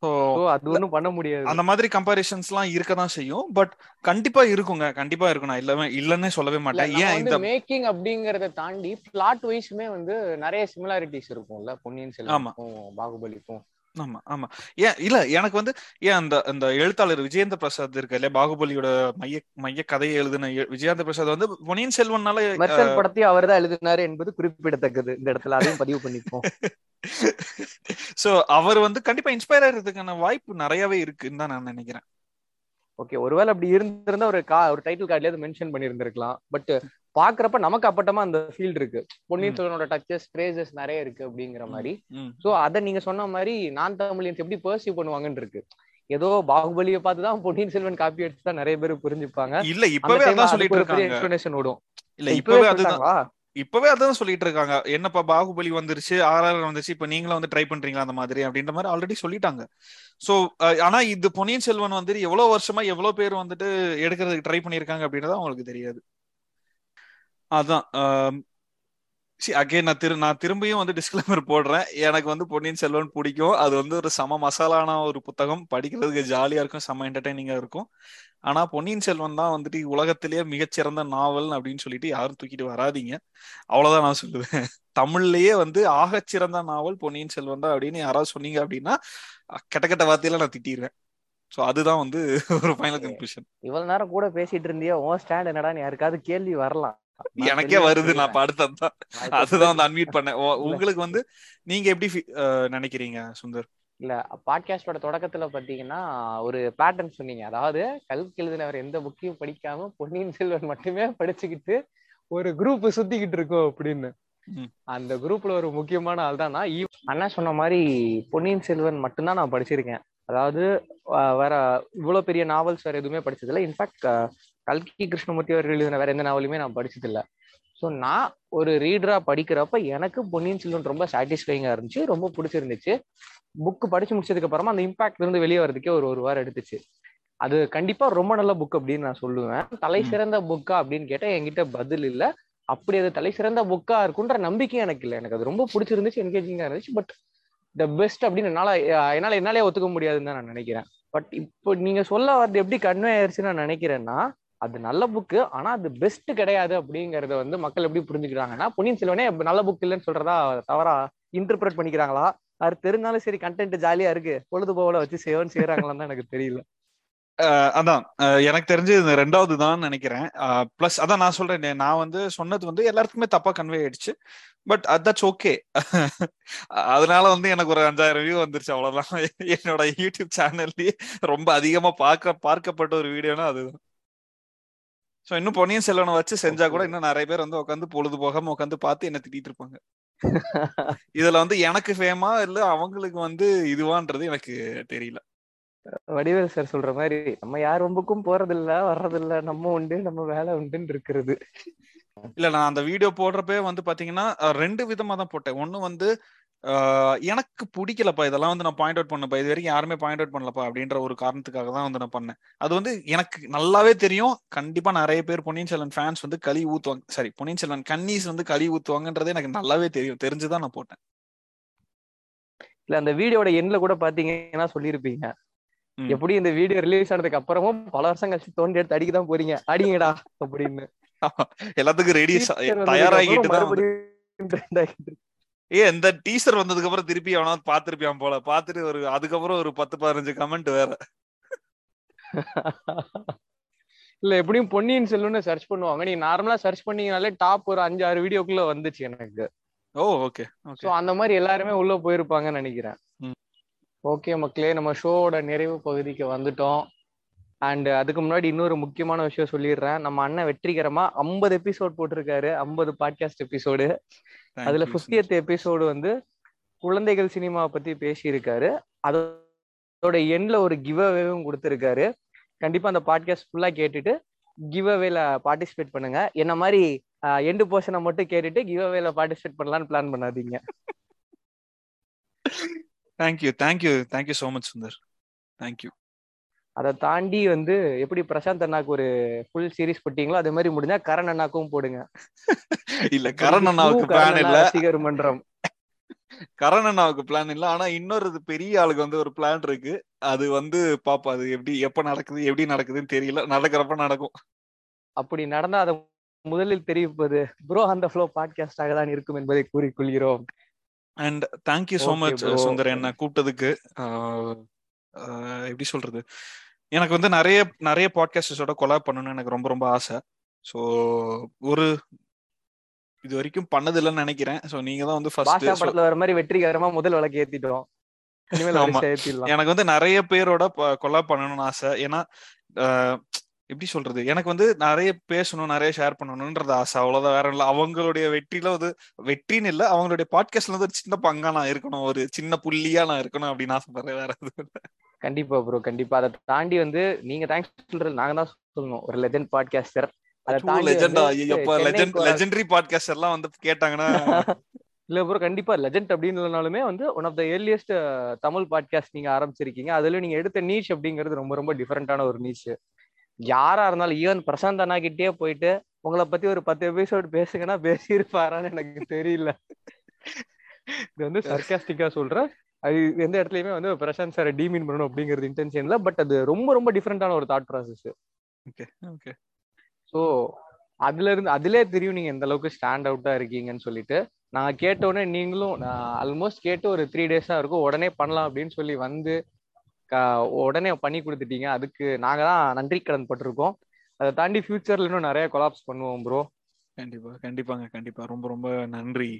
அது ஒண்ணும் பண்ண முடியாது. அந்த மாதிரி கம்பேரிஷன்ஸ் எல்லாம் இருக்க தான் செய்யும். பட் கண்டிப்பா இருக்குங்க. கண்டிப்பா இருக்கும் நான் இல்லவே இல்லன்னே சொல்லவே மாட்டேன். ஏன் இந்த மேக்கிங் அப்படிங்கறத தாண்டி பிளாட் வைஸ்மே வந்து நிறைய சிமிலாரிட்டிஸ் இருக்கும்ல. பொன்னியின் செல்வனுக்கும் பாகுபலிக்கும். ஆமா ஆமா. ஏன் இல்ல எனக்கு வந்து ஏன் அந்த அந்த எழுத்தாளர் விஜயேந்திர பிரசாத் இருக்கு இல்லையா? பாகுபலியோட மைய மைய கதையை எழுதின விஜயேந்திர பிரசாத் வந்து பொன்னியின் செல்வன்னால மெர்சல் படத்தையும் அவர் தான் எழுதினாரு என்பது குறிப்பிடத்தக்கது. இந்த இடத்துல அதையும் பதிவு பண்ணிப்போம். சோ அவர் வந்து கண்டிப்பா இன்ஸ்பயர் ஆகிறதுக்கான வாய்ப்பு நிறையவே இருக்குன்னு தான் நான் நினைக்கிறேன். ஓகே ஒருவேளை அப்படி இருந்திருந்தா ஒரு கா ஒரு டைட்டில் கார்ட்லயாவது மென்ஷன் பண்ணியிருந்திருக்கலாம். பட் பாக்குறப்ப நமக்கு அப்பட்டமா அந்த ஃபீல் இருக்கு. பொன்னியின். செல்வனோட டச்சஸ் பிரேசஸ் நிறைய இருக்கு அப்படிங்கிற மாதிரி. சோ அத நீங்க சொன்ன மாதிரி நான் தமிழியன்ஸ் எப்படி பர்சீவ் பண்ணுவாங்கன்னு இருக்கு. ஏதோ பாகுபலியை பார்த்து தான் பொன்னியின் செல்வன் காப்பி அடிச்சு தான் நிறைய பேர் புரிஞ்சுப்பாங்க. இல்ல இப்பவே அதான் சொல்லிட்டு இருக்காங்க. எக்ஸ்பிளனேஷன் ஓடும். இல்ல இப்பவே அதுதான் இப்பவே அதான் சொல்லிட்டு இருக்காங்க. என்னப்பா பாகுபலி வந்துருச்சு ஆர்ஆர் வந்துச்சு இப்ப நீங்களும் வந்து ட்ரை பண்றீங்களா அந்த மாதிரி அப்படின்ற மாதிரி ஆல்ரெடி சொல்லிட்டாங்க. சோ ஆனா இது பொன்னியின் செல்வன் வந்துட்டு எவ்வளவு வருஷமா எவ்வளவு பேர் வந்துட்டு எடுக்கிறதுக்கு ட்ரை பண்ணிருக்காங்க அப்படின்றது அவங்களுக்கு தெரியாது. அதான் அகைன் நான் திரு நான் திரும்பியும் வந்து டிஸ்கிளைமர் போடுறேன். எனக்கு வந்து பொன்னியின் செல்வன் பிடிக்கும். அது வந்து ஒரு சம மசாலான ஒரு புத்தகம். படிக்கிறதுக்கு ஜாலியா இருக்கும் செம என்டர்டைனிங்கா இருக்கும். ஆனா பொன்னியின் செல்வன் தான் வந்துட்டு உலகத்திலேயே மிகச்சிறந்த நாவல் அப்படின்னு சொல்லிட்டு யாரும் தூக்கிட்டு வராதீங்க. அவ்வளவுதான் நான் சொல்லுவேன். தமிழ்லயே வந்து ஆகச்சிறந்த நாவல் பொன்னியின் செல்வன் தான் அப்படின்னு யாராவது சொன்னீங்க அப்படின்னா கெட்ட கெட்ட வார்த்தையில நான் திட்டிடுவேன் சோ அதுதான் வந்து ஒரு ஃபைனல் கன்க்ளூஷன் இவ்வளவு நேரம் கூட பேசிட்டு இருந்தியா உன் ஸ்டாண்ட் என்னடான்னு யாருக்காவது கேள்வி வரலாம். எனக்கே வருது நான் இப்ப அதுதான் வந்து அன்மியூட் பண்ணேன். உங்களுக்கு வந்து நீங்க எப்படி நினைக்கிறீங்க சுந்தர்? இல்ல பாட்காஸ்டோட தொடக்கத்துல பாத்தீங்கன்னா ஒரு பேட்டர்ன் சொன்னீங்க. அதாவது கல்கி எழுதினவர் எந்த புக்கையும் படிக்காம பொன்னியின் செல்வன் மட்டுமே படிச்சுக்கிட்டு ஒரு குரூப் சுத்திக்கிட்டு இருக்கோம் அப்படின்னு. அந்த குரூப்ல ஒரு முக்கியமான ஆள் தான் அண்ணா சொன்ன மாதிரி பொன்னியின் செல்வன் மட்டும்தான் நான் படிச்சிருக்கேன். அதாவது வேற இவ்வளவு பெரிய நாவல்ஸ் வேற எதுவுமே படிச்சதில்ல. இன்ஃபேக்ட் கல்கி கிருஷ்ணமூர்த்தி அவர்கள் எழுதின வேற எந்த நாவலுமே நான் படிச்சதில்ல. ஸோ நான் ஒரு ரீடரா படிக்கிறப்ப எனக்கு பொன்னியின் செல்வன் ரொம்ப சாட்டிஸ்ஃபைங்கா இருந்துச்சு ரொம்ப பிடிச்சிருந்துச்சு. புக் படிச்சு முடிச்சதுக்கு அப்புறமா அந்த இம்பாக்ட்ல இருந்து வெளியே வரதுக்கே ஒரு ஒரு வாரம் எடுத்துச்சு. அது கண்டிப்பா ரொம்ப நல்ல புக் அப்படின்னு நான் சொல்லுவேன். தலை. சிறந்த புக்கா அப்படின்னு கேட்டா என்கிட்ட பதில் இல்ல. அப்படி அது தலை சிறந்த புக்கா இருக்குன்ற நம்பிக்கை எனக்கு இல்லை. எனக்கு அது ரொம்ப பிடிச்சிருந்துச்சு என்கேஜிங்கா இருந்துச்சு. பட் த பெஸ்ட் அப்படின்னு என்னால என்னால என்னாலே ஒத்துக்க முடியாதுன்னு தான் நான் நினைக்கிறேன். பட் இப்போ நீங்க சொல்ல வரது எப்படி கன்வே ஆயிருச்சுன்னு நான் நினைக்கிறேன்னா அது நல்ல புக்கு ஆனா அது பெஸ்ட் கிடையாது அப்படிங்கறத வந்து மக்கள் எப்படி புரிஞ்சுக்கிறாங்கன்னா பொன்னியின் செல்வனே நல்ல புக் இல்லைன்னு சொல்றதா தவறா இன்டர்பிரட் பண்ணிக்கிறாங்களா? அது தெரிஞ்சாலும் சரி கண்டென்ட் ஜாலியா இருக்கு. பொழுதுபோல வச்சு சேவன் செய்யறாங்களான்னு தான் எனக்கு தெரியல. அதான். எனக்கு தெரிஞ்சு இந்த ரெண்டாவது தான் நினைக்கிறேன் பிளஸ் அதான் நான் சொல்றேன் நான் வந்து சொன்னது வந்து எல்லாருக்குமே தப்பா கன்வே ஆயிடுச்சு. பட் தட்ஸ் ஓகே அதனால வந்து எனக்கு ஒரு அஞ்சாயிரம் வியூ வந்துருச்சு அவ்வளவுதான். என்னோட யூடியூப் சேனல்லயே ரொம்ப அதிகமா பார்க்க பார்க்கப்பட்ட ஒரு வீடியோனா அதுதான். சோ இன்னும் பொன்னியின் செல்வனை வச்சு செஞ்சா கூட இன்னும் நிறைய பேர் வந்து உட்காந்து பொழுது போகாம உட்காந்து பார்த்து என்ன திட்டிட்டு இருப்பாங்க. இதுல வந்து எனக்கு ஃபேமா இல்ல அவங்களுக்கு வந்து இதுவான்றது எனக்கு தெரியல. வடிவேல் சார் சொல்ற மாதிரி நம்ம யார் ரொம்பக்கும் போறதில்ல வர்றதில்ல நம்ம உண்டு நம்ம வேலை உண்டுன்னு இருக்கிறது. இல்ல நான் அந்த வீடியோ போடுறப்பே வந்து பாத்தீங்கன்னா ரெண்டு விதமா தான் போட்டேன். ஒண்ணு வந்து எனக்கு பிடிக்கலப்பா. இதெல்லாம் வந்து நான் பாயிண்ட் அவுட் பண்ணப்பா இது வரைக்கும் யாருமே பாயிண்ட் அவுட் பண்ணலப்பா அப்படின்ற ஒரு காரணத்துக்காக தான் வந்து நான் பண்ணேன். அது வந்து எனக்கு நல்லாவே தெரியும். கண்டிப்பா நிறைய பேர் பொன்னியின் செல்வன் ஃபேன்ஸ் வந்து களி ஊத்துவாங்க. சாரி பொன்னியின் செல்வன் கன்னீஸ் வந்து களி ஊத்துவாங்கன்றதே எனக்கு நல்லாவே தெரியும். தெரிஞ்சுதான் நான் போட்டேன். இல்ல அந்த வீடியோட எண்ட்ல கூட பாத்தீங்கன்னா சொல்லியிருப்பீங்க. எப்படி இந்த வீடியோ ரிலீஸ் ஆனதுக்கு அப்புறமும் பல வருஷம் கழிச்சு தோண்டி எடுத்து அடிக்க தான் போறீங்க. அடிங்கடா அப்படின்னு. எல்லாத்துக்கும் ரெடி தயாராகிட்டு ஏ இந்த டீசர் வந்ததுக்கு அப்புறம் திருப்பி அவனாவது பாத்திருப்பான் போல. பாத்துட்டு ஒரு அதுக்கப்புறம் ஒரு பத்து பதினஞ்சு கமெண்ட் வேற. இல்ல எப்படியும் பொன்னியின் செல்வன்னு சர்ச் பண்ணுவாங்க. நீங்க நார்மலா சர்ச் பண்ணீங்கனாலே டாப் ஒரு அஞ்சு ஆறு வீடியோக்குள்ள வந்துச்சு எனக்கு. ஓ ஓகே சோ அந்த மாதிரி எல்லாருமே உள்ள போயிருப்பாங்கன்னு நினைக்கிறேன். ஓகே மக்களே நம்ம ஷோவோட நிறைவு பகுதிக்கு வந்துட்டோம். அண்ட் அதுக்கு முன்னாடி இன்னொரு முக்கியமான விஷயம் சொல்லிடுறேன். நம்ம அண்ணன் வெற்றிகரமா 50 எபிசோட் போட்டிருக்காரு. 50 பாட்காஸ்ட் எபிசோடு அதுல பிப்டியத் எபிசோடு வந்து குழந்தைகள் சினிமா பத்தி பேசியிருக்காரு. அதோட எண்ட்ல ஒரு கிவ் அவேவும் கொடுத்திருக்காரு. கண்டிப்பா அந்த பாட்காஸ்ட் ஃபுல்லா கேட்டுட்டு கிவ் அவேல பார்ட்டிசிபேட் பண்ணுங்க. என்ன மாதிரி எண்டு போர்ஷனை மட்டும் கேட்டுட்டு கிவ் அவேல பார்ட்டிசிபேட் பண்ணலாம்னு பிளான் பண்ணாதீங்க. Thank you thank you thank you so much Sundar thank you அதை தாண்டி வந்து எப்படி பிரசாந்த் அண்ணாக்கு ஒரு ஃபுல் சீரிஸ் போட்டீங்களோ அதே மாதிரி முடிஞ்சா கரண் அண்ணாக்கும் போடுங்க. இல்ல கரண் அண்ணாவுக்கு பிளான் இல்ல. ரசிகர் மன்றம். கரண் அண்ணாவுக்கு பிளான் இல்ல. ஆனா இன்னொரு பெரிய ஆளுக்கு வந்து ஒரு பிளான் இருக்கு. அது வந்து பாப்பா அது எப்படி எப்ப நடக்குது எப்படி நடக்குதுன்னு தெரியல. நடக்கிறப்ப நடக்கும். அப்படி நடந்தா அதை முதலில் தெரிவிப்பது ப்ரோ அந்த ஃப்ளோ பாட்காஸ்டாக தான் இருக்கும் என்பதை கூறிக்கொள்கிறோம். And thank you so much. Sundar என்ன கூப்பிட்டதுக்கு. எப்படி சொல்றது? எனக்கு வந்து நிறைய நிறைய பாட்காஸ்டர்ஸோட கொலாப் பண்ணணும்னு எனக்கு ரொம்ப ரொம்ப ஆசை. ஸோ ஒரு இது வரைக்கும் பண்ணது இல்லைன்னு நினைக்கிறேன். ஸோ நீங்க தான் வந்து ஃபர்ஸ்ட் படத்துல வர மாதிரி வெற்றிகரமா முதல் விளக்கு ஏத்திட்டோம். எனக்கு வந்து நிறைய பேரோட கொலாப் பண்ணணும்னு ஆசை. ஏன்னா எப்படி சொல்றது? எனக்கு வந்து நிறைய பேசணும் நிறைய ஷேர் பண்ணணும்ன்றது ஆசை. அவ்வளவுதான். வேற இல்லை. அவங்களுடைய வெற்றியில வந்து வெற்றின்னு இல்லை அவங்களுடைய பாட்காஸ்ட்ல வந்து ஒரு சின்ன பங்கா நான் இருக்கணும். ஒரு சின்ன புள்ளியா நான் இருக்கணும் அப்படின்னு ஆசைப்படுறேன் வேற எதுவும். கண்டிப்பா ப்ரோ கண்டிப்பா. அதை தாண்டி வந்து நீங்க தேங்க்ஸ் சொல்றது நாங்க தான் சொல்லணும். ஒரு லெஜண்ட் பாட்காஸ்டர் legendary podcaster எல்லாம் வந்து கேட்டாங்கன்னா இல்ல ப்ரோ கண்டிப்பா. லெஜண்ட் அப்படின்னு இல்லைனாலுமே வந்து one of the earliest Tamil podcast நீங்க ஆரம்பிச்சிருக்கீங்க. அதுல நீங்க எடுத்த நீச் அப்படிங்கிறது ரொம்ப ரொம்ப டிஃபரெண்டான ஒரு நீச் யாரா இருந்தாலும் ஈவன் பிரசாந்த் அண்ணா கிட்டே போயிட்டு உங்களை பத்தி ஒரு பத்து எபிசோடு பேசுங்கன்னா பேசியிருப்பாரான்னு எனக்கு தெரியல. இது வந்து சர்க்காஸ்டிக்கா சொல்றேன். அது எந்த இடத்துலயுமே வந்து பிரசாந்த் சாரை டீமீன் பண்ணணும் அப்படிங்கிறது இன்டென்ஷன்ல பட் அது ரொம்ப ரொம்ப டிஃபரெண்டான ஒரு thought process okay okay so அதுல இருந்து அதுலயே தெரியும் நீங்க எந்த அளவுக்கு ஸ்டாண்ட் அவுட்டா இருக்கீங்கன்னு சொல்லிட்டு. நான் கேட்ட உடனே நீங்களும் ஆல்மோஸ்ட் கேட்டு ஒரு த்ரீ டேஸ் இருக்கும். உடனே பண்ணலாம் அப்படின்னு சொல்லி வந்து உடனே பண்ணி கொடுத்துட்டீங்க. அதுக்கு நாங்க தான் நன்றி கடன் பட்டிருக்கோம். அதை தாண்டி ஃபியூச்சர்ல இன்னும் நிறைய கொலாப்ஸ் பண்ணுவோம் ப்ரோ கண்டிப்பா கண்டிப்பாங்க கண்டிப்பா. ரொம்ப ரொம்ப நன்றி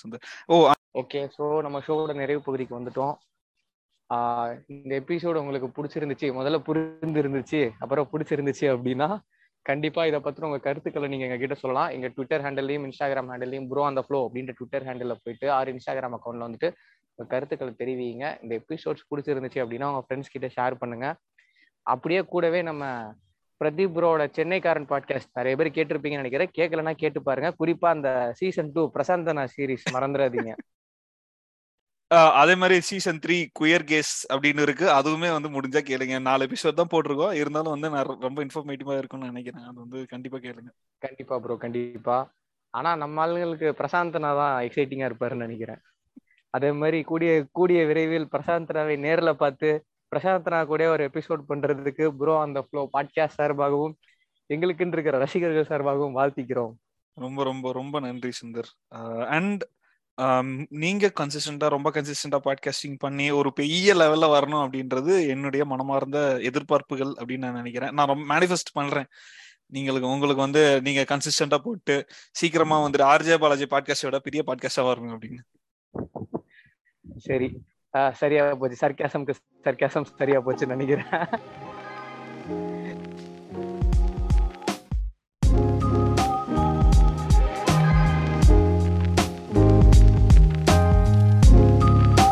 சுந்தர். ஓ ஓகே ஸோ நம்ம ஷோவோட நிறைவு பகுதிக்கு வந்துட்டோம். இந்த எபிசோடு உங்களுக்கு பிடிச்சிருந்துச்சு முதல்ல புரிந்து இருந்துச்சு அப்புறம் பிடிச்சிருந்துச்சு அப்படின்னா கண்டிப்பா இதை பத்தி உங்க கருத்துக்களை நீங்க எங்க கிட்ட சொல்லலாம். எங்க ட்விட்டர் ஹேண்டல்லையும் இன்ஸ்டாகிராம் ஹேண்டல்லையும் ப்ரோ அந்த ஃப்ளோ அப்படின்ற ட்விட்டர் ஹேண்டில் போயிட்டு ஆர் இன்ஸ்டாகிராம் அக்கௌண்ட்ல வந்துட்டு உங்க கருத்துக்களை தெரிவிங்க. இந்த எபிசோட்ஸ் பிடிச்சிருந்துச்சு அப்படின்னா உங்க ஃப்ரெண்ட்ஸ் கிட்ட ஷேர் பண்ணுங்க. அப்படியே கூடவே நம்ம பிரதீப் ப்ரோட சென்னைக்காரன் பாட்காஸ்ட் நிறைய பேர் கேட்டிருப்பீங்கன்னு நினைக்கிறேன். கேட்கலன்னா கேட்டு பாருங்க. குறிப்பா அந்த சீசன் டூ பிரசாந்தனா சீரிஸ் மறந்துடாதீங்க. அதே மாதிரி சீசன் த்ரீ குயர் கேஸ் அப்படின்னு இருக்கு. அதுவுமே வந்து முடிஞ்சா கேளுங்க. நாலு எபிசோட் தான் போட்டிருக்கோம். இருந்தாலும் வந்து நான் ரொம்ப இன்ஃபர்மேட்டிவா இருக்கும்னு நினைக்கிறேன். அது வந்து கண்டிப்பா கேளுங்க. கண்டிப்பா ப்ரோ கண்டிப்பா. ஆனா நம்ம ஆளுங்களுக்கு பிரசாந்தனா தான் எக்ஸைட்டிங்கா இருப்பாருன்னு நினைக்கிறேன். அதே மாதிரி கூடிய கூடிய விரைவில் பிரசாந்தனாவை நேர்ல பார்த்து பிரசாந்தனா கூட ஒரு எபிசோட் பண்றதுக்கு ப்ரோ அந்த ஃப்ளோ பாட்காஸ்ட் சார்பாகவும் எங்களுக்குன்னு இருக்கிற ரசிகர்கள் சார்பாகவும் வாழ்த்திக்கிறோம். ரொம்ப ரொம்ப ரொம்ப நன்றி சுந்தர். அண்ட் நீங்க கன்சிஸ்டண்டா ரொம்ப கன்சிஸ்டண்டா பாட்காஸ்டிங் பண்ணி ஒரு பெரிய லெவல்ல வரணும் அப்படின்றது என்னுடைய மனமார்ந்த எதிர்பார்ப்புகள் அப்படின்னு நான் நினைக்கிறேன். நான் ரொம்ப மேனிஃபெஸ்ட் பண்றேன். நீங்களுக்கு உங்களுக்கு வந்து நீங்க கன்சிஸ்டண்டா போட்டு சீக்கிரமா வந்துட்டு ஆர்ஜே பாலாஜி பாட்காஸ்டோட பெரிய பாட்காஸ்டா வரணும் அப்படின்னு. சரி. சரியா போச்சு. சர்க்காசம்க்கு சர்க்காசம் சரியா போச்சுன்னு நினைக்கிறேன்.